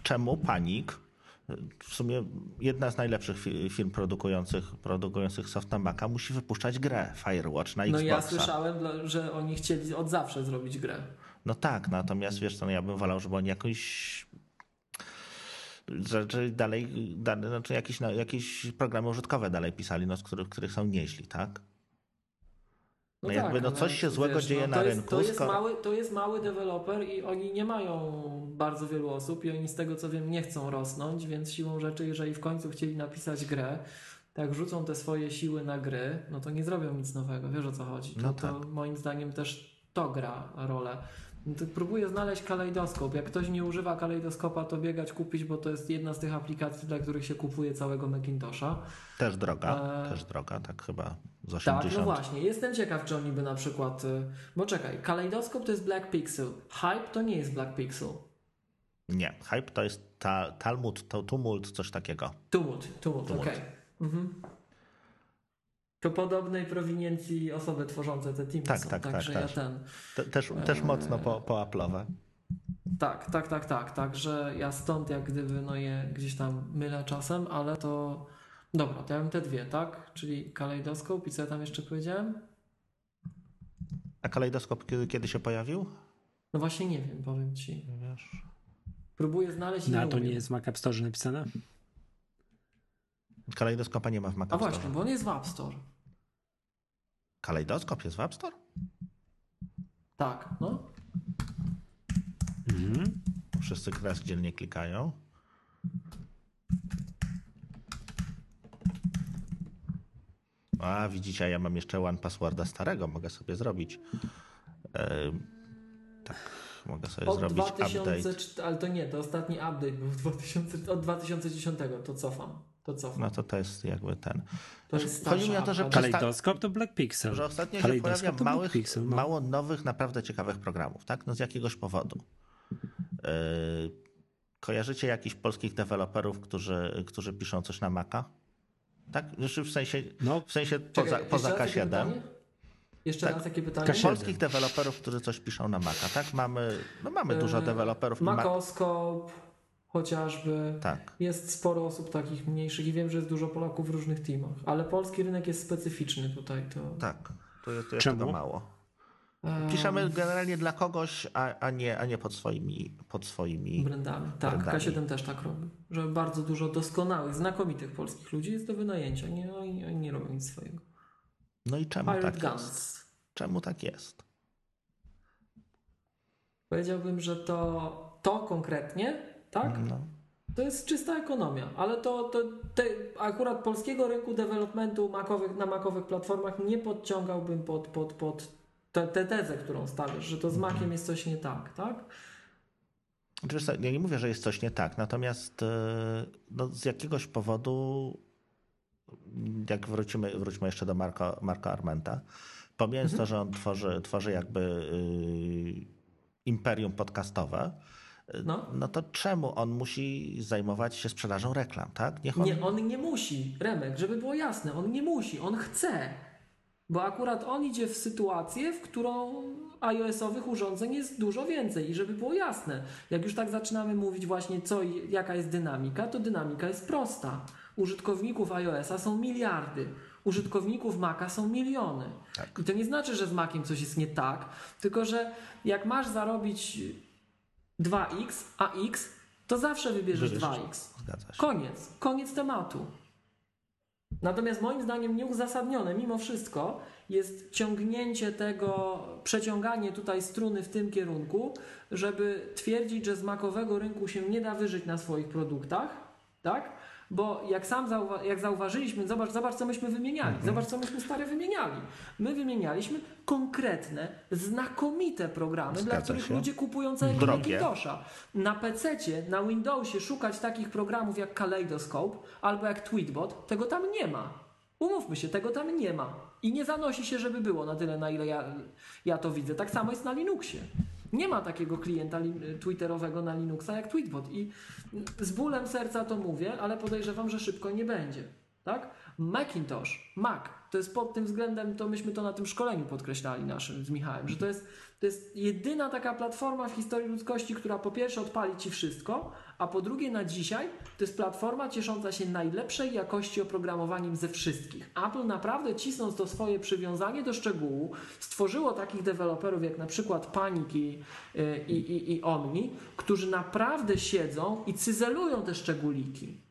czemu panik w sumie jedna z najlepszych firm produkujących, produkujących soft na Maca musi wypuszczać grę Firewatch na Xboxa. No ja słyszałem, że oni chcieli od zawsze zrobić grę. No tak, natomiast wiesz no ja bym wolał, żeby oni jakoś że dalej, dalej znaczy jakieś, no, jakieś programy użytkowe dalej pisali, no, z których, których są nieźli, tak? No, no jakby no coś się złego wiesz, dzieje no, na jest, rynku. To jest, skoro... mały, to jest mały deweloper i oni nie mają bardzo wielu osób i oni z tego co wiem nie chcą rosnąć, więc siłą rzeczy, jeżeli w końcu chcieli napisać grę, tak rzucą te swoje siły na gry, no to nie zrobią nic nowego, wiesz o co chodzi. No to, tak. to moim zdaniem też to gra rolę. No próbuję znaleźć kalejdoskop. Jak ktoś nie używa kalejdoskopa, to biegać kupić, bo to jest jedna z tych aplikacji, dla których się kupuje całego Macintosha. Też droga, e... też droga, tak chyba z 80. Tak, no właśnie. Jestem ciekaw, czy oni by na przykład... Y, bo czekaj, kalejdoskop to jest Black Pixel. Hype to nie jest Black Pixel. Nie, Hype to jest ta, Talmud, to Tumult, coś takiego. Tumult, Tumult, tumult. okej. Okay. Mhm to podobnej prowiniencji osoby tworzące te teamy tak, są. Tak, Także tak, ja ten... Te, też, też mocno po, po Apple'owe. Tak, tak, tak, tak. Także ja stąd jak gdyby no je gdzieś tam mylę czasem, ale to dobra, to ja mam te dwie, tak? Czyli kalejdoskop i co ja tam jeszcze powiedziałem? A kalejdoskop kiedy, kiedy się pojawił? No właśnie nie wiem, powiem ci. Wiesz. Próbuję znaleźć. No, to nie jest w Mac App Store napisane? Kalejdoskopa nie ma w Mac A właśnie, bo on jest w App Store. Kalejdoskop jest w App Store? Tak, no. Mhm. Wszyscy teraz dzielnie klikają. A, widzicie, ja mam jeszcze one passworda starego, mogę sobie zrobić. E, tak, mogę sobie Od zrobić 2000, update. ale to nie, to ostatni update był w 2000, od 2010, to cofam. To cofam. No to to jest jakby ten. to jest chodzi mi o to, że Kalejdoskop to Black Pixel. Że ostatnio się pojawia małych, Pixel, no. mało nowych, naprawdę ciekawych programów, tak? No z jakiegoś powodu. Yy, kojarzycie jakichś polskich deweloperów, którzy, którzy piszą coś na Maca? Tak? Znaczy w sensie, No, w sensie poza, poza raz jakie K7. pytanie? Jeszcze Tak. raz jakie pytanie? K7. Polskich deweloperów, którzy coś piszą na Maca, tak? Mamy, no mamy dużo E, deweloperów. i Ma- Macoskop chociażby. tak. Jest sporo osób takich mniejszych i wiem, że jest dużo Polaków w różnych teamach, ale polski rynek jest specyficzny tutaj. To, Tak, to jest, to jest Czemu? tego mało. Em, Piszemy generalnie dla kogoś, a, a, nie, a nie pod swoimi, pod swoimi Brandami. Tak, brandami. K7 też tak robi. Że bardzo dużo doskonałych, znakomitych polskich ludzi jest do wynajęcia. Nie, oni, oni nie robią nic swojego. No i czemu Pirate tak Guns. jest? Czemu tak jest? Powiedziałbym, że to, to konkretnie, tak? No. To jest czysta ekonomia, ale to, to te, akurat polskiego rynku developmentu makowych, na makowych platformach nie podciągałbym pod, pod, pod tę te, tezę, którą stawiasz, że to z makiem jest coś nie tak, tak? Wiesz ja nie mówię, że jest coś nie tak, natomiast e, no, z jakiegoś powodu, jak wrócimy, wróćmy jeszcze do Marka, Marka Armenta, pomijając Mhm. to, że on tworzy, tworzy jakby y, imperium podcastowe, No. no to czemu on musi zajmować się sprzedażą reklam, tak? Niech on... Nie, on nie musi, Remek, żeby było jasne, on nie musi, on chce. Bo akurat on idzie w sytuację, w którą iOS-owych urządzeń jest dużo więcej. I żeby było jasne, jak już tak zaczynamy mówić właśnie co i jaka jest dynamika, to dynamika jest prosta. Użytkowników iOS-a są miliardy. Użytkowników Maca są miliony. Tak. I to nie znaczy, że z Maciem coś jest nie tak, tylko że jak masz zarobić 2x, a x, to zawsze wybierzesz Wybierzesz. 2x. Zgadza się. Koniec, koniec tematu. Natomiast moim zdaniem nieuzasadnione mimo wszystko jest ciągnięcie tego, przeciąganie tutaj struny w tym kierunku, żeby twierdzić, że z makowego rynku się nie da wyżyć na swoich produktach, tak? Bo jak sam zauwa- jak zauważyliśmy, zobacz, zobacz co myśmy wymieniali, zobacz co myśmy stare wymieniali. My wymienialiśmy konkretne, znakomite programy, dla Zgadza których się. ludzie kupują całego. Macintosha. Na PC, na Windowsie szukać takich programów jak Kaleidoscope albo jak Tweetbot, tego tam nie ma. Umówmy się, tego tam nie ma. I nie zanosi się, żeby było na tyle, na ile ja, ja to widzę. Tak samo jest na Linuxie. Nie ma takiego klienta li- twitterowego na Linuxa jak Tweetbot. I z bólem serca to mówię, ale podejrzewam, że szybko nie będzie. Tak? Macintosh, Mac, to jest pod tym względem, to myśmy to na tym szkoleniu podkreślali naszym z Michałem, że to jest, to jest jedyna taka platforma w historii ludzkości, która po pierwsze odpali ci wszystko, a po drugie na dzisiaj to jest platforma ciesząca się najlepszej jakości oprogramowaniem ze wszystkich. Apple naprawdę cisnąc to swoje przywiązanie do szczegółu, stworzyło takich deweloperów jak na przykład Panic i, i, i, i Omni, którzy naprawdę siedzą i cyzelują te szczególiki.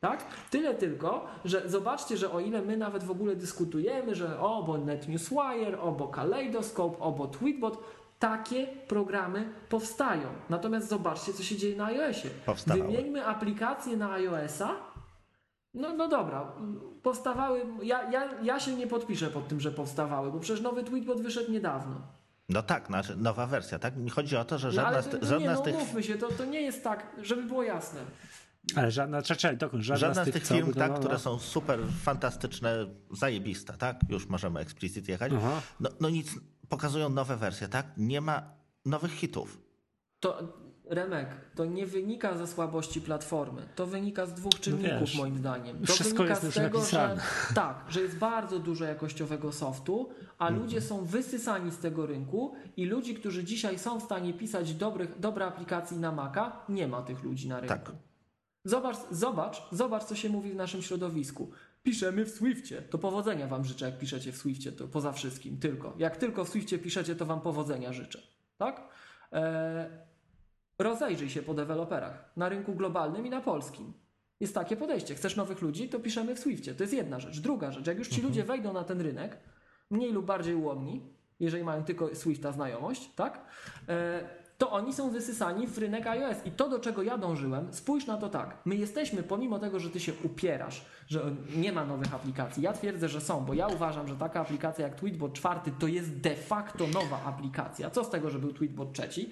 Tak? Tyle tylko, że zobaczcie, że o ile my nawet w ogóle dyskutujemy, że o, bo NetNewsWire, o, bo Kaleidoscope, o, bo Tweetbot, takie programy powstają. Natomiast zobaczcie, co się dzieje na iOSie. Powstawały. Wymieńmy aplikację na iOSa. No, no dobra, powstawały. Ja, ja, ja się nie podpiszę pod tym, że powstawały, bo przecież nowy Tweetbot wyszedł niedawno. No tak, znaczy nowa wersja, tak? Chodzi o to, że No, żadna, ale z, to, ty- nie, żadna no, z tych mówmy się, to, to nie jest tak, żeby było jasne. Ale żadna, czekaj, dokąd, żadna, Żadna z tych co firm, tak, które są super fantastyczne, zajebiste, tak? Już możemy explicit jechać. No, no nic, pokazują nowe wersje, tak? Nie ma nowych hitów. To Remek, to nie wynika ze słabości platformy. To wynika z dwóch czynników, No wiesz, moim zdaniem. To wszystko wynika jest z już tego, napisane. że tak, że jest bardzo dużo jakościowego softu, a Mhm. ludzie są wysysani z tego rynku i ludzi, którzy dzisiaj są w stanie pisać dobrych, dobre aplikacje na Maca, nie ma tych ludzi na rynku. Tak. Zobacz, zobacz, zobacz, co się mówi w naszym środowisku. Piszemy w Swiftie. To powodzenia wam życzę, jak piszecie w Swiftie, to poza wszystkim, tylko. Jak tylko w Swiftie piszecie, to wam powodzenia życzę. Tak? Eee, rozejrzyj się po deweloperach na rynku globalnym i na polskim. Jest takie podejście. Chcesz nowych ludzi, to piszemy w Swiftie. To jest jedna rzecz. Druga rzecz, jak już ci ludzie wejdą na ten rynek, mniej lub bardziej ułomni, jeżeli mają tylko Swifta znajomość, tak? E, to oni są wysysani w rynek iOS. I to, do czego ja dążyłem, spójrz na to tak. My jesteśmy, pomimo tego, że ty się upierasz, że nie ma nowych aplikacji, ja twierdzę, że są, bo ja uważam, że taka aplikacja jak Tweetbot 4 to jest de facto nowa aplikacja. Co z tego, że był Tweetbot trzeci?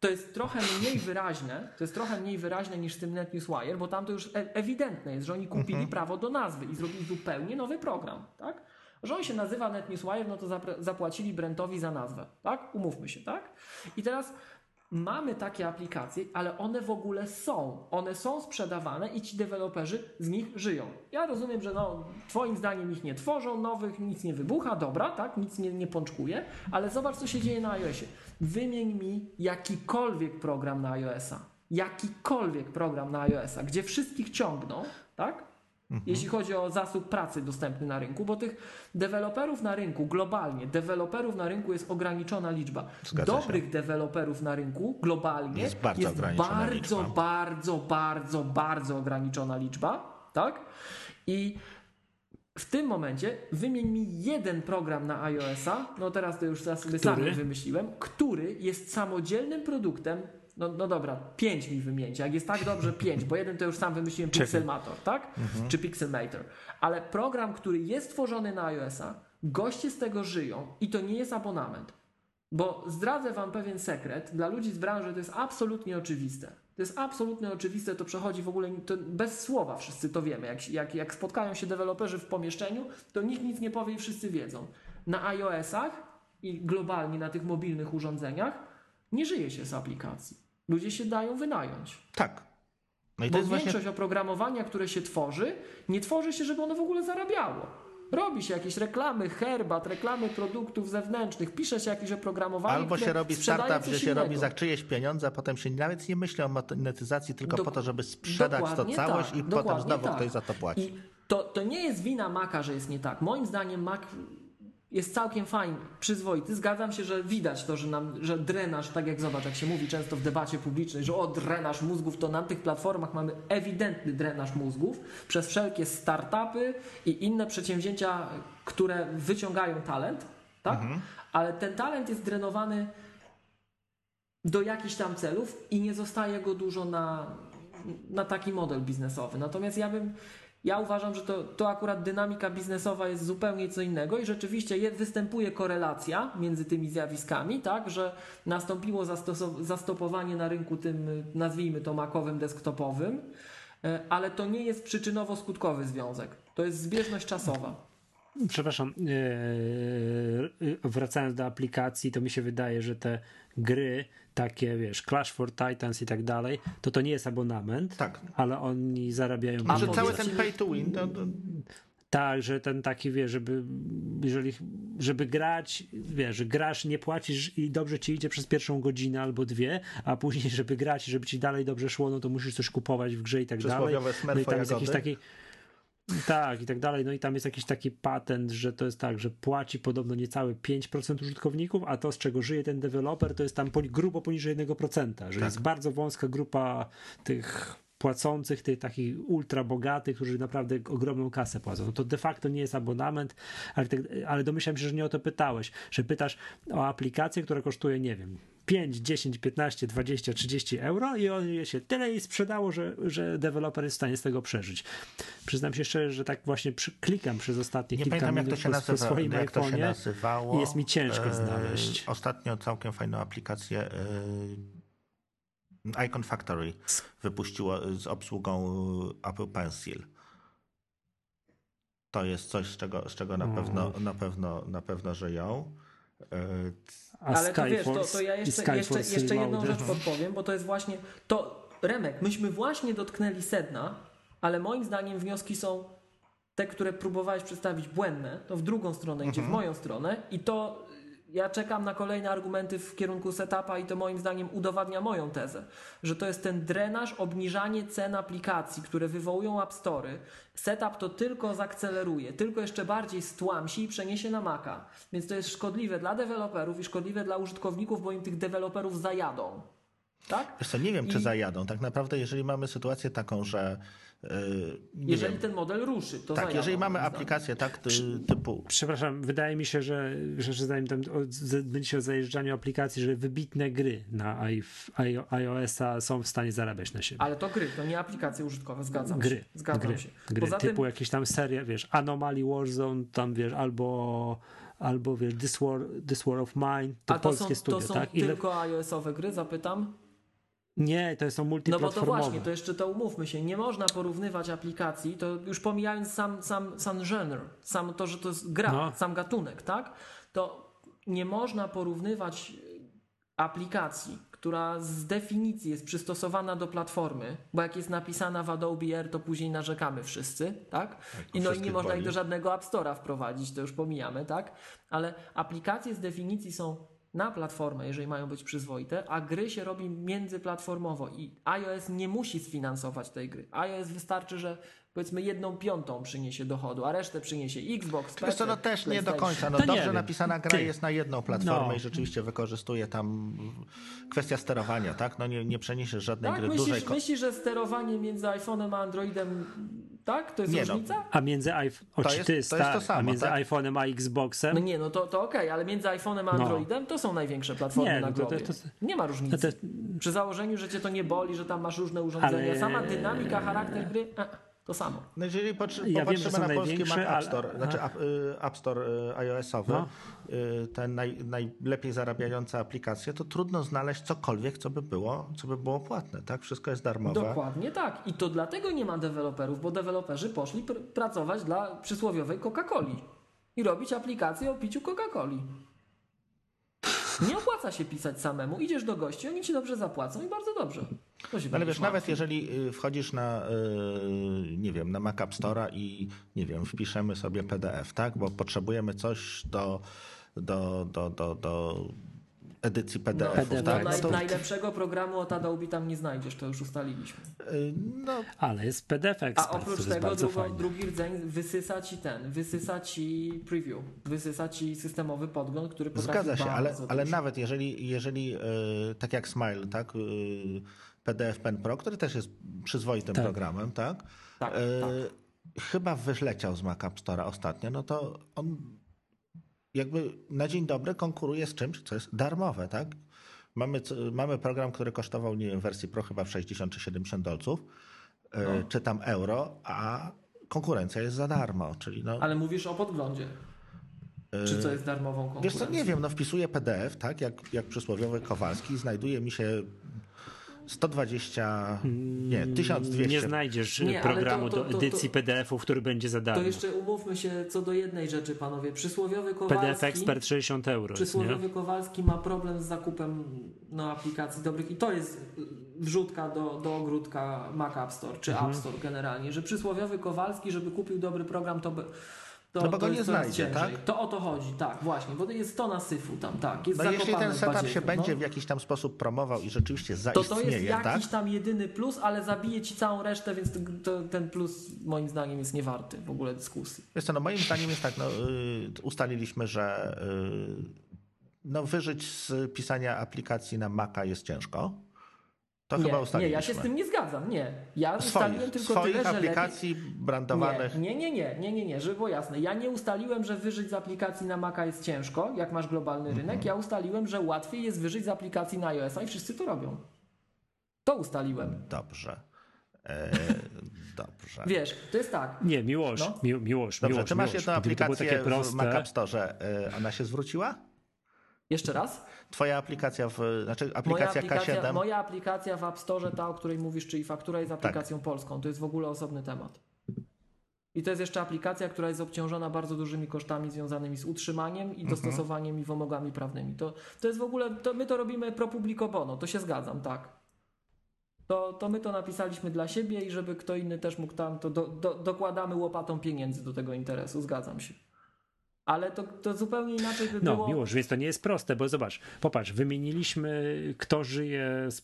To jest trochę mniej wyraźne, to jest trochę mniej wyraźne niż w tym NetNewsWire, bo tam to już e ewidentne jest, że oni kupili mhm. prawo do nazwy i zrobili zupełnie nowy program, tak? Że on się nazywa NetNewsWire, no to zapłacili Brentowi za nazwę, tak? Umówmy się, tak? I teraz mamy takie aplikacje, ale one w ogóle są. One są sprzedawane i ci deweloperzy z nich żyją. Ja rozumiem, że no, twoim zdaniem ich nie tworzą, nowych, nic nie wybucha, dobra, tak, nic nie, nie pączkuje, ale zobacz, co się dzieje na iOSie. Wymień mi jakikolwiek program na iOSa. Jakikolwiek program na iOSa, gdzie wszystkich ciągną, tak? Mhm. Jeśli chodzi o zasób pracy dostępny na rynku, bo tych deweloperów na rynku globalnie, deweloperów na rynku jest ograniczona liczba. Zgadza Dobrych się. deweloperów na rynku globalnie jest bardzo, jest bardzo, liczba. bardzo, bardzo, bardzo ograniczona liczba, tak? I w tym momencie wymień mi jeden program na iOS-a, no teraz to już sobie sam wymyśliłem, który jest samodzielnym produktem no, no dobra, pięć mi wymieńcie. Jak jest tak dobrze, pięć, bo jeden to już sam wymyśliłem Pixelmator, tak? Mhm. Czy Pixelmator. Ale program, który jest tworzony na iOS-a, goście z tego żyją i to nie jest abonament. Bo zdradzę Wam pewien sekret, dla ludzi z branży to jest absolutnie oczywiste. To jest absolutnie oczywiste, to przechodzi w ogóle to bez słowa, wszyscy to wiemy. Jak, jak, jak spotkają się deweloperzy w pomieszczeniu, to nikt nic nie powie i wszyscy wiedzą. Na iOS-ach i globalnie na tych mobilnych urządzeniach nie żyje się z aplikacji. Ludzie się dają wynająć. Tak. No i Bo większość właśnie... oprogramowania, które się tworzy, nie tworzy się, żeby ono w ogóle zarabiało. Robi się jakieś reklamy herbat, reklamy produktów zewnętrznych, pisze się jakieś oprogramowanie. Albo się robi startup, że się innego. robi za czyjeś pieniądze, a potem się nawet nie myśli o monetyzacji, tylko Dok po to, żeby sprzedać to całość tak, i potem znowu tak. ktoś za to płaci. I to, to nie jest wina Maca, że jest nie tak. Moim zdaniem Mac jest całkiem fajny, przyzwoity. Zgadzam się, że widać to, że, nam, że drenaż, tak jak zobacz, jak się mówi często w debacie publicznej, że o drenaż mózgów, to na tych platformach mamy ewidentny drenaż mózgów przez wszelkie startupy i inne przedsięwzięcia, które wyciągają talent, tak? Mhm. Ale ten talent jest drenowany do jakichś tam celów i nie zostaje go dużo na, na taki model biznesowy. Natomiast ja bym ja uważam, że to, to akurat dynamika biznesowa jest zupełnie co innego i rzeczywiście jest, występuje korelacja między tymi zjawiskami, tak, że nastąpiło zastopowanie na rynku tym, nazwijmy to makowym, desktopowym, e, ale to nie jest przyczynowo-skutkowy związek. To jest zbieżność czasowa. Przepraszam, e, wracając do aplikacji, to mi się wydaje, że te gry takie, wiesz, Clash for Titans i tak dalej, to to nie jest abonament, tak. ale oni zarabiają... A że cały ten pay to win to... Tak, że ten taki, wie, żeby, jeżeli, żeby grać, wiesz, grasz, nie płacisz i dobrze ci idzie przez pierwszą godzinę albo dwie, a później, żeby grać i żeby ci dalej dobrze szło, no to musisz coś kupować w grze i tak dalej. No i tam jest jakiś taki tak, i tak dalej. No i tam jest jakiś taki patent, że to jest tak, że płaci podobno niecałe 5% użytkowników, a to, z czego żyje ten deweloper, to jest tam grubo poniżej 1%, że tak. jest bardzo wąska grupa tych płacących, tych takich ultra bogatych, którzy naprawdę ogromną kasę płacą. No to de facto nie jest abonament, ale, tak, ale domyślam się, że nie o to pytałeś, że pytasz o aplikację, która kosztuje, nie wiem, 5, 10, 15, 20, 30 euro i on się tyle jej sprzedało, że, że deweloper jest w stanie z tego przeżyć. Przyznam się szczerze, że tak właśnie przy, klikam przez ostatnie Nie kilka pamiętam, minut jak to się nazywa, swoim jak to się nazywało. i jest mi ciężko znaleźć. Ostatnio całkiem fajną aplikację Icon Factory wypuściło z obsługą Apple Pencil. To jest coś, z czego, z czego na, pewno, na, pewno, na pewno żyją. A Ale to wiesz, to, to ja jeszcze, jeszcze, jeszcze jedną rzecz podpowiem, bo to jest właśnie to, Remek, myśmy właśnie dotknęli sedna, ale moim zdaniem wnioski są te, które próbowałeś przedstawić błędne, to w drugą stronę mhm. idzie, w moją stronę i to ja czekam na kolejne argumenty w kierunku setupa i to moim zdaniem udowadnia moją tezę, że to jest ten drenaż, obniżanie cen aplikacji, które wywołują App Story. Setup to tylko zakceleruje, tylko jeszcze bardziej stłamsi i przeniesie na Maca. Więc to jest szkodliwe dla deweloperów i szkodliwe dla użytkowników, bo im tych deweloperów zajadą. Tak? Wiesz co, nie wiem, czy I- zajadą. Tak naprawdę, jeżeli mamy sytuację taką, że Jeżeli wiem, ten model ruszy, to tak, jeżeli mamy aplikację tak ty, typu Przepraszam, wydaje mi się, że, że, że zanim tam o, z- będzie się o zajeżdżaniu aplikacji, że wybitne gry na iOS-a są w stanie zarabiać na siebie. Ale to gry, to nie aplikacje użytkowe, zgadzam gry, się. Zgadzam gry, się. gry Poza typu tym, jakieś tam serie, wiesz, Anomaly Warzone, tam wiesz, albo albo wiesz, This War, This War of Mine, to a to polskie są, studio, to są tak? Ile... tylko iOS-owe gry, zapytam? Nie, to są No bo to multiplatformowe. właśnie, to jeszcze to umówmy się, nie można porównywać aplikacji, to już pomijając sam, sam, sam genre, sam to, że to jest gra, No. sam gatunek, tak? To nie można porównywać aplikacji, która z definicji jest przystosowana do platformy, bo jak jest napisana w Adobe R, to później narzekamy wszyscy, tak? I no i nie można ich do żadnego App Store'a wprowadzić, to już pomijamy, tak? Ale aplikacje z definicji są na platformę, jeżeli mają być przyzwoite, a gry się robi międzyplatformowo i iOS nie musi sfinansować tej gry. iOS wystarczy, że powiedzmy jedną piątą przyniesie dochodu, a resztę przyniesie Xbox, Wiesz co, no PC, też nie do końca. No To dobrze napisana gra Ty. jest na jedną platformę No. i rzeczywiście wykorzystuje tam kwestia sterowania, tak? No nie, nie przeniesiesz żadnej Tak? gry dużej. Myślisz, ko- myślisz, że sterowanie między iPhone'em a Androidem, tak? To jest Nie no. różnica? A między iPhone, To to jest- to jest, to jest to samo, a między tak? iPhone'em a Xboxem, No nie, no to, to okej, ale między iPhone'em a No. Androidem to są największe platformy Nie, na no to- globie. to- to- nie ma różnicy. to- to- Przy założeniu, że cię to nie boli, że tam masz różne urządzenia, Ale- sama dynamika, charakter gry, a, to samo. No jeżeli patrzy, Ja wiem, popatrzymy są na polski Mac App ale- Store, znaczy App, y, App Store y, iOS-owy, No. y, te naj, najlepiej zarabiające aplikacje, to trudno znaleźć cokolwiek, co by było, co by było płatne, tak? Wszystko jest darmowe. Dokładnie tak. I to dlatego nie ma deweloperów, bo deweloperzy poszli pr- pracować dla przysłowiowej Coca-Coli i robić aplikację o piciu Coca-Coli. Nie opłaca się pisać samemu. Idziesz do gości, oni ci dobrze zapłacą i bardzo dobrze. Ale wiesz, nawet jeżeli y, wchodzisz na, y, nie wiem, na Mac App Store'a i, nie wiem, wpiszemy sobie PDF, tak? Bo potrzebujemy coś do, do, do, do, do edycji PDF-ów, PDF, no, tak? naj, No to, najlepszego programu od Adobe tam nie znajdziesz, to już ustaliliśmy. y, no, ale jest PDF Expert, A oprócz tego drugo, drugi rdzeń wysysa ci ten, wysysa ci preview, wysysa ci systemowy podgląd, który potrafi Zgadza się, ale, ale nawet jeżeli, jeżeli y, tak jak Smile, tak? y, PDF Pen Pro, który też jest przyzwoitym Tak. programem, tak? Tak, Y, tak. Chyba wyleciał z Mac App Store'a ostatnio, no to on jakby na dzień dobry konkuruje z czymś, co jest darmowe, tak? Mamy, mamy program, który kosztował, nie wiem, w wersji Pro chyba w 60 czy 70 dolców, y, No. czy tam euro, a konkurencja jest za darmo, czyli no... Ale mówisz o podglądzie. Czy co jest darmową Wiesz konkurencją? co, nie wiem, no wpisuję PDF, tak, jak, jak przysłowiowy Kowalski, znajduje mi się 120, nie, 1200. Nie znajdziesz Nie, ale programu to- to- do to- edycji to- PDF-u, który będzie za To darmo. jeszcze umówmy się co do jednej rzeczy, panowie. Przysłowiowy Kowalski, PDF Expert 60 euro. jest, nie? przysłowiowy Kowalski ma problem z zakupem no, aplikacji dobrych i to jest wrzutka do, do ogródka Mac App Store, czy Mhm. App Store generalnie, że przysłowiowy Kowalski, żeby kupił dobry program, to by... To, No bo go to nie znajdzie, tak? To o to chodzi, tak, właśnie, bo jest to na syfu tam, tak. Jest No jeśli ten setup się będzie no. w jakiś tam sposób promował i rzeczywiście To zaistnieje, to jest jakiś tak? tam jedyny plus, ale zabije ci całą resztę, więc to, to, ten plus moim zdaniem jest niewarty w ogóle dyskusji. Wiesz co, no moim zdaniem jest tak, no, y, ustaliliśmy, że y, no, wyżyć z pisania aplikacji na Maca jest ciężko. To chyba Nie, nie, ustaliliśmy. ja się z tym nie zgadzam, nie. Ja ustaliłem Swoich, tylko swoich tyle, że aplikacji brandowanych. lepiej... Nie, nie, nie, nie, nie, nie, żeby było jasne. Ja nie ustaliłem, że wyżyć z aplikacji na Maca jest ciężko, jak masz globalny Mhm. rynek. Ja ustaliłem, że łatwiej jest wyżyć z aplikacji na iOS-a i wszyscy to robią. To ustaliłem. Dobrze. E, dobrze. Wiesz, to jest tak. Nie, Miłosz, No. mi, Miłosz, Dobrze, Miłosz, ty masz Miłosz. jedną aplikację takie w Mac App Store. E, ona się zwróciła? Jeszcze raz. Twoja aplikacja, w, znaczy Moja aplikacja, aplikacja, K7. moja aplikacja w App Store, ta, o której mówisz, czyli faktura Tak. jest aplikacją polską. To jest w ogóle osobny temat. I to jest jeszcze aplikacja, która jest obciążona bardzo dużymi kosztami związanymi z utrzymaniem Mhm. i dostosowaniem i wymogami prawnymi. To, to jest w ogóle, to my to robimy pro publico bono, to się zgadzam, tak. To, to my to napisaliśmy dla siebie i żeby kto inny też mógł tam, to do, do, dokładamy łopatą pieniędzy do tego interesu, zgadzam się. Ale to, to zupełnie inaczej by No, było. Miłosz, więc to nie jest proste, bo zobacz, popatrz, wymieniliśmy, kto żyje z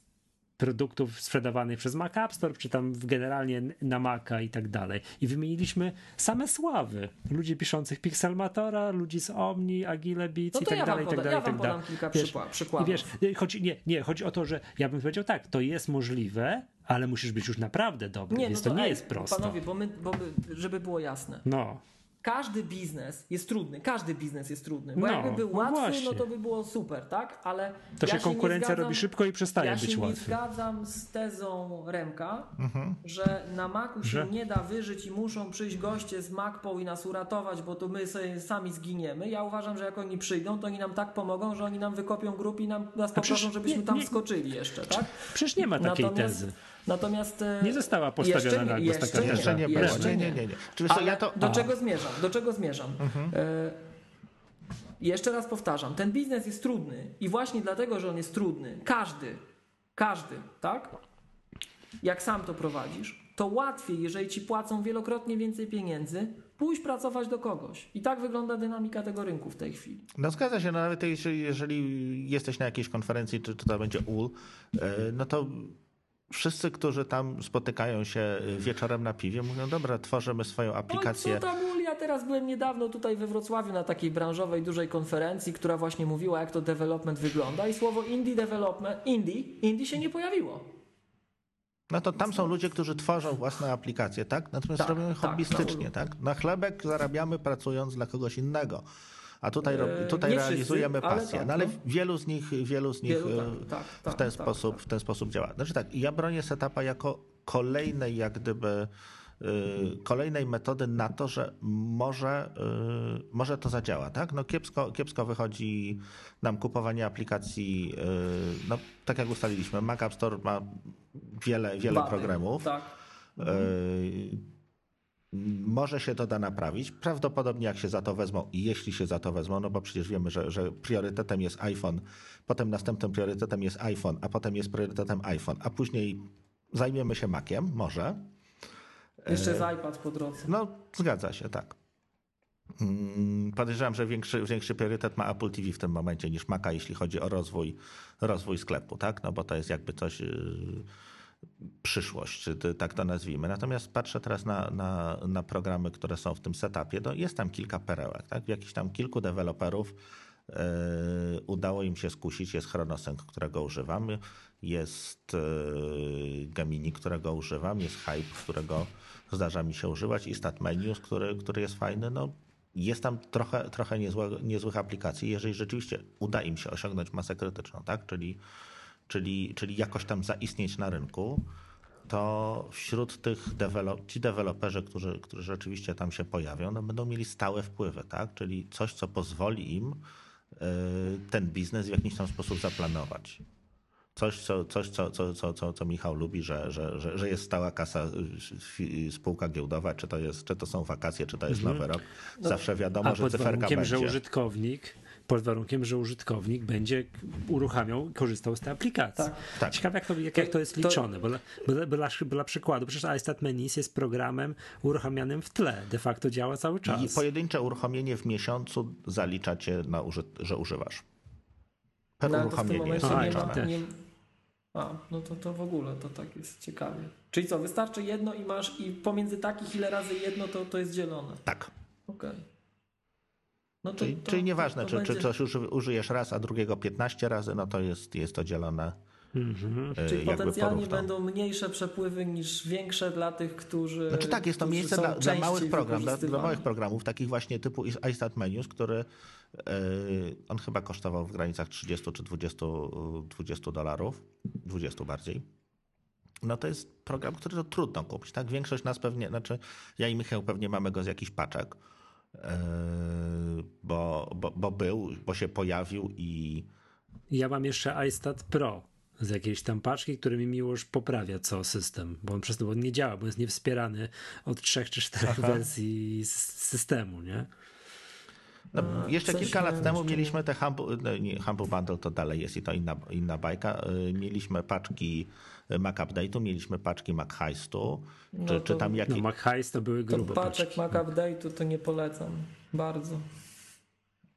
produktów sprzedawanych przez Mac App Store, czy tam generalnie na Maca i tak dalej. I wymieniliśmy same sławy. Ludzi piszących Pixelmatora, ludzi z Omni, Agile Beats No i tak ja dalej, i tak dalej, ja tak wam dalej. podam kilka Wiesz, przykładów. wiesz, chodzi, nie, nie, chodzi o to, że ja bym powiedział tak, to jest możliwe, ale musisz być już naprawdę dobry, Nie, no więc to, to nie ej, jest prosto. Panowie, bo my, bo żeby było jasne. No, Każdy biznes jest trudny, każdy biznes jest trudny. Bo No, jakby był no łatwy, właśnie. no to by było super, tak? Ale to ja się konkurencja zgadzam- robi szybko i przestaje ja być się nie łatwy. zgadzam z tezą Remka, Mhm. że na Macu się Że? nie da wyżyć i muszą przyjść goście z MacPo i nas uratować, bo to my sobie sami zginiemy. Ja uważam, że jak oni przyjdą, to oni nam tak pomogą, że oni nam wykopią grup i nam, nas poproszą, żebyśmy nie- tam nie- skoczyli jeszcze, tak? Przecież nie ma takiej Natomiast- tezy. Natomiast e, Nie została postawiona jeszcze na nie, głos jeszcze taka. Jeszcze nie jeszcze Nie, nie, nie. nie. Ale ja to... do czego zmierzam? Do czego zmierzam? E, jeszcze raz powtarzam, ten biznes jest trudny i właśnie dlatego, że on jest trudny, każdy, każdy, tak? Jak sam to prowadzisz, to łatwiej, jeżeli ci płacą wielokrotnie więcej pieniędzy, pójść pracować do kogoś. I tak wygląda dynamika tego rynku w tej chwili. No zgadza się, no nawet jeżeli, jeżeli jesteś na jakiejś konferencji, czy, czy to będzie UL, e, no to wszyscy, którzy tam spotykają się wieczorem na piwie, mówią, dobra, tworzymy swoją aplikację. No co tam? Ja teraz byłem niedawno tutaj we Wrocławiu na takiej branżowej dużej konferencji, która właśnie mówiła, jak to development wygląda i słowo indie development, indie, indie się nie pojawiło. No to tam są ludzie, którzy tworzą własne aplikacje, tak? Natomiast Tak, robimy tak, hobbystycznie, na tak? Na chlebek zarabiamy pracując dla kogoś innego. A tutaj, Eee, tutaj nie wszyscy, realizujemy ale pasję. tak, no ale no. wielu z nich, wielu z nich Wielu, e, tak, tak, w tak, ten tak, sposób, tak. w ten sposób działa. Znaczy tak, ja bronię setupa jako kolejnej jak gdyby y, kolejnej metody na to, że może, y, może to zadziała, tak? No kiepsko, kiepsko wychodzi nam kupowanie aplikacji, no tak jak ustaliliśmy, Mac App Store ma wiele, wiele Wady, programów. Tak. Może się to da naprawić. Prawdopodobnie jak się za to wezmą i jeśli się za to wezmą, no bo przecież wiemy, że, że priorytetem jest iPhone, potem następnym priorytetem jest iPhone, a potem jest priorytetem iPhone, a później zajmiemy się Maciem, może. Jeszcze jest iPad po drodze. No, zgadza się, tak. Mm, Podejrzewam, że większy, większy priorytet ma Apple TV w tym momencie niż Maca, jeśli chodzi o rozwój, rozwój sklepu, tak? No bo to jest jakby coś, yy, przyszłość, tak to nazwijmy. Natomiast patrzę teraz na, na, na programy, które są w tym setupie, no jest tam kilka perełek, tak? Jakichś tam kilku deweloperów yy, udało im się skusić. Jest Chronosync, którego używam, jest yy, Gemini, którego używam, jest Hype, którego zdarza mi się używać i StatMenus, który, który jest fajny. No, jest tam trochę, trochę niezłe, niezłych aplikacji, jeżeli rzeczywiście uda im się osiągnąć masę krytyczną, tak? Czyli, czyli, czyli jakoś tam zaistnieć na rynku, to wśród tych dewelop- ci deweloperzy, którzy, którzy rzeczywiście tam się pojawią, no będą mieli stałe wpływy, tak? Czyli coś, co pozwoli im y, ten biznes w jakiś tam sposób zaplanować. Coś, co, coś co, co, co, co, co Michał lubi, że, że, że, że jest stała kasa, y, spółka giełdowa, czy to, jest, czy to są wakacje, czy to jest nowy rok. Zawsze wiadomo, A że pod cyferka warunkiem, że będzie. użytkownik, pod warunkiem, że użytkownik będzie uruchamiał, korzystał z tej aplikacji. Tak. Tak. Ciekawe, jak to, jak, jak to jest To- liczone, bo, dla- bo, dla- bo, dla, przykładu, przecież iStat Menis jest programem uruchamianym w tle, de facto działa cały I czas. pojedyncze uruchomienie w miesiącu zalicza cię, na uży, że używasz. Per No, to uruchomienie jest momencie A, nie ma, nie... A, no to, to w ogóle to tak jest ciekawie. Czyli co, wystarczy jedno i masz i pomiędzy takich ile razy jedno to, to jest dzielone. Tak. Okej. No to, Czyli, to, czyli nieważne, to, czy, to czy będzie- coś uży, użyjesz raz, a drugiego 15 razy, no to jest, jest to dzielone. Mhm. e, Czyli potencjalnie porówno. będą mniejsze przepływy niż większe dla tych, którzy. Znaczy tak, jest to miejsce dla, dla małych programów, dla, dla małych programów, takich właśnie typu iStat Menus, który e, on chyba kosztował w granicach 30 czy 20, 20 dolarów, 20 bardziej. No to jest program, który to trudno kupić, tak? Większość nas pewnie, znaczy ja i Michał pewnie mamy go z jakichś paczek, bo, bo, bo był, bo się pojawił i Ja mam jeszcze iStat Pro z jakiejś tam paczki, który mi miłość poprawia co system, bo on przez to on nie działa, bo jest niewspierany od trzech czy czterech wersji s- systemu, nie? No, jeszcze coś kilka lat temu jeszcze- mieliśmy te Humble, no, nie, Humble Bundle, to dalej jest i to inna, inna bajka. Y, Mieliśmy paczki Mac Update'u, mieliśmy paczki Mac Heistu, No czy, to- czy tam No jakie... Mac Heist to były To grube paczek paczki. Mac Update'u to nie polecam. Bardzo.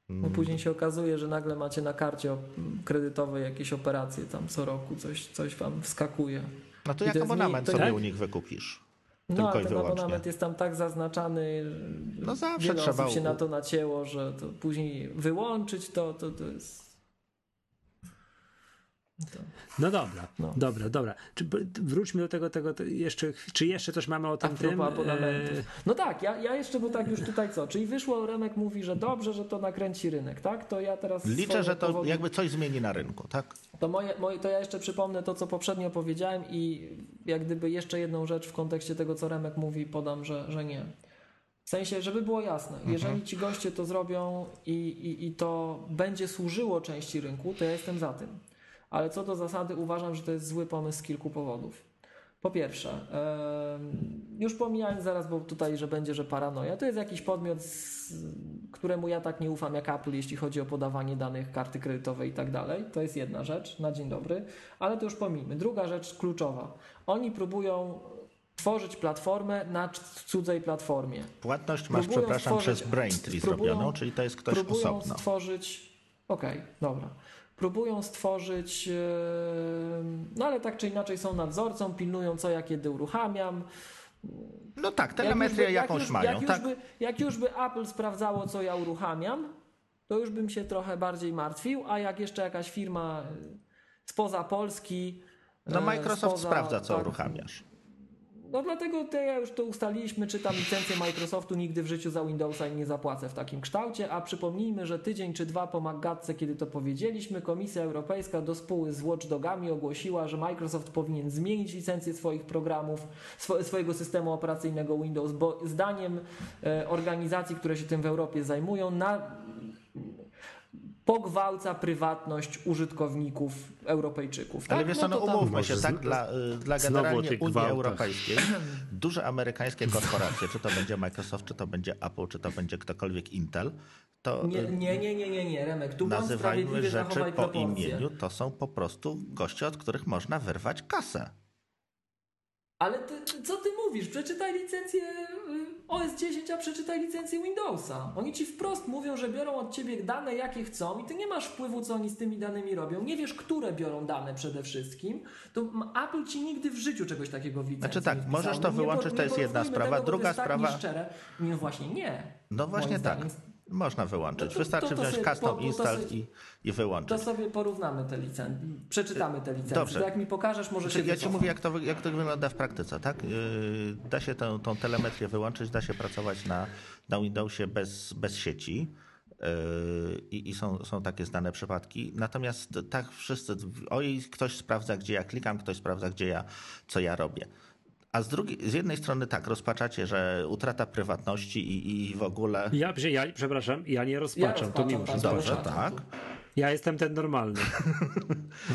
No później się okazuje, że nagle macie na karcie kredytowej jakieś operacje tam co roku, coś, coś wam wskakuje. No to I jak to abonament mniej- to sobie tak? u nich wykupisz. No Tylko ale i ten wyłącznie. abonament jest tam tak zaznaczany, No że zawsze wiele trzeba osób się u- na to nacięło, że to później wyłączyć to, to, to jest... To. No dobra, No. dobra, dobra. Czy, wróćmy do tego, tego, jeszcze, czy jeszcze coś mamy o tym tym? E, No tak, ja, ja jeszcze, bo tak już tutaj co, czyli wyszło, Remek mówi, że dobrze, że to nakręci rynek, tak? To ja teraz... Liczę, że to powodu- jakby coś zmieni na rynku, tak? To, moje, moje, to ja jeszcze przypomnę to, co poprzednio powiedziałem i jak gdyby jeszcze jedną rzecz w kontekście tego, co Remek mówi, podam, że, że nie. W sensie, żeby było jasne, jeżeli ci goście to zrobią i, i, i to będzie służyło części rynku, to ja jestem za tym. Ale co do zasady uważam, że to jest zły pomysł z kilku powodów. Po pierwsze, już pomijając zaraz, bo tutaj, że będzie, że paranoja, to jest jakiś podmiot, któremu ja tak nie ufam jak Apple, jeśli chodzi o podawanie danych karty kredytowej i tak dalej. To jest jedna rzecz, na dzień dobry, ale to już pomijmy. Druga rzecz kluczowa. Oni próbują tworzyć platformę na cudzej platformie. Płatność masz, Próbują przepraszam, stworzyć- przez Braintree próbują- zrobioną, czyli to jest ktoś próbują osobno. stworzyć. Okej, dobra. Próbują stworzyć. yy, No ale tak czy inaczej są nadzorcą, pilnują co ja kiedy uruchamiam. No tak, Jak telemetrię by- jak jakąś już, mają, jak już tak? By, jak już by Apple sprawdzało, co ja uruchamiam, to już bym się trochę bardziej martwił, a jak jeszcze jakaś firma yy, spoza Polski. No yy, Microsoft spoza- sprawdza, co tak, uruchamiasz. No dlatego to ja już to ustaliliśmy, czy tam licencję Microsoftu nigdy w życiu za Windowsa nie zapłacę w takim kształcie, a przypomnijmy, że tydzień czy dwa po Maggatce, kiedy to powiedzieliśmy, Komisja Europejska do spóły z Watchdogami ogłosiła, że Microsoft powinien zmienić licencję swoich programów, swo- swojego systemu operacyjnego Windows, bo zdaniem e, organizacji, które się tym w Europie zajmują, na pogwałca prywatność użytkowników Europejczyków. Ale tak? wiesz co, no to tam- umówmy się, tak dla, y, dla generalnie Unii gwałtach. Europejskiej, duże amerykańskie korporacje, czy to będzie Microsoft, czy to będzie Apple, czy to będzie ktokolwiek Intel, to Nie, y, nie, nie, nie, nie, nie, Remek, tu nazywajmy rzeczy po proporcje. imieniu, to są po prostu goście, od których można wyrwać kasę. Ale ty, ty- co ty mówisz? Przeczytaj licencję y, OS 10, a przeczytaj licencję Windowsa. Oni ci wprost mówią, że biorą od ciebie dane, jakie chcą i ty nie masz wpływu, co oni z tymi danymi robią. Nie wiesz, które biorą dane przede wszystkim. To Apple ci nigdy w życiu czegoś takiego w licencji Znaczy tak, wpisał. możesz to Nie wyłączyć, to jest jedna sprawa. Tego, Druga to jest sprawa- Tak nieszczere. Nie, właśnie nie. No właśnie tak, zdaniem. Można wyłączyć. To- Wystarczy to- to wziąć custom po- to install sobie- i, i To wyłączyć. sobie porównamy te licencje. Przeczytamy te licencje. Dobrze. To jak mi pokażesz, może Znaczy, się ja ci mówię, jak to, jak to wygląda w praktyce, tak? Yy, Da się tę, tą telemetrię wyłączyć, da się pracować na, na Windowsie bez, bez sieci. Yy, I, i są, są takie znane przypadki. Natomiast tak wszyscy, oj, ktoś sprawdza, gdzie ja klikam, ktoś sprawdza, gdzie ja, co ja robię. A z, drugiej, z jednej strony tak, rozpaczacie, że utrata prywatności i, i w ogóle. Ja, ja, przepraszam, ja nie rozpaczam, to rozpaczam, miło. tak. Dobrze, tak. Ja jestem ten normalny.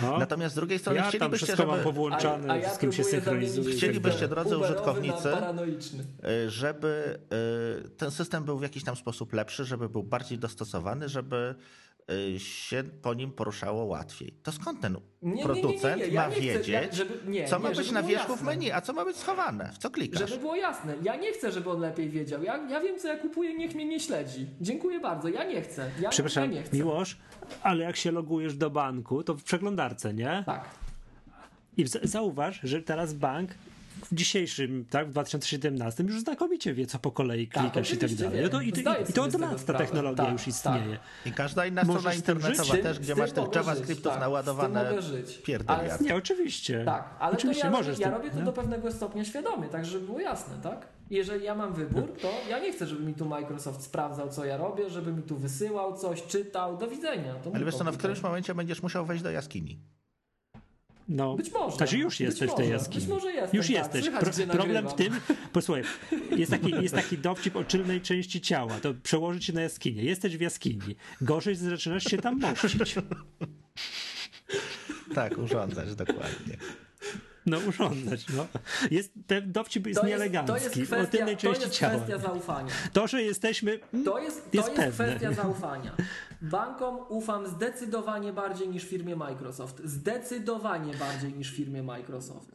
No. Natomiast z drugiej strony ja tam chcielibyście, wszystko mam żeby, powłączane, A- a ja wszystkim się zamienić Chcielibyście, drodzy uberowy użytkownicy, y, żeby y, ten system był w jakiś tam sposób lepszy, żeby był bardziej dostosowany, żeby się po nim poruszało łatwiej. To skąd ten Nie, nie, nie, nie, producent nie, ja ma nie chcę, wiedzieć, ja- żeby- nie, co ma być na wierzchu w menu, a co ma być schowane, w co klikasz? Żeby było jasne, ja nie chcę, żeby on lepiej wiedział. Ja, ja wiem, co ja kupuję, niech mnie nie śledzi. Dziękuję bardzo, ja nie chcę. Ja, Przepraszam, ja nie chcę. Miłosz, ale jak się logujesz do banku, to w przeglądarce, nie? Tak. I zauważ, że teraz bank w dzisiejszym, tak, w 2017 już znakomicie wie, co po kolei Tak, klikasz i tak dalej. No to, i, i, to od lat ta technologia Tak, już tak. istnieje. I każda inna Możesz strona internetowa też, gdzie masz tych JavaScriptów tak, naładowane mogę żyć. pierdoliard. Ale- Nie, oczywiście. Tak, ale oczywiście to ja, możesz. ja robię to no. do pewnego stopnia świadomie, tak żeby było jasne, tak? Jeżeli ja mam wybór, to ja nie chcę, żeby mi tu Microsoft sprawdzał, co ja robię, żeby mi tu wysyłał coś, czytał. Do widzenia. To Ale wiesz co, no w komputer. którymś momencie będziesz musiał wejść do jaskini. No, Być może. Znaczy już jesteś w tej jaskini. Być może jestem, Już tak. jesteś. Słychać, gdzie problem w tym, posłuchaj, jest taki, jest taki dowcip o czylnej części ciała, to przełożyć się na jaskinię. Jesteś w jaskini. Gorzej zaczynasz się tam mościć. Tak, urządzać, dokładnie. No urządzać, no. Jest, ten dowcip jest To nieelegancki. to jest kwestia, to jest kwestia zaufania. To, że jesteśmy... To jest, to Jest jest, kwestia zaufania. Bankom ufam zdecydowanie bardziej niż firmie Microsoft. Zdecydowanie bardziej niż firmie Microsoft.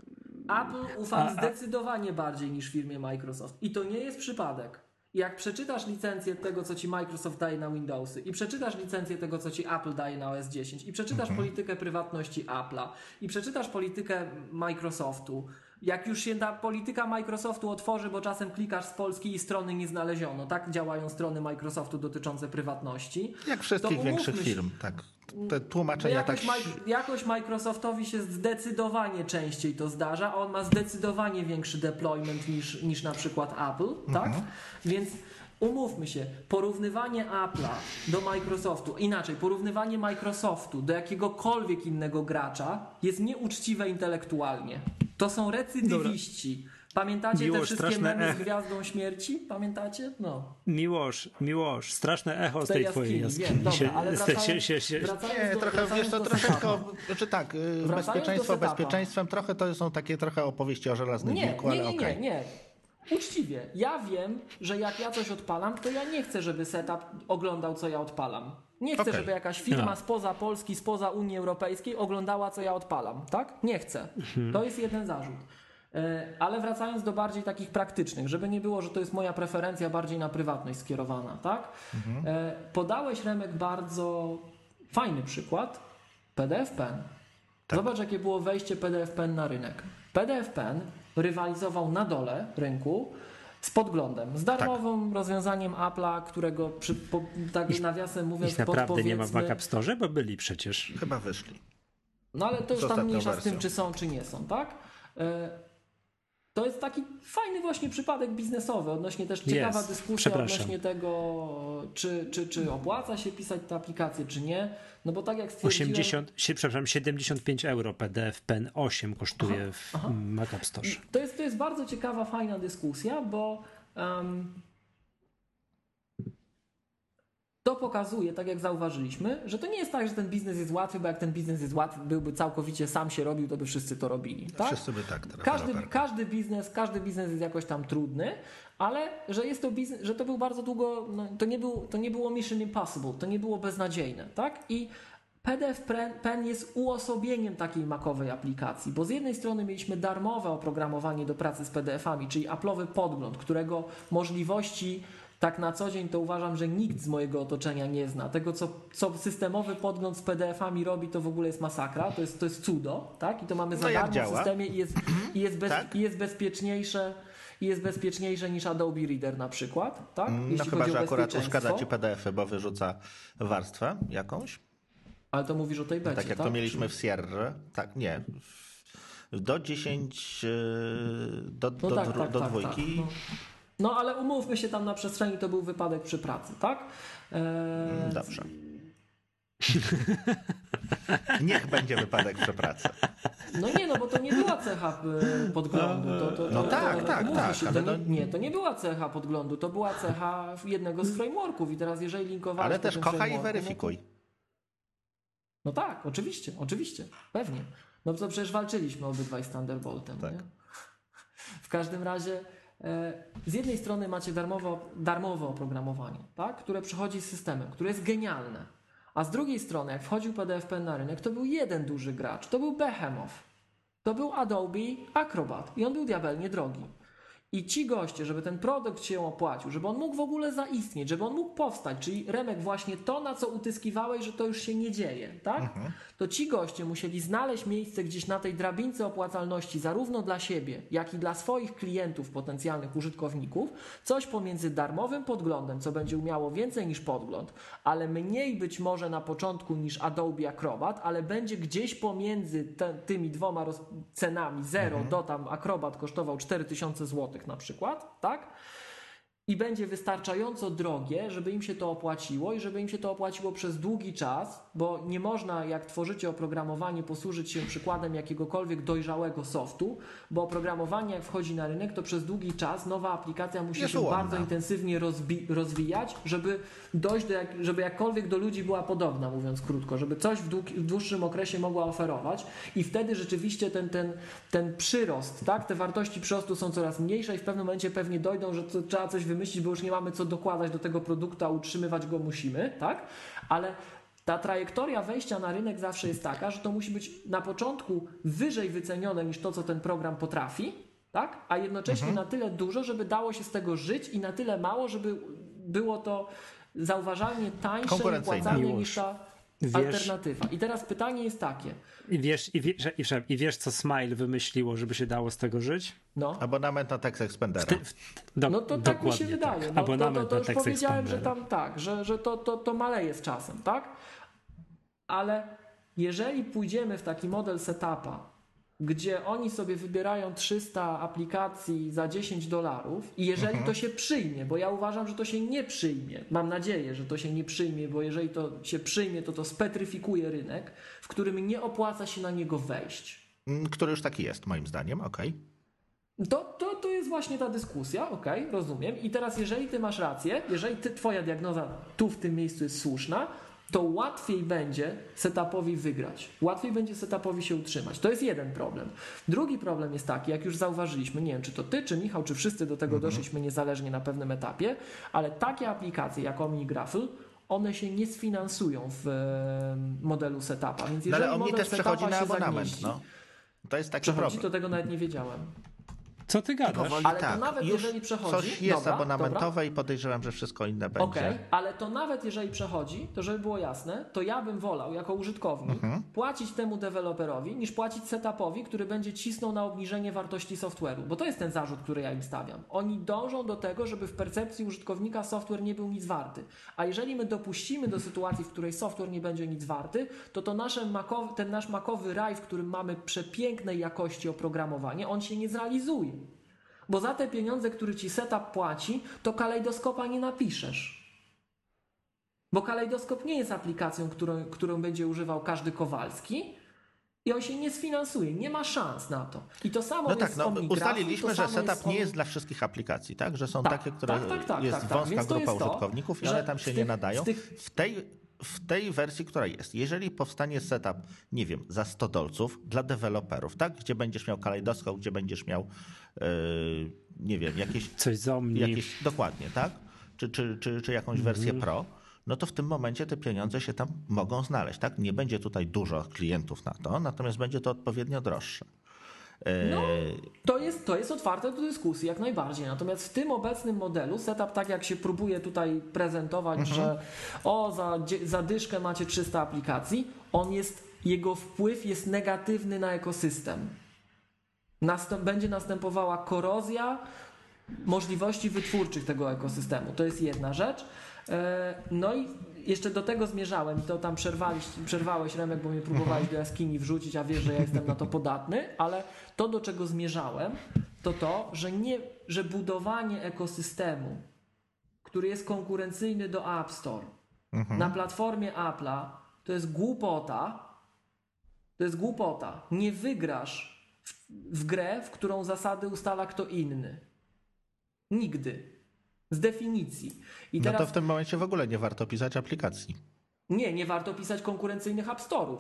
Apple ufam A- a- zdecydowanie bardziej niż firmie Microsoft. I to nie jest przypadek. Jak przeczytasz licencję tego, co ci Microsoft daje na Windowsy i przeczytasz licencję tego, co ci Apple daje na OS 10 i przeczytasz politykę prywatności Apple'a i przeczytasz politykę Microsoftu, jak już się ta polityka Microsoftu otworzy, bo czasem klikasz z Polski i strony nie znaleziono, tak działają strony Microsoftu dotyczące prywatności. Jak wszystkich większych się- firm, tak. Te tłumaczenia tak... jakoś, Mi- jakoś Microsoftowi się zdecydowanie częściej to zdarza, a on ma zdecydowanie większy deployment niż, niż na przykład Apple, tak? Więc umówmy się, porównywanie Apple'a do Microsoftu, inaczej, porównywanie Microsoftu do jakiegokolwiek innego gracza jest nieuczciwe intelektualnie. To są recydywiści. Pamiętacie Miłosz, te wszystkie memy z. Gwiazdą Śmierci? Pamiętacie? No. Miłosz, Miłosz, straszne echo z tej tej twojej jaskini, wiem, się, dobra, ale wracając- się, się, się, Nie, do- trochę, wiesz do troszeczkę, znaczy tak, y, bezpieczeństwo bezpieczeństwem, trochę to są takie trochę opowieści o żelaznym Nie, wilku, nie, ale nie, okej. nie, nie. Uczciwie. Ja wiem, że jak ja coś odpalam, to ja nie chcę, żeby setup oglądał, co ja odpalam. Nie chcę, Okej. żeby jakaś firma No. spoza Polski, spoza Unii Europejskiej oglądała, co ja odpalam. Tak? Nie chcę. To jest jeden zarzut. E, Ale wracając do bardziej takich praktycznych, żeby nie było, że to jest moja preferencja bardziej na prywatność skierowana, tak? E, Podałeś Remek bardzo fajny przykład PDF Pen. Zobacz, jakie było wejście PDF Pen na rynek. PDF Pen rywalizował na dole rynku z podglądem, z darmowym rozwiązaniem Apple'a, którego przy, po, tak nawiasem mówiąc ich naprawdę nie ma w Mac App Store, bo byli przecież. Chyba wyszli. no ale to już tam mniejsza z tym, czy są, czy nie są, tak? To jest taki fajny właśnie przypadek biznesowy, odnośnie też ciekawa Jest. dyskusja odnośnie tego, czy, czy, czy opłaca się pisać te aplikacje, czy nie. No bo tak jak stwierdziłem... 80, sie- przepraszam, 75 euro PDF Pen 8 kosztuje w aha. Mac App Store. To jest, to jest bardzo ciekawa, fajna dyskusja, bo em, to pokazuje, tak jak zauważyliśmy, że to nie jest tak, że ten biznes jest łatwy, bo jak ten biznes jest łatwy, byłby całkowicie sam się robił, to by wszyscy to robili. Tak? Wszyscy by tak teraz Każdy, raperka. każdy, biznes, każdy biznes jest jakoś tam trudny, ale że jest to biznes, że to był bardzo długo, no, to, nie był, to nie było mission impossible, to nie było beznadziejne, tak? I PDF Pen- Pen jest uosobieniem takiej makowej aplikacji, bo z jednej strony mieliśmy darmowe oprogramowanie do pracy z PDF-ami, czyli Apple'owy podgląd, którego możliwości tak na co dzień to uważam, że nikt z mojego otoczenia nie zna. Tego, co, co systemowy podgląd z PDF-ami robi, to w ogóle jest masakra, to jest, to jest cudo, tak? I to mamy za No jak darmo w systemie i jest, i jest, bez, Tak? i jest bezpieczniejsze i jest bezpieczniejsze niż Adobe Reader na przykład, tak? No Jeśli chyba, chodzi że o akurat uszkadza ci PDF-y, bo wyrzuca warstwę jakąś. Ale to mówisz o tej becie, Tak jak to mieliśmy w Sierra. Tak, nie. Do 10, yy, do, No do, tak, tak, do tak, dwójki. tak, no. No ale umówmy się tam na przestrzeni, to był wypadek przy pracy, tak? Eee, Dobrze. Niech będzie wypadek przy pracy. No nie, no bo to nie była cecha e, podglądu. To, to, to, No to, tak, to, tak, umówmy tak, Się, nie, no- nie, to nie była cecha podglądu, to była cecha jednego z frameworków i teraz jeżeli linkowałeś Ale też kochaj i no to- weryfikuj. No tak, oczywiście, oczywiście, pewnie. No to przecież walczyliśmy obydwaj z Thunderboltem. Tak. Nie? W każdym razie z jednej strony macie darmowe, darmowe oprogramowanie, tak? które przychodzi z systemem, które jest genialne. A z drugiej strony, jak wchodził PDF Pen na rynek, to był jeden duży gracz, to był Behemoth. To był Adobe Acrobat i on był diabelnie drogi. I ci goście, żeby ten produkt się opłacił, żeby on mógł w ogóle zaistnieć, żeby on mógł powstać, czyli Remek właśnie to, na co utyskiwałeś, że to już się nie dzieje, tak? To ci goście musieli znaleźć miejsce gdzieś na tej drabince opłacalności, zarówno dla siebie, jak i dla swoich klientów, potencjalnych użytkowników, coś pomiędzy darmowym podglądem, co będzie miało więcej niż podgląd, ale mniej być może na początku niż Adobe Acrobat, ale będzie gdzieś pomiędzy te, tymi dwoma roz, cenami, 0 do tam Acrobat kosztował 4000 zł na przykład, tak? I będzie wystarczająco drogie, żeby im się to opłaciło i żeby im się to opłaciło przez długi czas, bo nie można, jak tworzycie oprogramowanie, posłużyć się przykładem jakiegokolwiek dojrzałego softu, bo oprogramowanie, jak wchodzi na rynek, to przez długi czas nowa aplikacja musi Jest się ułomna. bardzo intensywnie rozbi- rozwijać, żeby dojść do, jak, żeby jakkolwiek do ludzi była podobna, mówiąc krótko, żeby coś w, w dłuższym okresie mogła oferować i wtedy rzeczywiście ten, ten, ten przyrost, tak, te wartości przyrostu są coraz mniejsze i w pewnym momencie pewnie dojdą, że to, trzeba coś wymyślić, bo już nie mamy co dokładać do tego produktu, a utrzymywać go musimy, tak, ale ta trajektoria wejścia na rynek zawsze jest taka, że to musi być na początku wyżej wycenione niż to, co ten program potrafi, tak? A jednocześnie na tyle dużo, żeby dało się z tego żyć i na tyle mało, żeby było to zauważalnie tańsze i płacalnie niż ta Wiesz- alternatywa. I teraz pytanie jest takie, I wiesz, i, wiesz, i, wiesz, I wiesz, co Smile wymyśliło, żeby się dało z tego żyć? no, Abonament na Text Expandera. Ty- w- do, no to tak mi się dokładnie wydaje. Tak. No, to, Abonament to, to na już powiedziałem, że tam tak, że, że to, to, to maleje z czasem, tak? Ale jeżeli pójdziemy w taki model setupa, gdzie oni sobie wybierają 300 aplikacji za 10 dolarów i jeżeli Mhm. to się przyjmie, bo ja uważam, że to się nie przyjmie, mam nadzieję, że to się nie przyjmie, bo jeżeli to się przyjmie, to to spetryfikuje rynek, w którym nie opłaca się na niego wejść. Mm, Który już taki jest, moim zdaniem, okej. To, to, to jest właśnie ta dyskusja, okej, rozumiem. I teraz, jeżeli ty masz rację, jeżeli ty, twoja diagnoza tu w tym miejscu jest słuszna, to łatwiej będzie setupowi wygrać. Łatwiej będzie setupowi się utrzymać. To jest jeden problem. Drugi problem jest taki, jak już zauważyliśmy, nie wiem, czy to ty, czy Michał, czy wszyscy do tego doszliśmy niezależnie na pewnym etapie, ale takie aplikacje jak OmniGraffle, one się nie sfinansują w e, modelu setupa. Więc No jeżeli ale Omni też przechodzi na abonament, no. To jest taki Przechodzi, problem. to tego nawet nie wiedziałem. Co ty gadasz? Powoli Ale to tak. nawet Już jeżeli przechodzi- Coś jest dobra, abonamentowe i podejrzewam, że wszystko inne będzie. Okej, ale to nawet jeżeli przechodzi, to żeby było jasne, to ja bym wolał jako użytkownik Mhm. płacić temu deweloperowi, niż płacić setupowi, który będzie cisnął na obniżenie wartości software'u. Bo to jest ten zarzut, który ja im stawiam. Oni dążą do tego, żeby w percepcji użytkownika software nie był nic warty. A jeżeli my dopuścimy do sytuacji, w której software nie będzie nic warty, to, to nasze makowy, ten nasz makowy raj, w którym mamy przepięknej jakości oprogramowanie, on się nie zrealizuje. Bo za te pieniądze, które ci setup płaci, to kalejdoskopa nie napiszesz. Bo kalejdoskop nie jest aplikacją, którą, którą będzie używał każdy Kowalski i on się nie sfinansuje, nie ma szans na to. I to samo No jest tak, no, ustaliliśmy, że setup nie jest dla wszystkich aplikacji, tak? Że są Tak, takie, które tak, tak, tak, jest tak, tak. wąska to grupa jest użytkowników i one tam się tych- nie nadają. w tych- W tej, w tej wersji, która jest, jeżeli powstanie setup, nie wiem, za 100 dolców dla deweloperów, tak? Gdzie będziesz miał kalejdoskop, gdzie będziesz miał, nie wiem, jakieś Coś z Omni. jakieś, dokładnie, tak? Czy, czy, czy, czy jakąś wersję Pro, no to w tym momencie te pieniądze się tam mogą znaleźć, tak? Nie będzie tutaj dużo klientów na to, natomiast będzie to odpowiednio droższe. No, to jest, to jest otwarte do dyskusji, jak najbardziej. Natomiast w tym obecnym modelu setup, tak jak się próbuje tutaj prezentować, że o, za, za dyszkę macie 300 aplikacji, on jest, jego wpływ jest negatywny na ekosystem. Następ, będzie następowała korozja możliwości wytwórczych tego ekosystemu. To jest jedna rzecz. E, No i jeszcze do tego zmierzałem i to tam przerwałeś, przerwałeś Remek, bo mnie próbowałeś do jaskini wrzucić, a wiesz, że ja jestem na to podatny, ale to do czego zmierzałem, to to, że, nie, że budowanie ekosystemu, który jest konkurencyjny do App Store na platformie Apple'a, to jest głupota. To jest głupota. Nie wygrasz w, grę, w którą zasady ustala kto inny. Nigdy. Z definicji. I No teraz to w tym momencie w ogóle nie warto pisać aplikacji. nie, nie warto pisać konkurencyjnych App Store'ów.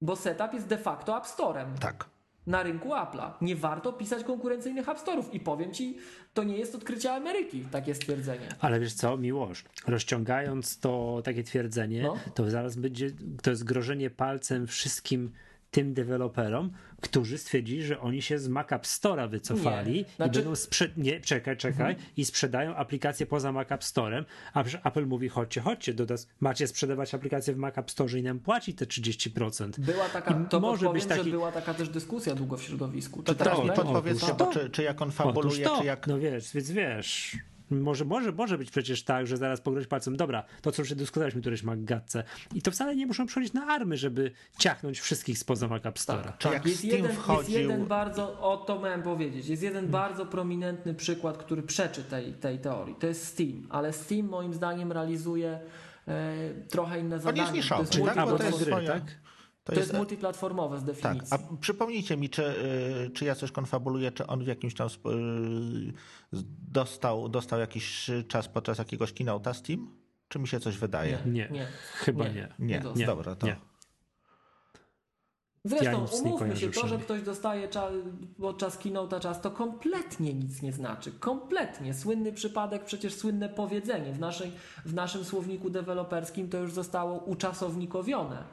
Bo setup jest de facto App Store'em Tak. na rynku Apple'a. Nie warto pisać konkurencyjnych App Store'ów. I powiem ci, to nie jest odkrycie Ameryki, takie stwierdzenie. Ale wiesz co, Miłosz, rozciągając to takie twierdzenie, No. to zaraz będzie, to jest grożenie palcem wszystkim tym deweloperom, którzy stwierdzili, że oni się z Mac App Store'a wycofali Nie. i Znaczy- Mhm. będą sprze- nie, czekaj, czekaj, i sprzedają aplikacje poza Mac App Store'em, a przecież Apple mówi, chodźcie, chodźcie, do nas, macie sprzedawać aplikacje w Mac App Store i nam płaci te 30%. Była taka, I to może być taki- że była taka też dyskusja długo w środowisku. To Czy teraz teraz mi to- podpowiedzcie, otóż bo to. czy, czy jak on fabuluje, to, czy jak... no wiesz, więc wiesz, może, może, może być przecież tak, że zaraz pograć palcem, dobra, to co już dyskutowaliśmy któreś MacGatce i to wcale nie muszą przychodzić na army, żeby ciachnąć wszystkich spoza Mac App Store'a. Czy jak jest, Steam jeden, jest wchodził... jeden bardzo, o to miałem powiedzieć, jest jeden bardzo prominentny przykład, który przeczy tej, tej teorii. To jest Steam, ale Steam moim zdaniem realizuje e, trochę inne zadanie. jest niszowy, jest, tak? Bo to jest jest gry, swoje- tak? To to jest, jest multiplatformowe z tak, definicji. a przypomnijcie mi, czy, y, czy ja coś konfabuluję, czy on w jakimś tam y, dostał, dostał jakiś czas podczas jakiegoś keynote'a Steam? Czy mi się coś wydaje? Nie, Nie. chyba Nie. nie. Nie. Nie, dobra, to... nie. Zresztą Ja umówmy się, to, że ktoś dostaje cza, podczas keynote'a czas, to kompletnie nic nie znaczy. Kompletnie. Słynny przypadek, przecież słynne powiedzenie w, naszej, w naszym słowniku deweloperskim to już zostało uczasownikowione.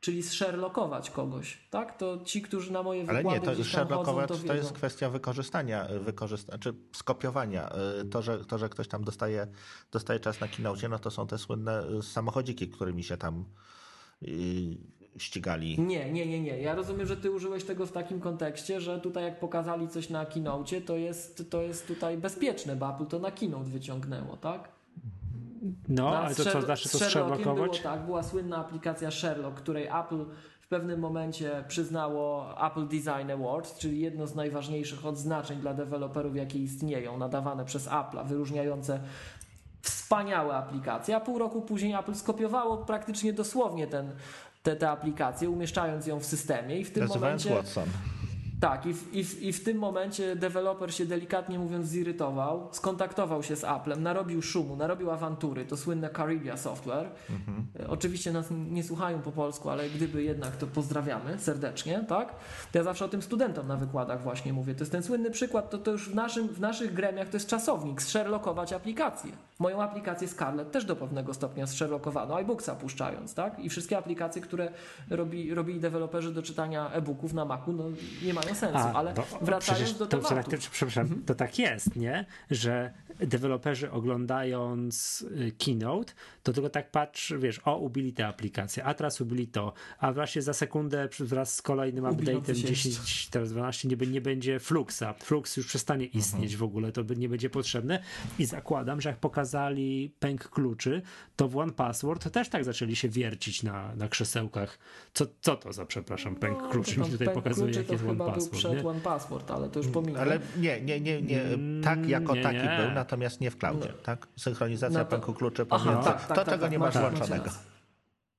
Czyli zsherlockować kogoś, tak? To ci, którzy na moje wykłady Ale nie, to tam chodzą, to, to, jest kwestia wykorzystania, wykorzysta czy skopiowania. Y, To że, to, że ktoś tam dostaje, dostaje czas na keynote, no to są te słynne y, samochodziki, którymi się tam y, ścigali. Nie, nie, nie, nie. Ja rozumiem, że ty użyłeś tego w takim kontekście, że tutaj jak pokazali coś na keynote, to jest, to jest tutaj bezpieczne, bo Apple to na keynote wyciągnęło, tak? No, Na ale to co znaczy to Sherlockiem było tak, była słynna aplikacja Sherlock, której Apple w pewnym momencie przyznało Apple Design Awards, czyli jedno z najważniejszych odznaczeń dla deweloperów, jakie istnieją, nadawane przez Apple'a, wyróżniające wspaniałe aplikacje, a pół roku później Apple skopiowało praktycznie dosłownie ten, te, te aplikacje, umieszczając ją w systemie i w tym Nazywając momencie... Watson. Tak, i w, i, w, i w tym momencie deweloper się delikatnie mówiąc zirytował, skontaktował się z Applem, narobił szumu, narobił awantury, to słynne Caribia Software. E, Oczywiście nas nie słuchają po polsku, ale gdyby jednak, to pozdrawiamy serdecznie, tak? To ja zawsze o tym studentom na wykładach właśnie mówię. To jest ten słynny przykład, to, to już w, naszym, w naszych gremiach to jest czasownik, zsherlockować aplikację. Moją aplikację Scarlett też do pewnego stopnia zsherlockowano, iBooksa puszczając, tak? I wszystkie aplikacje, które robi, robili deweloperzy do czytania e-booków na Macu, no nie mają sensu, ale to- wracając do tematu. to, przepraszam, to tak jest, nie? Że deweloperzy oglądając y, keynote, to tylko tak patrz, wiesz, o, ubili tę aplikację, a teraz ubili to, a właśnie za sekundę wraz z kolejnym update'em tysięcy. 10, teraz 12 nie, nie będzie Fluxa. Flux już przestanie Mhm. istnieć w ogóle, to by- nie będzie potrzebne i zakładam, że jak pokazali pęk kluczy, to w One Password też tak zaczęli się wiercić na, na krzesełkach. Co, co to za, przepraszam, pęk No, kluczy mi tutaj pokazuje, kluczy jak to jest One chyba był Password, przed nie? One Password, ale to już pominę. Ale nie, nie, nie, nie. Tak jako nie, taki nie. był, natomiast nie w cloudzie. Tak? Synchronizacja No to- pęku kluczy pomiędzy. tak, tak, to, tak, czego tak, nie masz włączonego.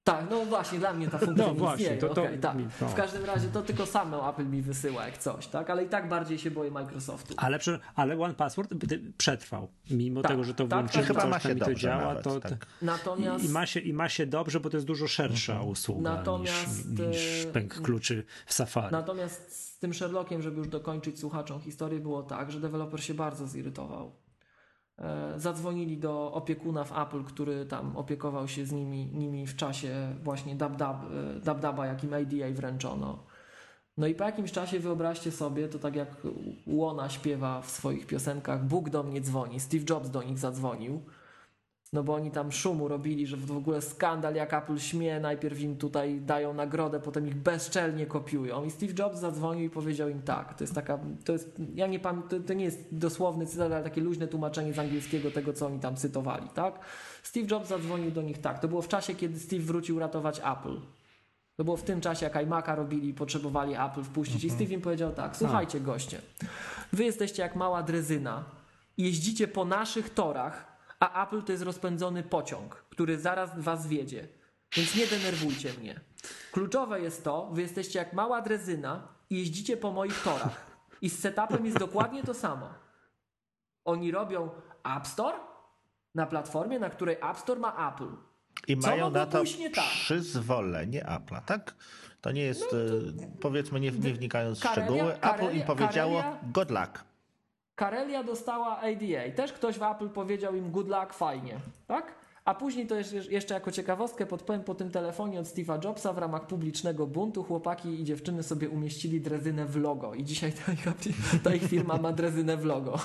Tak, no właśnie, dla mnie ta funkcja No nie właśnie, istnieje. to- to- okej, tak. no. W każdym razie to tylko samą Apple mi wysyła jak coś, tak? Ale i tak bardziej się boję Microsoftu. Ale, ale One Password przetrwał. Mimo Tak, tego, że to tak, włączyli, tak, Chyba coś ma tam się i to dobrze działa, nawet, to, tak. Natomiast i, ma się, i ma się dobrze, bo to jest dużo szersza usługa Natomiast, niż, niż e, pęk kluczy w Safari. Natomiast z tym Sherlockiem, żeby już dokończyć słuchaczom historię, było tak, że deweloper się bardzo zirytował. E, Zadzwonili do opiekuna w Apple, który tam opiekował się z nimi, nimi w czasie właśnie dab-dab, e, dab-daba, jakim ADA wręczono. No i po jakimś czasie wyobraźcie sobie, to tak jak Łona śpiewa w swoich piosenkach, Bóg do mnie dzwoni, Steve Jobs do nich zadzwonił. No bo oni tam szumu robili, że w ogóle skandal jak Apple śmie, najpierw im tutaj dają nagrodę, potem ich bezczelnie kopiują. I Steve Jobs zadzwonił i powiedział im tak. To jest taka, to jest, ja nie pam, to, to nie jest dosłowny cytat, ale takie luźne tłumaczenie z angielskiego tego, co oni tam cytowali, tak? Steve Jobs zadzwonił do nich tak. To było w czasie, kiedy Steve wrócił ratować Apple. To było w tym czasie, jak iMac'a robili i potrzebowali Apple wpuścić. I Steve im powiedział tak, słuchajcie goście, wy jesteście jak mała drezyna, jeździcie po naszych torach, a Apple to jest rozpędzony pociąg, który zaraz was wiedzie. Więc nie denerwujcie mnie. Kluczowe jest to, wy jesteście jak mała drezyna i jeździcie po moich torach. I z setupem jest dokładnie to samo. Oni robią App Store na platformie, na której App Store ma Apple. I Co mają na to tak? przyzwolenie Apple'a, tak? To nie jest, e, powiedzmy, nie, nie wnikając w Karelia- szczegóły. Apple im Karelia- powiedziało Karelia- good luck. Karelia dostała ADA. Też ktoś w Apple powiedział im good luck, fajnie. Tak? A później to jeszcze, jako ciekawostkę podpowiem po tym telefonie od Steve'a Jobsa w ramach publicznego buntu chłopaki i dziewczyny sobie umieścili drezynę w logo i dzisiaj ta ich, ta ich firma ma drezynę w logo.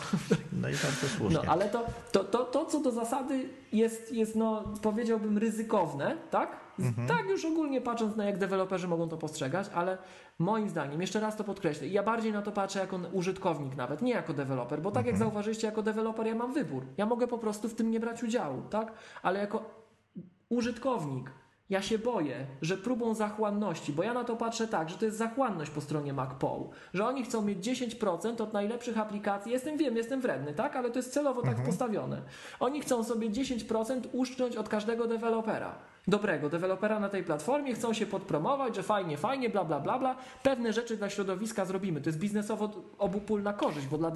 No i bardzo słusznie. No, ale to, to, to, to co do zasady jest, jest no, powiedziałbym ryzykowne, tak? Mhm. Tak już ogólnie patrząc na jak deweloperzy mogą to postrzegać, ale moim zdaniem, jeszcze raz to podkreślę, ja bardziej na to patrzę jako użytkownik nawet, nie jako deweloper, bo tak jak Mhm. zauważyliście, jako deweloper ja mam wybór. Ja mogę po prostu w tym nie brać udziału, tak? Ale jako użytkownik ja się boję, że próbą zachłanności, bo ja na to patrzę tak, że to jest zachłanność po stronie MacPoł, że oni chcą mieć 10% od najlepszych aplikacji. Jestem, wiem, jestem wredny, tak, ale to jest celowo tak postawione. Oni chcą sobie 10% uszcząć od każdego dewelopera. Dobrego dewelopera na tej platformie, chcą się podpromować, że fajnie, fajnie, bla, bla, bla, bla. Pewne rzeczy dla środowiska zrobimy. To jest biznesowo obopólna korzyść, bo dla,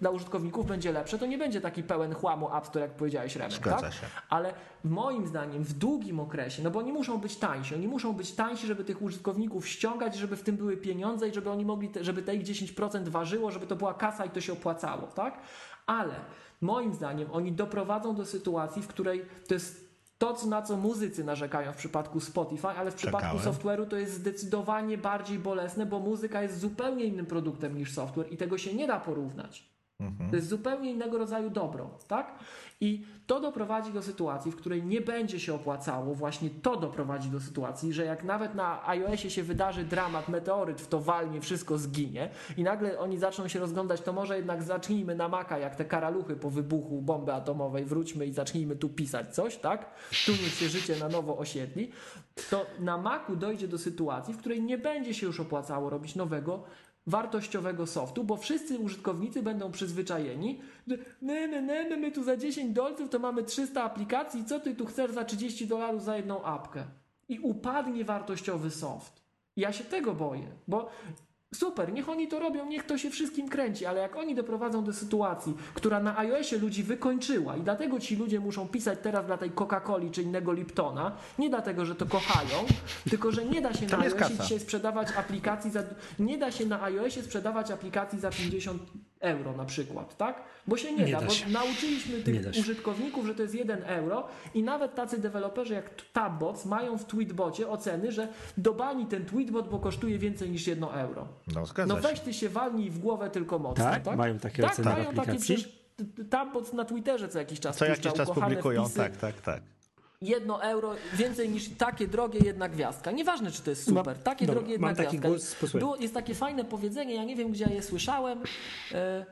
dla użytkowników będzie lepsze. To nie będzie taki pełen chłamu App Store, jak powiedziałeś, Remek, Zgadza tak? się. Ale moim zdaniem w długim okresie, no bo oni muszą być tańsi, oni muszą być tańsi, żeby tych użytkowników ściągać, żeby w tym były pieniądze i żeby oni mogli, te, żeby te ich 10% ważyło, żeby to była kasa i to się opłacało, tak? Ale moim zdaniem oni doprowadzą do sytuacji, w której to jest to, na co muzycy narzekają w przypadku Spotify, ale w przypadku Czekałem. software'u to jest zdecydowanie bardziej bolesne, bo muzyka jest zupełnie innym produktem niż software i tego się nie da porównać. To jest zupełnie innego rodzaju dobro, tak? I to doprowadzi do sytuacji, w której nie będzie się opłacało, właśnie to doprowadzi do sytuacji, że jak nawet na iOSie się wydarzy dramat, meteoryt w to walnie, wszystko zginie i nagle oni zaczną się rozglądać, to może jednak zacznijmy na Maca, jak te karaluchy po wybuchu bomby atomowej, wróćmy i zacznijmy tu pisać coś, tak? Tu niech się życie na nowo osiedli. To na Macu dojdzie do sytuacji, w której nie będzie się już opłacało robić nowego, wartościowego softu, bo wszyscy użytkownicy będą przyzwyczajeni, że ne, ne, ne, my tu za 10 dolców to mamy 300 aplikacji, co ty tu chcesz za 30 dolarów za jedną apkę? I upadnie wartościowy soft. Ja się tego boję, bo super, niech oni to robią, niech to się wszystkim kręci, ale jak oni doprowadzą do sytuacji, która na iOSie ludzi wykończyła i dlatego ci ludzie muszą pisać teraz dla tej Coca-Coli czy innego Liptona, nie dlatego, że to kochają, tylko że nie da się Tam na iOSie kasa. dzisiaj sprzedawać aplikacji za, nie da się na iOSie sprzedawać aplikacji za 50 euro na przykład, tak? Bo się nie, Nie da, da bo się. nauczyliśmy Nie tych użytkowników, że to jest 1 euro i nawet tacy deweloperzy jak Tabbots mają w Tweetbocie oceny, że dobani ten Tweetbot, bo kosztuje więcej niż 1 euro. No No się. weź ty się walnij w głowę tylko mocno, Tak? tak? Mają takie tak, oceny mają takie aplikacji? przecież Tabbots na Twitterze co jakiś czas Co jakiś czas publikują, wpisy. tak, tak, tak. Jedno euro więcej niż takie drogie jedna gwiazdka. Nieważne, czy to jest super. Mam- takie dobra, drogie jedna gwiazdka. głos. Było, jest takie fajne powiedzenie, ja nie wiem, gdzie ja je słyszałem. E,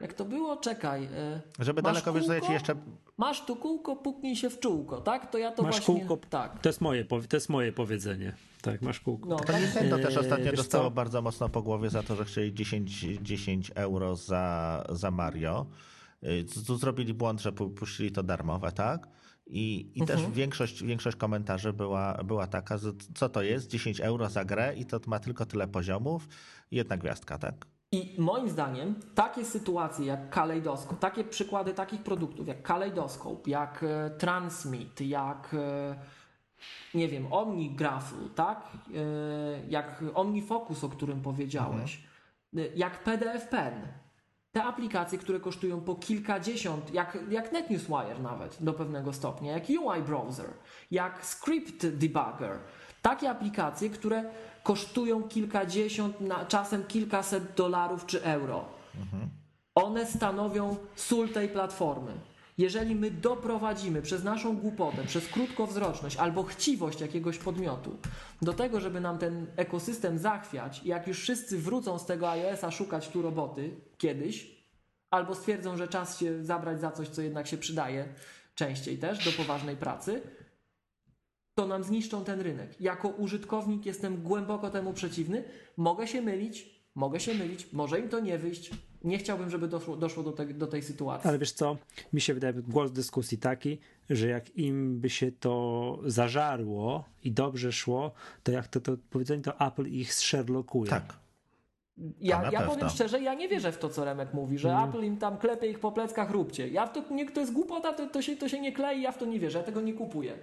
jak to było? Czekaj. E, Żeby daleko kółko? jeszcze... Masz tu kółko, puknij się w czółko, tak? To ja to Masz właśnie... kółko. Tak. To jest moje, to jest moje powiedzenie. Tak, masz kółko. No, To tak. Nintendo też Eee, ostatnio wiesz dostało co? bardzo mocno po głowie za to, że chcieli 10, 10 euro za, za Mario. Tu zrobili błąd, że pu- puścili to darmowe, tak? I, i Mhm. też większość, większość komentarzy była, była taka, że co to jest? 10 euro za grę i to ma tylko tyle poziomów jedna gwiazdka, tak? I moim zdaniem takie sytuacje jak Kaleidoskop, takie przykłady takich produktów jak Kaleidoskop, jak e, Transmit, jak e, nie wiem, OmniGrafu, tak? E, jak OmniFocus, o którym powiedziałeś, e, jak PDF Pen. Te aplikacje, które kosztują po kilkadziesiąt, jak, jak NetNewsWire nawet do pewnego stopnia, jak UI Browser, jak Script Debugger. Takie aplikacje, które kosztują kilkadziesiąt, na, czasem kilkaset dolarów czy euro. One stanowią sól tej platformy. Jeżeli my doprowadzimy przez naszą głupotę, przez krótkowzroczność albo chciwość jakiegoś podmiotu do tego, żeby nam ten ekosystem zachwiać jak już wszyscy wrócą z tego iOS-a szukać tu roboty kiedyś, albo stwierdzą, że czas się zabrać za coś, co jednak się przydaje częściej też do poważnej pracy, to nam zniszczą ten rynek. Jako użytkownik jestem głęboko temu przeciwny. Mogę się mylić, mogę się mylić, może im to nie wyjść. Nie chciałbym, żeby doszło, doszło do, te, do tej sytuacji. Ale wiesz co, mi się wydaje głos dyskusji taki, że jak im by się to zażarło i dobrze szło, to jak to, to powiedzenie, to Apple ich sherlockuje. Tak. Ja, ja powiem szczerze, ja nie wierzę w to, co Remek mówi, że Mhm. Apple im tam klepie ich po pleckach, róbcie. Ja w to, nie, to jest głupota, to, to, się, to się nie klei, ja w to nie wierzę, ja tego nie kupuję.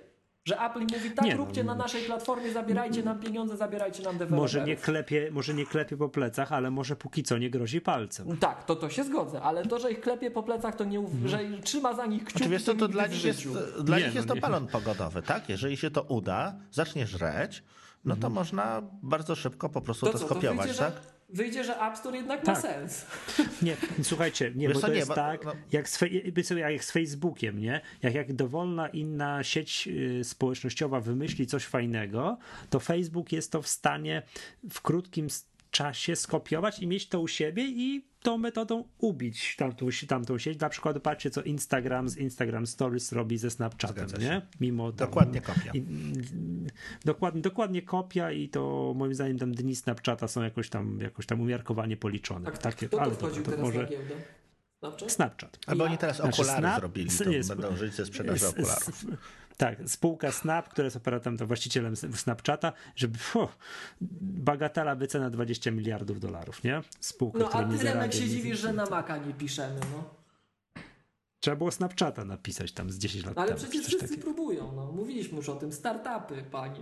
Że Apple mówi, tak Nie, no, róbcie na naszej platformie, zabierajcie nam pieniądze, zabierajcie nam deweloperów. Może nie, klepie, może nie klepie po plecach, ale może póki co nie grozi palcem. Tak, to to się zgodzę, ale to, że ich klepie po plecach, to nie, ów- że trzyma za nich kciuki, Czy wiesz co, to nigdy dla nich jest, dla Nie, nich no jest to nie. balon pogodowy, tak? Jeżeli się to uda, zacznie żreć, no to można bardzo szybko po prostu to, To co, to skopiować, wyjdzie, tak? Wyjdzie, że App Store jednak ma Tak. sens. Nie, słuchajcie, nie, Wiesz bo to nie, jest bo- tak, no- jak, z, jak z Facebookiem, nie? Jak, jak dowolna inna sieć y, społecznościowa wymyśli coś fajnego, to Facebook jest to w stanie w krótkim czasie skopiować i mieć to u siebie i tą metodą ubić tamtą, tamtą sieć. Na przykład patrzcie, co Instagram z Instagram Stories robi ze Snapchatem, nie? Mimo tam, Dokładnie kopia. i, dokładnie, dokładnie kopia i to moim zdaniem tam dni Snapchata są jakoś tam, jakoś tam umiarkowanie policzone. Tak, Takie, Kto ale to to teraz może na giełdę? Snapchat? Snapchat. Albo Ja- oni teraz Znaczy, okulary Snap- zrobili, to jest- będą żyć ze sprzedaży okularów. Tak, spółka Snap, która jest operatorem, to właścicielem Snapchata, żeby fu, bagatela wycena 20 miliardów dolarów, nie? Spółka, No a która nie ty Remek zarabia się dziwisz, że na Maca nie piszemy, no. Trzeba było Snapchata napisać tam z 10 lat Ale temu. czy przecież wszyscy takiego. próbują, no. Mówiliśmy już o tym, startupy, panie.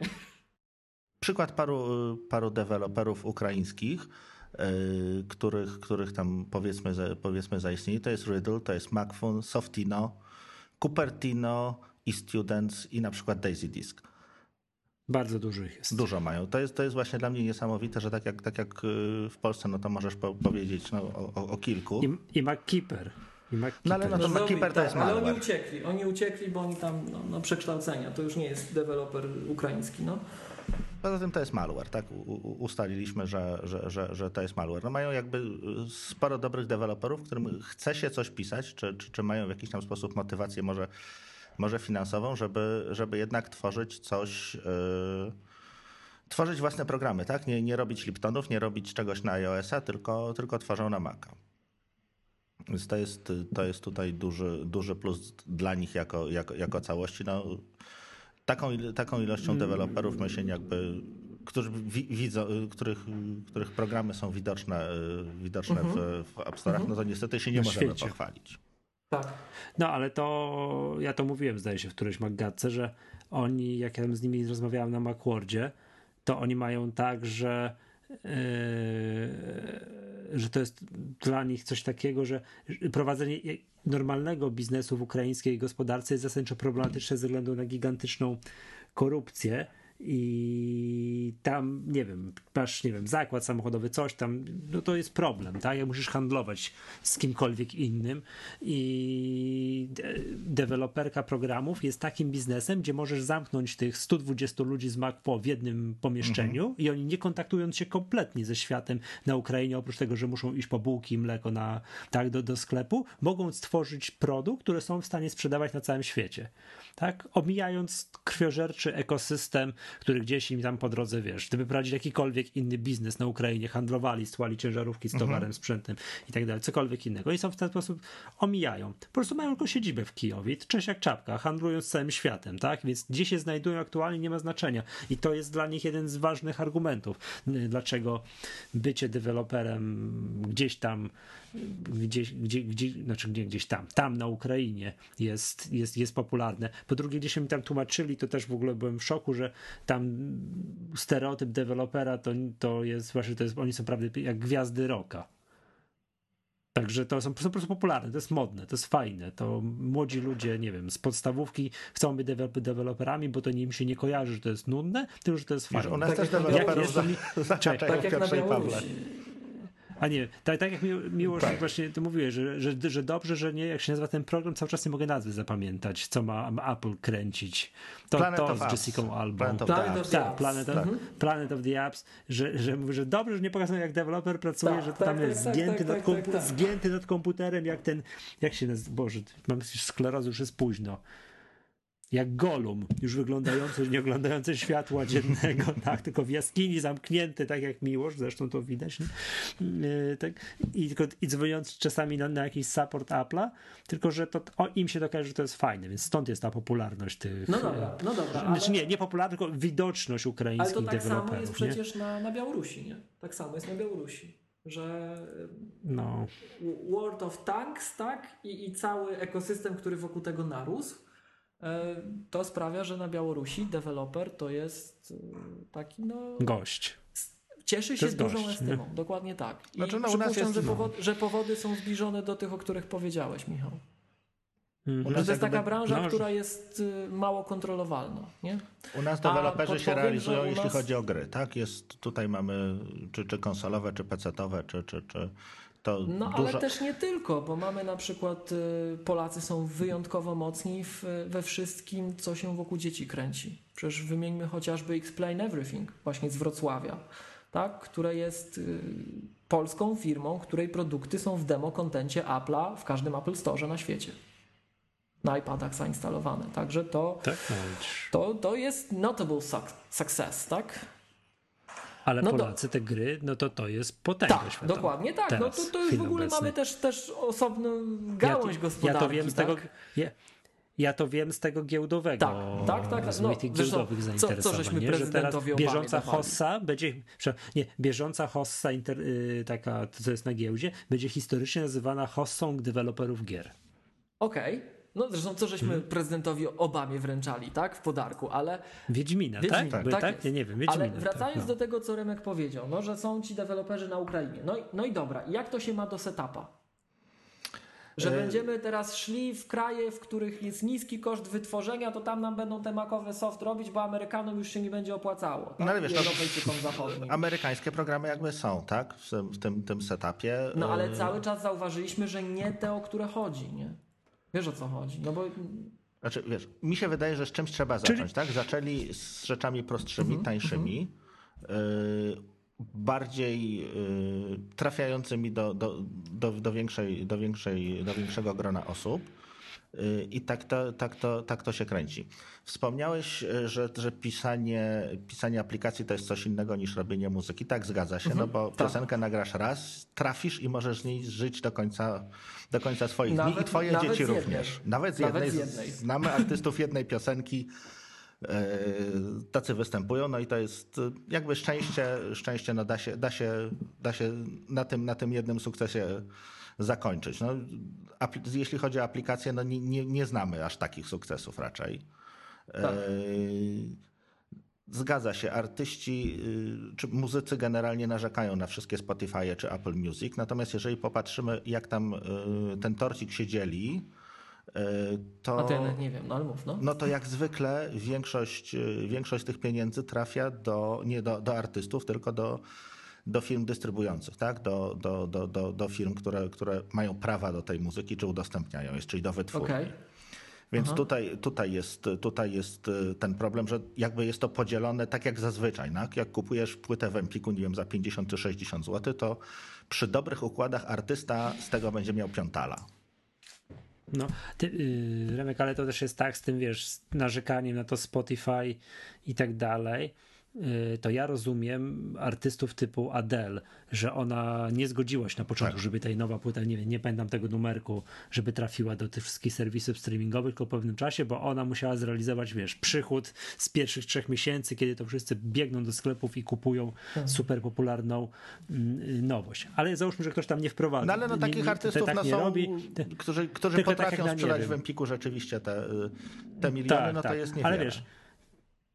Przykład paru, paru deweloperów ukraińskich, yy, których, których tam powiedzmy, powiedzmy zaistnieli, to jest Riddle, to jest Macfun, Softino, Cupertino, i Students i na przykład Daisy Disk. Bardzo dużych jest. Dużo mają. To jest, to jest właśnie dla mnie niesamowite, że tak jak, tak jak y, w Polsce, no to możesz po, powiedzieć no, o, o, kilku. I, i MacKeeper. I MacKeeper. No ale no to MacKeeper to jest tak, Ale malware. oni uciekli, oni uciekli, bo oni tam, no, no przekształcenia, to już nie jest deweloper ukraiński, no. Poza tym to jest malware, tak? Ustaliliśmy, że, że, że, że to jest malware. No mają jakby sporo dobrych deweloperów, którym chce się coś pisać, czy, czy, czy mają w jakiś tam sposób motywację może, może finansową, żeby, żeby jednak tworzyć coś... Yy, tworzyć własne programy, tak? Nie, nie robić Liptonów, nie robić czegoś na iOS-a, tylko, tylko tworzą na Maca. Więc to jest, to jest tutaj duży, duży plus dla nich jako, jako, jako całości. No, taką, taką ilością deweloperów my się jakby, którzy wi, widzą, których, których programy są widoczne, widoczne w, w App Store'ach, no to niestety się nie Na możemy świecie. pochwalić. Tak. No ale to ja to mówiłem, zdaje się, w którejś Maggatce, że oni, jak ja tam z nimi rozmawiałem na Macwordzie, to oni mają tak, że yy, że to jest dla nich coś takiego, że prowadzenie normalnego biznesu w ukraińskiej gospodarce jest zasadniczo problematyczne ze względu na gigantyczną korupcję i tam, nie wiem, masz, nie wiem, zakład samochodowy, coś tam, no to jest problem, tak? Jak musisz handlować z kimkolwiek innym i de- deweloperka programów jest takim biznesem, gdzie możesz zamknąć tych 120 ludzi z MacPo w jednym pomieszczeniu i oni nie kontaktując się kompletnie ze światem na Ukrainie, oprócz tego, że muszą iść po bułki i mleko na, tak, do, do sklepu, mogą stworzyć produkt, który są w stanie sprzedawać na całym świecie. Tak? Omijając krwiożerczy ekosystem, który gdzieś im tam po drodze, wiesz, gdyby prowadzić jakikolwiek inny biznes na Ukrainie, handlowali, stłali ciężarówki z towarem, sprzętem i tak dalej, cokolwiek innego. Oni są w ten sposób, omijają. Po prostu mają tylko siedzibę w Kijowie, cześć jak czapka, handlując całym światem, tak? Więc gdzie się znajdują aktualnie nie ma znaczenia. I to jest dla nich jeden z ważnych argumentów, y, dlaczego bycie deweloperem gdzieś tam gdzieś, gdzie, gdzie, znaczy nie gdzieś tam, tam na Ukrainie jest, jest, jest popularne. Po drugie, gdzieś mi tam tłumaczyli, to też w ogóle byłem w szoku, że tam stereotyp dewelopera to, to jest właśnie, to jest, oni są prawie jak gwiazdy rocka. Także to są, są po prostu popularne, to jest modne, to jest fajne. To młodzi ludzie, nie wiem, z podstawówki chcą być dewe- deweloperami, bo to im się nie kojarzy, że to jest nudne, tylko że to jest Wiesz, fajne. u nas Tak też deweloperów za- zahaczają Tak jak na Piotrze i Pawle. A nie, tak, tak jak mi, Miłosz Tak. właśnie ty mówiłeś, że, że, że dobrze, że nie, jak się nazywa ten program, cały czas nie mogę nazwy zapamiętać, co ma Apple kręcić. To, Planet to of z Apps. Jessica Albą. Planet of Planet the of Apps. the Tak, Apps. Planet, of, Mhm. Planet of the Apps, że, że, mówię, że dobrze, że nie pokazują jak deweloper pracuje, Tak, że to tak, tam tak, jest tak, zgięty, tak, nad tak, kompu- tak, tak. zgięty nad komputerem, jak ten, jak się nazywa, Boże, mam sklerozę, już jest późno. Jak golum, już wyglądający, nie oglądający światła dziennego, tak, tylko w jaskini zamknięty, tak jak miłość, zresztą to widać? Yy, tak, i, tylko, i dzwoniąc czasami na, na jakiś support Apple'a, tylko że to, o, im się kojarzy, że to jest fajne, więc stąd jest ta popularność tych. No dobra, no dobra. Znaczy ale- nie, nie popularność, tylko widoczność Ale ukraińskich to tak samo deweloperów. jest nie? przecież na, na Białorusi, nie? Tak samo jest na Białorusi. Że No. World of Tanks, tak? I, I cały ekosystem, który wokół tego narósł, to sprawia, że na Białorusi deweloper to jest e, taki, no. Gość. Cieszy się dużą gość, estymą, dokładnie tak. I Znaczy, no, nas przypuszczam, jest- że, powody, że powody są zbliżone do tych, o których powiedziałeś, Michał. Mhm. U Że nas to jest taka branża, no, która jest y, mało kontrolowalna, nie? U nas deweloperzy się realizują, u jeśli nas- chodzi o gry, tak? Jest, tutaj mamy czy, czy konsolowe, czy pecetowe, czy, czy, czy to No dużo... ale też nie tylko, bo mamy na przykład y, Polacy są wyjątkowo mocni w, we wszystkim, co się wokół dzieci kręci. Przecież wymieńmy chociażby Explain Everything, właśnie z Wrocławia, tak? które jest y, polską firmą, której produkty są w demo kontencie Apple'a w każdym Apple Store na świecie. Na iPadach zainstalowane. Także to, Tak, to, to jest notable suc- success, tak? Ale No to- Polacy te gry, no to to jest potęga Tak, światowa. dokładnie tak. No Teraz, to, to w już w ogóle obecnej. mamy też, też osobną ja gałąź to, gospodarki. ja to wiem z tak? tego. Ja, ja to wiem z tego giełdowego. Tak, tak, tak, tak. Z No, tych zresztą, giełdowych co- co zainteresowań. żeśmy nie? Że teraz Obamie bieżąca dawali. hossa będzie. Nie, bieżąca hossa inter, y, taka, to co jest na giełdzie, będzie historycznie nazywana hossą deweloperów gier. Okej. No zresztą co żeśmy Mhm. prezydentowi Obamie wręczali, tak? W podarku, ale, Wiedźmina, Wiedźmina, tak? Tak tak? Ja nie wiem, ale Wiedźmina. wracając tak, no. do tego, co Remek powiedział, no, że są ci deweloperzy na Ukrainie. No, i- no i dobra, jak to się ma do setupa? Że będziemy teraz szli w kraje, w których jest niski koszt wytworzenia, to tam nam będą te makowe soft robić, bo Amerykanom już się nie będzie opłacało. Tak? No ale wiesz, I no- zachodnim. Amerykańskie programy jakby są, tak? W tym, tym, setupie. No ale Y, cały czas zauważyliśmy, że nie te, o które chodzi, nie? Wiesz o co chodzi? No bo Znaczy, wiesz, mi się wydaje, że z czymś trzeba Czyli- zacząć, tak? Zaczęli z rzeczami prostszymi, Mhm, tańszymi, y, bardziej y, trafiającymi do, do, do, do, większej, do, większej, do większego grona osób. Y, I tak to, tak, to, tak to się kręci. Wspomniałeś, y, że, że pisanie, pisanie aplikacji to jest coś innego niż robienie muzyki. Tak, zgadza się, no bo tak. piosenkę nagrasz raz, trafisz i możesz z niej żyć do końca, do końca swoich dni i Nawet- twoje nawet dzieci również. Nawet z Nawet jednej. z jednej. Znamy artystów jednej piosenki, e, tacy występują, no i to jest jakby szczęście, szczęście no da się, da się, da się na, tym, na tym jednym sukcesie zakończyć. No, jeśli chodzi o aplikacje, no nie, nie, nie znamy aż takich sukcesów raczej. Tak. E, Zgadza się, artyści y, czy muzycy generalnie narzekają na wszystkie Spotify czy Apple Music, natomiast jeżeli popatrzymy, jak tam y, ten torcik się dzieli, y, to. a to ja nawet nie wiem, no ale mów, no. No to jak zwykle większość, większość tych pieniędzy trafia do, nie do, do artystów, tylko do, do firm dystrybuujących, tak? do, do, do, do, do firm, które, które mają prawa do tej muzyki, czy udostępniają, jest, czyli do wytwórni. Okej. Więc tutaj, tutaj, jest, tutaj jest y, ten problem, że jakby jest to podzielone tak jak zazwyczaj. Tak? Jak kupujesz płytę w Empiku, nie wiem, za 50 czy 60 zł, to przy dobrych układach artysta z tego będzie miał piątala. No, ty, yy, Remek, ale to też jest tak z tym, wiesz, z narzekaniem na to Spotify i tak dalej. Yy, to ja rozumiem artystów typu Adele, że ona nie zgodziła się na początku, Tak. żeby tej nowa płyta, nie wiem, nie pamiętam tego numerku, żeby trafiła do tych wszystkich serwisów streamingowych tylko po pewnym czasie, bo ona musiała zrealizować, wiesz, przychód z pierwszych trzech miesięcy, kiedy to wszyscy biegną do sklepów i kupują super popularną mm, nowość. Ale załóżmy, że ktoś tam nie wprowadza. No ale no takich nie- artystów tak no, nie są, robi. Te- którzy, którzy tak potrafią nie sprzedać wiem. w Empiku rzeczywiście te, y, te miliony, no to jest niewiele. Tak, Ale wiesz,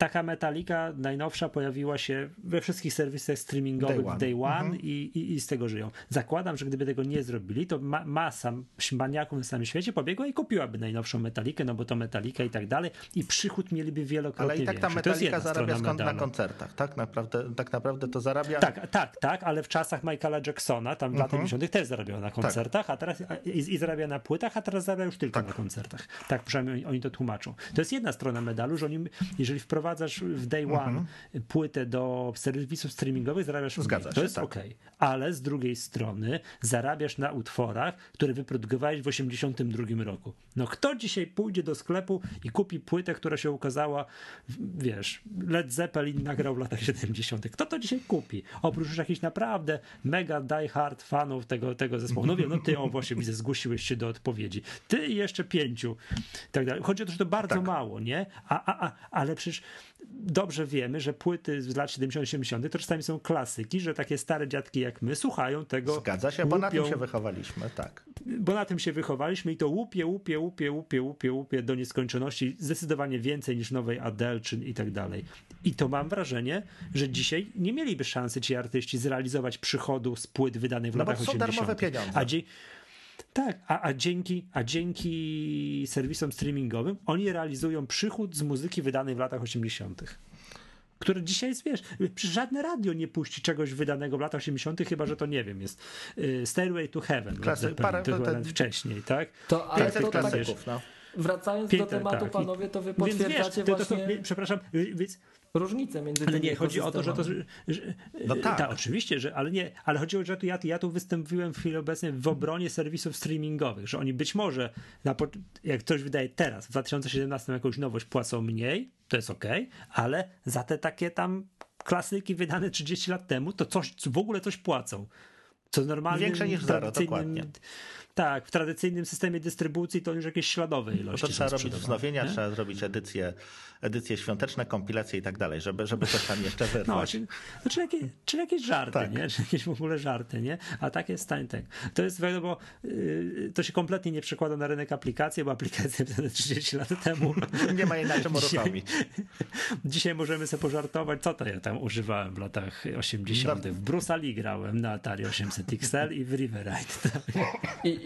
taka Metallica najnowsza pojawiła się we wszystkich serwisach streamingowych Day one. day one Mhm. i, i, i z tego żyją. Zakładam, że gdyby tego nie zrobili, to ma, masa maniaków na całym świecie pobiegła i kupiłaby najnowszą Metalikę, no bo to Metalika i tak dalej i przychód mieliby wielokrotnie Ale i tak ta jedna zarabia skąd na koncertach, tak? Naprawdę, tak naprawdę to zarabia... Tak, tak, tak, ale w czasach Michaela Jacksona, tam w latach Mhm. 90. też zarabiał na koncertach, a teraz i, i zarabia na płytach, a teraz zarabia już tylko na koncertach. Tak, przynajmniej oni, oni to tłumaczą. To jest jedna strona medalu, że oni, jeżeli wprowadzasz w day one płytę do serwisów streamingowych, zarabiasz mniej. Mhm. Zgadza To się, jest tak. okej. Ale z drugiej strony zarabiasz na utworach, które wyprodukowałeś w 82 roku. No kto dzisiaj pójdzie do sklepu i kupi płytę, która się ukazała, wiesz, Led Zeppelin nagrał w latach 70. Kto to dzisiaj kupi? Oprócz już jakichś naprawdę mega die hard fanów tego, tego zespołu. No wiem, no ty, o właśnie widzę, zgłosiłeś się do odpowiedzi. Ty i jeszcze pięciu. Tak dalej. Chodzi o to, że to bardzo Tak. mało, nie? A, a, a, ale przecież dobrze wiemy, że płyty z lat 70-80 to czasami są klasyki, że takie stare dziadki jak my słuchają tego. Zgadza się, bo na tym łupią, się wychowaliśmy, tak. bo na tym się wychowaliśmy i to łupie, łupie, łupie, łupie, łupie, łupie do nieskończoności, zdecydowanie więcej niż nowej Adele czy i tak dalej. I to mam wrażenie, że dzisiaj nie mieliby szansy ci artyści zrealizować przychodu z płyt wydanych w No bo latach to są 80. darmowe pieniądze. A dzie- tak, a, a, dzięki, a dzięki serwisom streamingowym oni realizują przychód z muzyki wydanej w latach 80. Które dzisiaj jest, wiesz, żadne radio nie puści czegoś wydanego w latach 80., chyba że to nie wiem, jest y, Stairway to Heaven, Klasy- parę- ten- wcześniej, tak? To, ale 500 to tak, no. wracając do Piękne, tematu, tak. panowie, to wy Więc wiesz, potwierdzacie to, to, to, właśnie przepraszam, więc różnicę między ale tymi nie, chodzi o to, że to. Że, że, No tak. tak, oczywiście, że, ale nie, ale chodzi o to, że tu ja, ja tu wystąpiłem w chwili obecnej w obronie serwisów streamingowych, że oni być może, na, jak ktoś wydaje teraz, w 2017 jakąś nowość płacą mniej, to jest ok, ale za te takie tam klasyki wydane 30 lat temu, to coś, w ogóle coś płacą. Co normalnie. Większe niż zero, dokładnie. Tak, w tradycyjnym systemie dystrybucji to już jakieś śladowe ilości. to są trzeba robić wznowienia, nie? trzeba zrobić edycje, edycje świąteczne, kompilacje i tak dalej, żeby, żeby coś tam jeszcze No, wyrwać. czy, no, czy, jakieś, czy jakieś żarty, Tak. nie? Czy jakieś w ogóle żarty, nie? A tak jest tak. To jest wiadomo, yy, to się kompletnie nie przekłada na rynek aplikacji, bo aplikacje wydane 30 lat temu. Nie ma jej na czym Dzisiaj- uruchomić. Dzisiaj możemy sobie pożartować, co to ja tam używałem w latach 80. W Bruce grałem na Atari ZXL i w Riverite. I, i...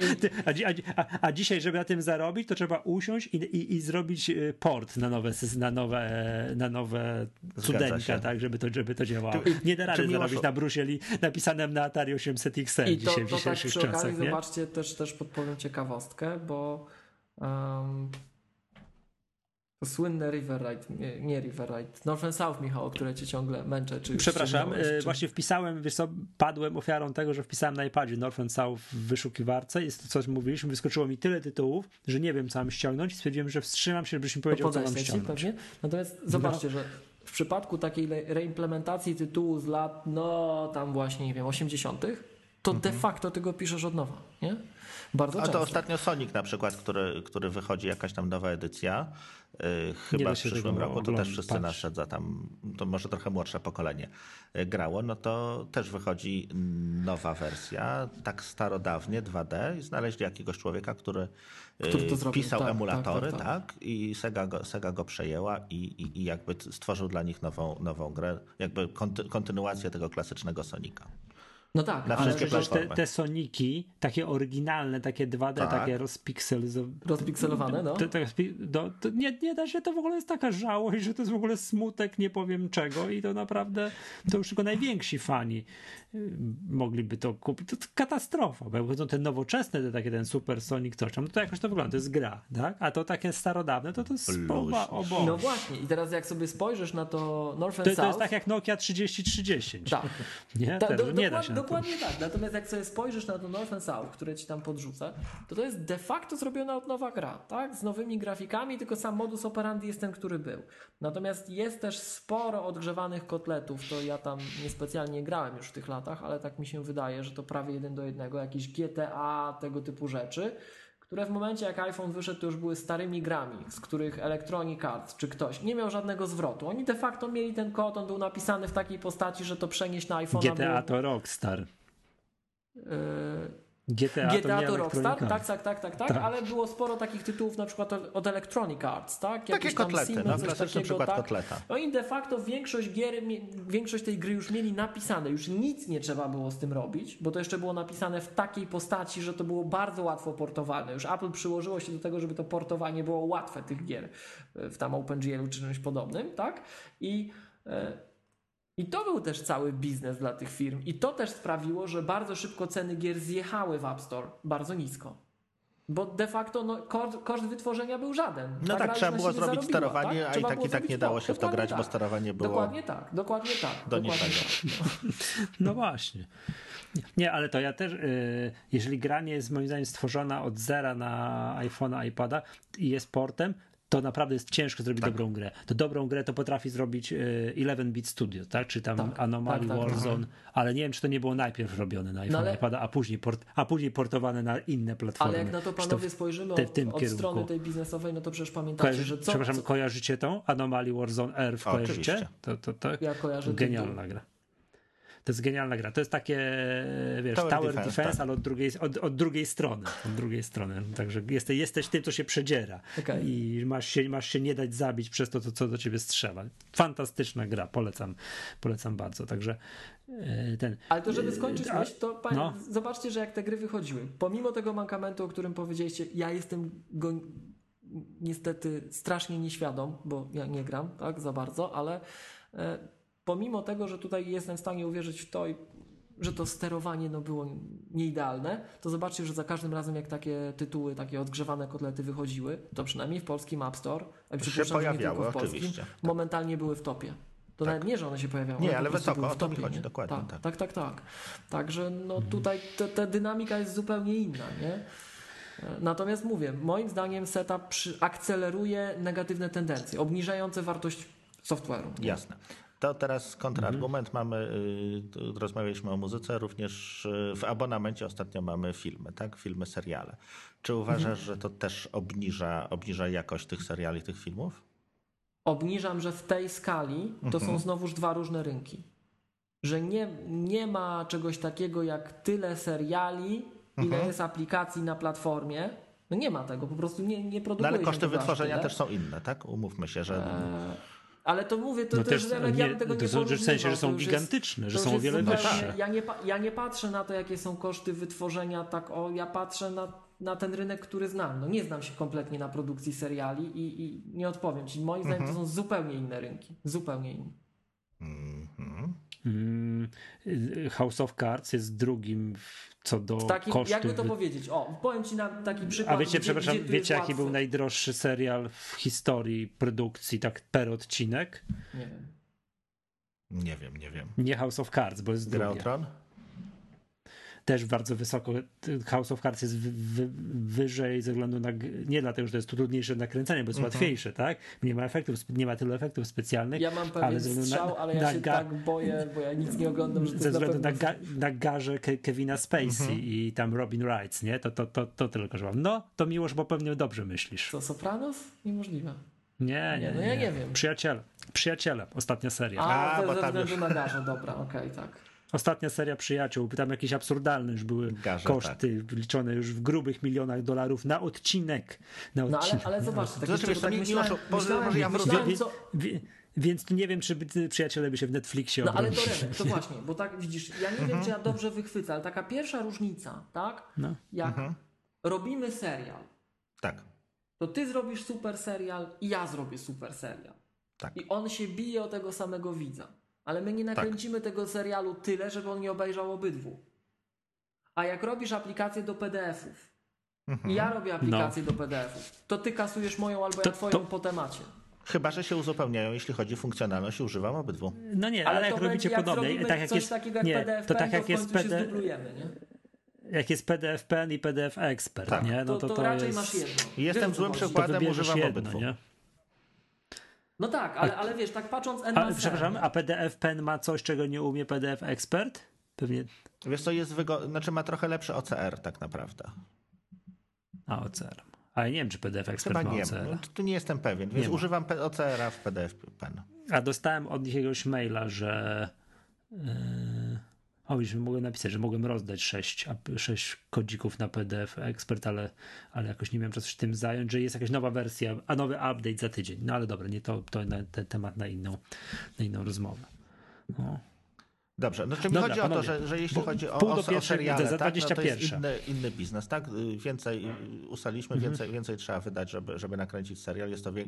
A, a, a, dzisiaj, żeby na tym zarobić, to trzeba usiąść i, i, i zrobić y, port na nowe, na nowe, na nowe cudeńka, tak, żeby to, żeby to działało. Nie da rady zarobić na Brusieli napisanym na Atari 800 XL I dzisiaj, to, to w tak dzisiejszych tak przy okazji, Zobaczcie, też, też podpowiem ciekawostkę, bo um, słynne Riverride, nie, nie Riverride, North and South, Michał, które cię ciągle męczę. Czy Przepraszam, czy... właśnie wpisałem, wiesz co, padłem ofiarą tego, że wpisałem na iPadzie North and South w wyszukiwarce, jest to coś mówiliśmy, wyskoczyło mi tyle tytułów, że nie wiem, co mam ściągnąć i stwierdziłem, że wstrzymam się, żebyś mi powiedział, co mam ściągnąć. Pewnie. Natomiast zobaczcie, no. że w przypadku takiej reimplementacji tytułu z lat, no tam właśnie, nie wiem, 80., to mhm. de facto ty go piszesz od nowa, nie? Bardzo A często. to ostatnio Sonic na przykład, który, który wychodzi jakaś tam nowa edycja, yy, chyba w przyszłym roku, to też wszyscy nasze za tam, to może trochę młodsze pokolenie yy, grało, no to też wychodzi nowa wersja, tak starodawnie 2D i znaleźli jakiegoś człowieka, który, yy, który pisał tak, emulatory, tak, tak, tak, tak, i Sega go, Sega go przejęła i, i, i jakby stworzył dla nich nową, nową grę, jakby kontynuację tego klasycznego Sonika. No tak, na ale przecież te, te Soniki, takie oryginalne, takie 2D, tak. takie rozpikselizowane. Rozpikselowane, no. To, to, to, nie, nie da się, to w ogóle jest taka żałość, że to jest w ogóle smutek, nie powiem czego i to naprawdę, to już tylko najwięksi fani mogliby to kupić. To katastrofa, bo jak te nowoczesne, te takie ten Super Sonic coś tam, no to jakoś to wygląda, to jest gra, tak? A to takie starodawne, to to jest spoba obok. No właśnie i teraz jak sobie spojrzysz na to North and to, South... To jest tak jak Nokia 3030. Tak. Nie, Ta, do, nie da się Dokładnie tak, natomiast jak sobie spojrzysz na to North and South, które ci tam podrzucę, to to jest de facto zrobiona od nowa gra, tak? Z nowymi grafikami, tylko sam modus operandi jest ten, który był. Natomiast jest też sporo odgrzewanych kotletów, to ja tam niespecjalnie grałem już w tych latach, ale tak mi się wydaje, że to prawie jeden do jednego, jakieś GTA, tego typu rzeczy, które w momencie jak iPhone wyszedł, to już były starymi grami, z których Electronic Arts czy ktoś nie miał żadnego zwrotu. Oni de facto mieli ten kod, on był napisany w takiej postaci, że to przenieść na iPhone. GTA było... to Rockstar. Yy... GTA, GTA to, to Rockstar, tak, tak, tak, tak, tak, tak, ale było sporo takich tytułów na przykład od Electronic Arts, tak? Jakieś Takie kotlety, Siemens, no, klasyczny takiego, przykład tak? kotleta. No i de facto większość gier, większość tej gry już mieli napisane, już nic nie trzeba było z tym robić, bo to jeszcze było napisane w takiej postaci, że to było bardzo łatwo portowalne. Już Apple przyłożyło się do tego, żeby to portowanie było łatwe tych gier w tam OpenGL czy czymś podobnym, tak? I e, i to był też cały biznes dla tych firm. I to też sprawiło, że bardzo szybko ceny gier zjechały w App Store bardzo nisko. Bo de facto no, koszt, koszt wytworzenia był żaden. No tak, trzeba było zrobić zarobiła, sterowanie, tak? a i tak i tak nie dało się w to grać, tak. bo sterowanie było. Dokładnie tak, dokładnie tak. Do dokładnie tak. No. no. właśnie. Nie, ale to ja też, y, jeżeli gra nie jest moim zdaniem stworzona od zera na iPhone'a, iPada i jest portem, to naprawdę jest ciężko zrobić tak. dobrą grę. To dobrą grę to potrafi zrobić 11-bit e, Studio, tak? Czy tam tak, Anomaly, tak, tak, Warzone, ale nie wiem, czy to nie było najpierw robione na iPhone, no ale... iPada, a później, port, a później portowane na inne platformy. Ale jak na to panowie spojrzymy te, w tym od kierunku. strony tej biznesowej, no to przecież pamiętacie, Kojarzy, że co... Przepraszam, co... kojarzycie tą Anomaly Warzone Earth, kojarzycie? To, to, to ja kojarzę genialna gra. To jest genialna gra. To jest takie, wiesz, Tower, Tower Defense, defense tak. ale od drugiej, od, od, drugiej strony. Od drugiej strony. Także jesteś, jesteś tym, co się przedziera. Okay. I masz się, masz się nie dać zabić przez to, to, co do ciebie strzela. Fantastyczna gra. Polecam, polecam bardzo. Także e, ten. Ale to, żeby skończyć a, myśl, to panie, no. zobaczcie, że jak te gry wychodziły, pomimo tego mankamentu, o którym powiedzieliście, ja jestem go niestety strasznie nieświadom, bo ja nie gram tak za bardzo, ale e, pomimo tego, że tutaj jestem w stanie uwierzyć w to, że to sterowanie no, było nieidealne, to zobaczcie, że za każdym razem jak takie tytuły, takie odgrzewane kotlety wychodziły, to przynajmniej w polskim App Store, a nie tylko w polskim, oczywiście. Tak. momentalnie były w topie. To tak. nawet nie, że one się pojawiały. Nie, ale wysoko, o to mi chodzi, dokładnie. Tak, tak, tak, tak. tak. Także no, tutaj ta dynamika jest zupełnie inna, nie? Natomiast mówię, moim zdaniem setup akceleruje negatywne tendencje, obniżające wartość software'u. Jasne. To teraz kontrargument mhm. mamy, y, rozmawialiśmy o muzyce, również y, w abonamencie ostatnio mamy filmy, tak? Filmy, seriale. Czy uważasz, mhm. że to też obniża, obniża jakość tych seriali, tych filmów? Obniżam, że w tej skali to mhm. są znowuż dwa różne rynki. Że nie, nie ma czegoś takiego jak tyle seriali, ile mhm. jest aplikacji na platformie. No nie ma tego, po prostu nie, nie produkuje no ale koszty wytworzenia też są inne, tak? Umówmy się, że... Eee Ale to mówię, to No też, też, Remek, ja nie, tego to nie że w sensie, że porównywał, są to już jest- gigantyczne, że to są o wiele wyższe. Ja nie, ja nie patrzę na to, jakie są koszty wytworzenia, tak o, ja patrzę na, na ten rynek, który znam. No nie znam się kompletnie na produkcji seriali i, i nie odpowiem ci. Moim zdaniem Mhm. to są zupełnie inne rynki. Zupełnie inne. Mhm. Mm, y, House of Cards jest drugim co do W takim, kosztów. jakby to powiedzieć? O, powiem ci na taki przykład. A wiecie, gdzie, przepraszam, gdzie wiecie jaki był najdroższy serial w historii produkcji, tak per odcinek? Nie wiem. Nie wiem, nie wiem. Nie House of Cards, bo jest Gra o drugie. Tron? Też bardzo wysoko. House of Cards jest wy, wy, wyżej ze względu na. Nie dlatego, że to jest trudniejsze nakręcanie, bo jest Mhm. łatwiejsze, tak? Nie ma efektów, nie ma tylu efektów specjalnych. Ja mam pewien ale ze względu na- strzał, ale ja się tak boję, bo ja nic nie oglądam, że to ze względu na, ga, na garze Ke, Kevina Spacey Mhm. i tam Robin Wright, nie? To, to, to, to tylko, że mam. No, to miłość, bo pewnie dobrze myślisz. Co, Sopranos? Niemożliwe. Nie, nie, Nie, no ja nie wiem. Przyjaciele. Przyjaciele, ostatnia seria. A, A, to bo ze tam już- na garze, dobra, okej, tak. Ostatnia seria przyjaciół, tam jakieś absurdalne już były Garze, koszty liczone już w grubych milionach dolarów na odcinek. Na No ale, odcinek. ale zobaczcie, tak Znaczy, to tak nie- nie myślałem, masz- może- myślałem, może ja wrócę. myślałem, Wie- co... wie- Więc nie wiem, czy przyjaciele by się w Netflixie No ale to Remek, to właśnie, bo tak widzisz, ja nie wiem, czy ja dobrze wychwycę, ale taka pierwsza różnica, tak? No. Jak robimy serial, Tak, to ty zrobisz super serial i ja zrobię super serial. tak. I on się bije o tego samego widza. Ale my nie nakręcimy tego serialu tyle, żeby on nie obejrzał obydwu. A jak robisz aplikację do PDF-ów i ja robię aplikację do PDF-ów, to ty kasujesz moją albo ja To- twoją to- po temacie. Chyba, że się uzupełniają, jeśli chodzi o funkcjonalność i używam obydwu. No nie, ale, Ale, jak robicie jak podobnie, tak jak coś jest, takiego jak nie, PDF, to tak jak jest PD, jak jest PDF Pen i PDF Expert, Tak. nie? No To, to, to, to raczej jest... masz jedno. Jestem Wiesz, złym przykładem, używam jedno, obydwu. nie? No tak, ale, ale wiesz, tak patrząc N A, przepraszam, a PDF Pen ma coś, czego nie umie PDF Expert? Pewnie. Wiesz co, jest wygo- znaczy ma trochę lepszy OCR tak naprawdę. A, OCR. Ale nie wiem, czy PDF Expert Chyba ma nie, OCR. no, tu nie jestem pewien, więc Nie używam OCR-a w PDF Pen. A dostałem od nich jakiegoś maila, że. Yy, o, już mogłem napisać, że mogłem rozdać 6, sześć kodzików na PDF Expert, ale, ale jakoś nie miałem czasu się tym zająć, że jest jakaś nowa wersja, a nowy update za tydzień. No ale dobra, nie to, to na, ten temat na inną, na inną rozmowę. No. Dobrze, znaczy mi Dobra, chodzi o to, panowie, że, że jeśli chodzi o, o, o seriale, za tak, no to jest 21. inny, inny biznes, tak? Y, Więcej y, ustaliliśmy, Mhm. więcej, więcej trzeba wydać, żeby, żeby nakręcić serial. Jest to, wie,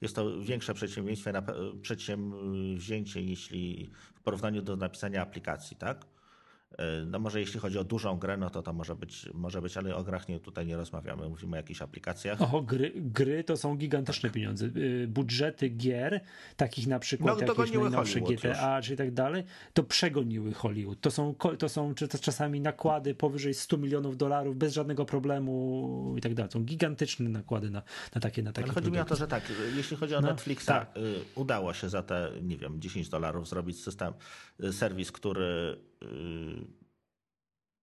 jest to większe przedsięwzięcie, na, przedsięwzięcie, jeśli w porównaniu do napisania aplikacji, tak? Y, No może jeśli chodzi o dużą grę, no to to może być, może być ale o grach nie, tutaj nie rozmawiamy, mówimy o jakichś aplikacjach. Oho, gry, gry to są gigantyczne pieniądze. Y, Budżety gier, takich na przykład No, jakieś najnowsze Hollywood GTA czy tak dalej, to przegoniły Hollywood. To są, to są to czasami nakłady powyżej 100 milionów dolarów bez żadnego problemu i tak dalej. Są gigantyczne nakłady na, na takie na takie Ale chodzi mi o to, że tak, jeśli chodzi o No, Netflixa, tak. y, udało się za te, nie wiem, 10 dolarów zrobić system, y, serwis, który y,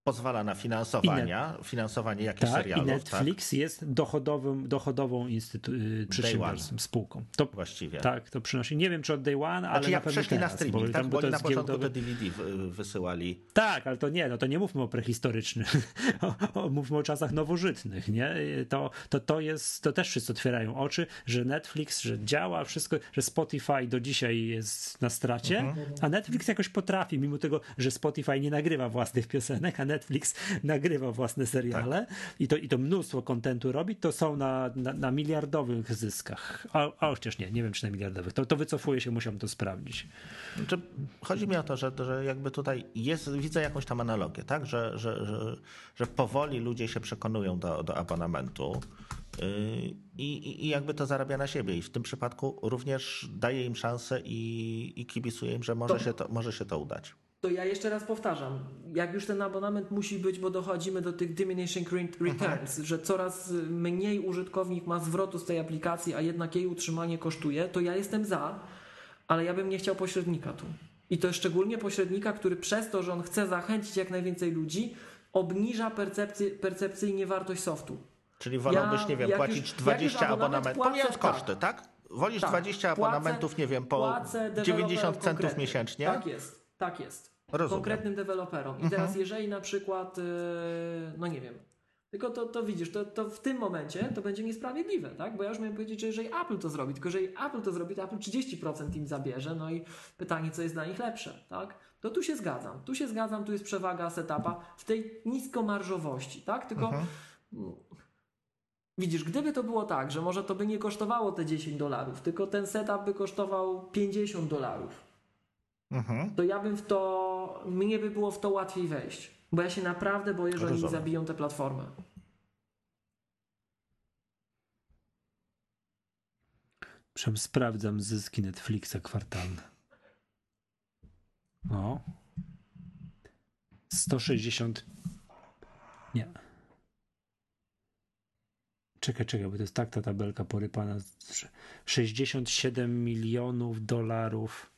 pozwala na finansowania, finansowanie jakichś Tak, i serialów, Netflix jest dochodowym, dochodową instytu- y, przedsiębiorstwem, spółką. To, tak, właściwie. tak, to przynosi. Nie wiem, czy od day one, ale Znaczy na jak pewno przeszli na teraz, streaming, tak? tam- Bo to oni na jest początku giełdowy- te DVD wy- wysyłali. Tak, ale to nie, no to nie mówmy o prehistorycznych, mówmy o czasach nowożytnych, nie? To, to, to jest, to też wszyscy otwierają oczy, że Netflix, że działa wszystko, że Spotify do dzisiaj jest na stracie, Mhm. a Netflix jakoś potrafi, mimo tego, że Spotify nie nagrywa własnych piosenek, a Netflix nagrywa własne seriale i, to, i to mnóstwo kontentu robi, to są na, na, na miliardowych zyskach. A, a chociaż nie, nie wiem czy na miliardowych, to, to wycofuje się, musiałem to sprawdzić. Znaczy, chodzi mi o to, że, że jakby tutaj jest, widzę jakąś tam analogię, tak? Że, że, że, że powoli ludzie się przekonują do, do abonamentu. yy, I, i, I jakby to zarabia na siebie. I w tym przypadku również daje im szansę i, i kibicuje im, że może, To- się to, może się to udać. To ja jeszcze raz powtarzam, jak już ten abonament musi być, bo dochodzimy do tych diminishing re- returns, że coraz mniej użytkownik ma zwrotu z tej aplikacji, a jednak jej utrzymanie kosztuje, to ja jestem za, ale ja bym nie chciał pośrednika tu. I to szczególnie pośrednika, który przez to, że on chce zachęcić jak najwięcej ludzi, obniża percepcję, percepcyjnie wartość softu. Czyli wolałbyś, Ja- nie wiem, płacić już- jak 20 już abonament abonamentów, pomijając tak. koszty, tak? Wolisz Tak, 20 płacę- abonamentów, nie wiem, po płacę 90 deweloperom centów konkretnym. miesięcznie? Tak jest, tak jest. Rozumiem. Konkretnym deweloperom. I teraz jeżeli na przykład, yy, no nie wiem, Tylko to, to widzisz, to, to w tym momencie to będzie niesprawiedliwe, tak? Bo ja już miałem powiedzieć, że jeżeli Apple to zrobi, tylko jeżeli Apple to zrobi, to Apple 30% im zabierze, no i pytanie, co jest dla nich lepsze, tak? To tu się zgadzam. Tu się zgadzam, tu jest przewaga setupa w tej niskomarżowości, tak? Tylko Mhm. widzisz, gdyby to było tak, że może to by nie kosztowało te 10 dolarów, tylko ten setup by kosztował 50 dolarów, Mhm. to ja bym w to, mnie by było w to łatwiej wejść. Bo ja się naprawdę boję, że oni zabiją tę platformę. Przem sprawdzam zyski Netflixa kwartalne. O. 160. Nie. Czekaj, czekaj, bo to jest tak ta tabelka porypana. 67 milionów dolarów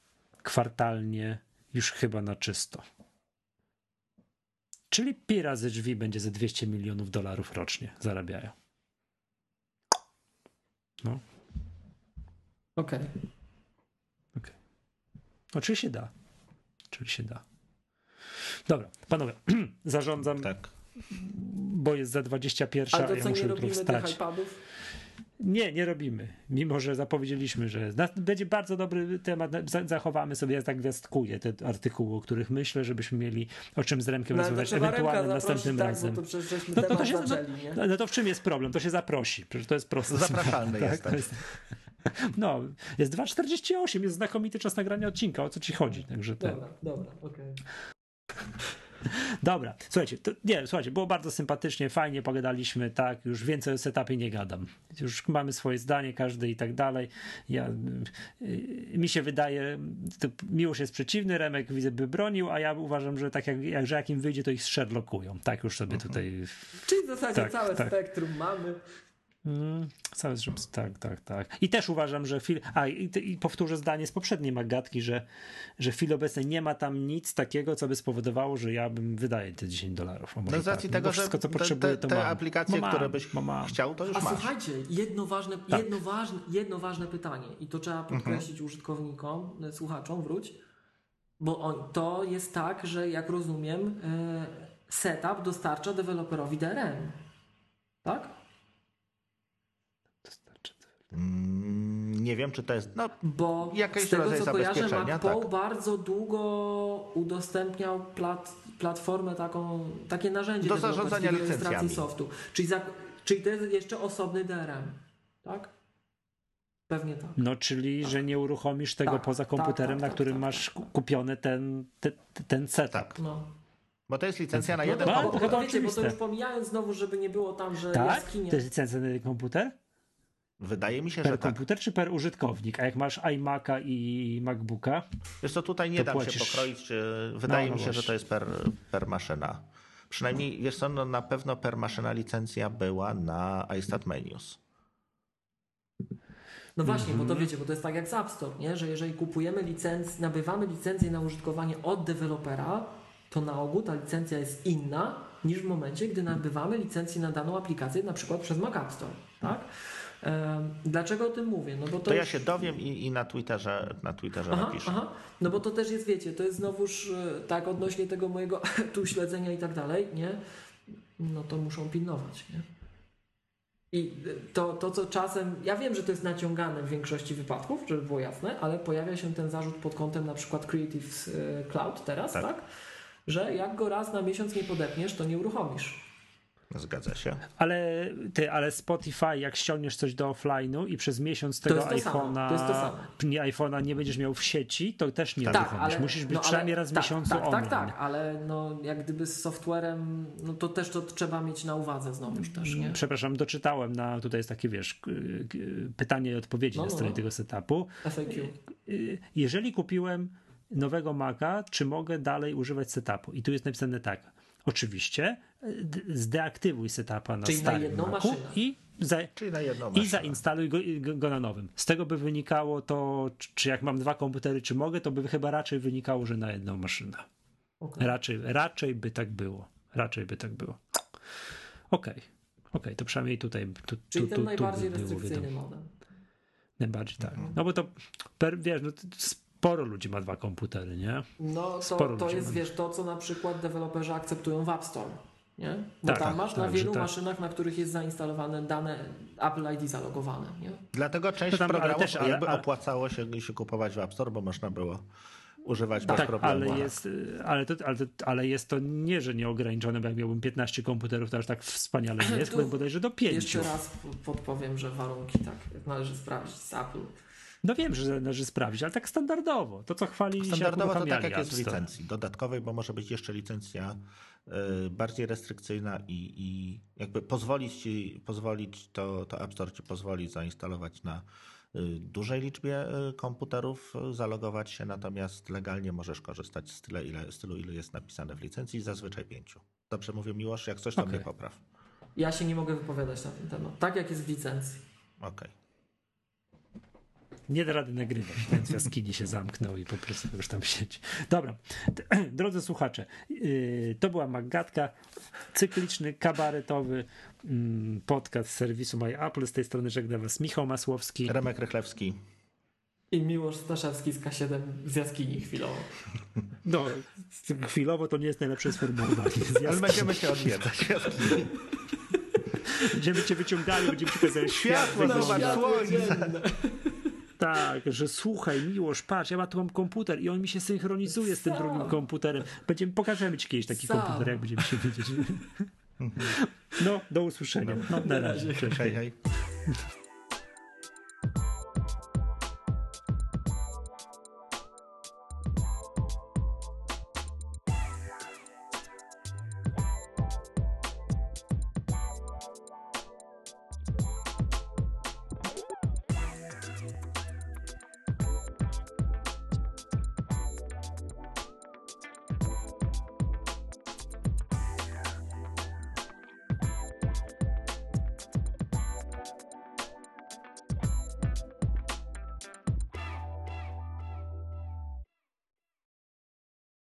kwartalnie już chyba na czysto. Czyli pi razy drzwi będzie ze 200 milionów dolarów rocznie zarabiają. No. Okej. Oczywiście da. Oczywiście da. Dobra, panowie, zarządzam, Tak. bo jest za 21, Ale a ja co, muszę nie jutro robimy tych wstać. iPadów? Nie, nie robimy. Mimo, że zapowiedzieliśmy, że będzie bardzo dobry temat, za- zachowamy sobie, ja tak gwiazdkuję te artykuły, o których myślę, żebyśmy mieli o czym z Remkiem No, rozmawiać ewentualnie następnym razem. Tak, bo to żeśmy No to, to temat się, no, zaczęli, nie? no to w czym jest problem? To się zaprosi. Przecież to jest proste. Zapraszalny Tak, to jest- No, jest 2,48, jest znakomity czas nagrania odcinka, o co ci chodzi. Także Dobra, dobra, okej. Dobra, słuchajcie, to, nie, słuchajcie, było bardzo sympatycznie, fajnie pogadaliśmy, tak, już więcej o setupie nie gadam. Już mamy swoje zdanie, każdy i tak dalej. Ja, y, mi się wydaje, to Miłosz jest przeciwny, Remek widzę by bronił, a ja uważam, że tak jak, jak, że jak im wyjdzie, to ich Sherlockują. Tak już sobie tutaj Czyli w zasadzie Tak, całe tak. spektrum mamy. Mm, cały żeby, tak, tak, tak. I też uważam, że Phil. A i, i powtórzę zdanie z poprzedniej magatki, że, że w chwili obecnej nie ma tam nic takiego, co by spowodowało, że ja bym wydaje te 10 dolarów. No z racji tak, tego, bo że wszystko, co te, potrzebuję, te, to te aplikacje, mam, które byś mam. chciał, to już A masz. słuchajcie, jedno ważne, Tak. jedno, ważne, jedno ważne pytanie i to trzeba Mhm. podkreślić użytkownikom, e, słuchaczom, wróć, bo on, to jest tak, że jak rozumiem, e, setup dostarcza deweloperowi DRM. Tak? Mm, Nie wiem, czy to jest. No, Bo Jakiś z tego co kojarzę, zabezpieczenia, MacPo tak. bardzo długo udostępniał plat, platformę taką, takie narzędzie Do zarządzania licencjami. softu. Czyli, za, czyli to jest jeszcze osobny DRM, tak? Pewnie tak. No, czyli, że nie uruchomisz tego Tak, poza tak, komputerem, tak, na tak, którym tak, masz tak, tak. kupiony ten, ten, ten setup. tak. No. Bo to jest licencja na No jeden to, No, bo, to komputer. bo, chyba wiecie, bo to już pomijając znowu, żeby nie było tam, że Tak? jaskinie. To jest licencja na jeden komputer? Wydaje mi się, Per że tak. komputer czy per użytkownik? A jak masz iMac'a i MacBooka? Wiesz co, tutaj nie to dam płacisz. się pokroić. e, Wydaje No, no mi się, że to jest per, per maszyna. Przynajmniej, wiesz co, no na pewno per maszyna licencja była na iStat Menus. No właśnie, bo to Mhm. wiecie, bo to jest tak jak z App Store, nie? że jeżeli kupujemy licencję, nabywamy licencję na użytkowanie od dewelopera, to na ogół ta licencja jest inna niż w momencie, gdy nabywamy licencję na daną aplikację, na przykład przez Mac App Store. Tak? Dlaczego o tym mówię? No bo to, To ja już- się dowiem i, i na Twitterze, na Twitterze Aha, napiszę. aha. No bo to też jest, wiecie, to jest znowuż e, tak odnośnie tego mojego tu śledzenia i tak dalej, nie? No to muszą pilnować, nie? I e, to, to, co czasem, ja wiem, że to jest naciągane w większości wypadków, żeby było jasne, ale pojawia się ten zarzut pod kątem na przykład Creative e, Cloud teraz, Tak. tak? Że jak go raz na miesiąc nie podepniesz, to nie uruchomisz. Zgadza się. Ale ty, ale Spotify, jak ściągniesz coś do offline'u i przez miesiąc tego iPhone'a nie iPhone'a nie będziesz miał w sieci, to też nie Tak, ale- Musisz być no, ale- przynajmniej raz w tak, miesiącu tak, online. Tak, tak, ale no, jak gdyby z softwarem, no to też to trzeba mieć na uwadze znowuż też, nie? Przepraszam, doczytałem na, tutaj jest takie, wiesz, pytanie i odpowiedzi No, na no, stronie no. tego setupu. FAQ. Y, Jeżeli kupiłem nowego Maca, czy mogę dalej używać setupu? I tu jest napisane tak. Oczywiście zdeaktywuj setupa na Czyli na starym jedną Macu maszynę. i, za, Czyli na jedną i zainstaluj go, go, na nowym. Z tego by wynikało to, czy- jak mam dwa komputery, czy mogę, to by chyba raczej wynikało, że na jedną maszynę. Okej. Raczej, raczej by tak było. Raczej by tak było. Okej. Okej, to przynajmniej tutaj. Tu, Czyli tu, ten tu, najbardziej tu by było restrykcyjny model. Najbardziej tak. Mhm. No bo to, per, wiesz, no, sporo ludzi ma dwa komputery, nie? No to, Sporo to jest, ma. wiesz, to co na przykład deweloperzy akceptują w App Store. Nie? Bo Tak, tam masz tak, na wielu tak. maszynach, na których jest zainstalowane dane Apple ID zalogowane. Nie? Dlatego część tam, programów też, ale- opłacało się, się kupować w App Store, bo można było używać bez Tak, problemu. ale jest, ale, to, ale, to, ale jest to nie, że nieograniczone, bo jak miałbym 15 komputerów, to aż tak wspaniale nie jest, chyba bodajże do 5. Jeszcze raz podpowiem, że warunki tak należy sprawdzić z Apple. No wiem, że należy sprawdzić, ale tak standardowo. To, co jak Standardowo to tak jak jest w licencji dodatkowej, bo może być jeszcze licencja y, bardziej restrykcyjna i, i jakby pozwolić ci, pozwolić to, to App Store ci pozwoli zainstalować na y, dużej liczbie y, komputerów, zalogować się, natomiast legalnie możesz korzystać z, tyle, ile, z tylu, ile jest napisane w licencji, zazwyczaj pięciu. Dobrze mówię Miłosz, jak coś tam Okej. mnie popraw. Ja się nie mogę wypowiadać na ten temat. Tak jak jest w licencji. Okej. Nie da rady nagrywać. Ten w jaskini się zamknął i po prostu już tam siedzi. Dobra, drodzy słuchacze, yy, to była Maggatka, cykliczny, kabaretowy mm, podcast z serwisu My Apple. Z tej strony żegna was Michał Masłowski. Remek Rychlewski. I Miłosz Staszewski z K7 z jaskini chwilowo. No, chwilowo to nie jest najlepsze sformułowanie. Z Ale będziemy się odwiedzać. Będziemy cię wyciągali, będziemy ci pokazać świat. Światło, wygląda. zobacz, Światło słońce. Tak, że słuchaj, Miłosz, patrz, ja ma tu mam komputer i on mi się synchronizuje z tym Sam. drugim komputerem. Będziemy, pokażemy ci kiedyś taki Sam. komputer, jak będziemy się wiedzieć. No, do usłyszenia. No, na razie. Cześć. Hej, hej.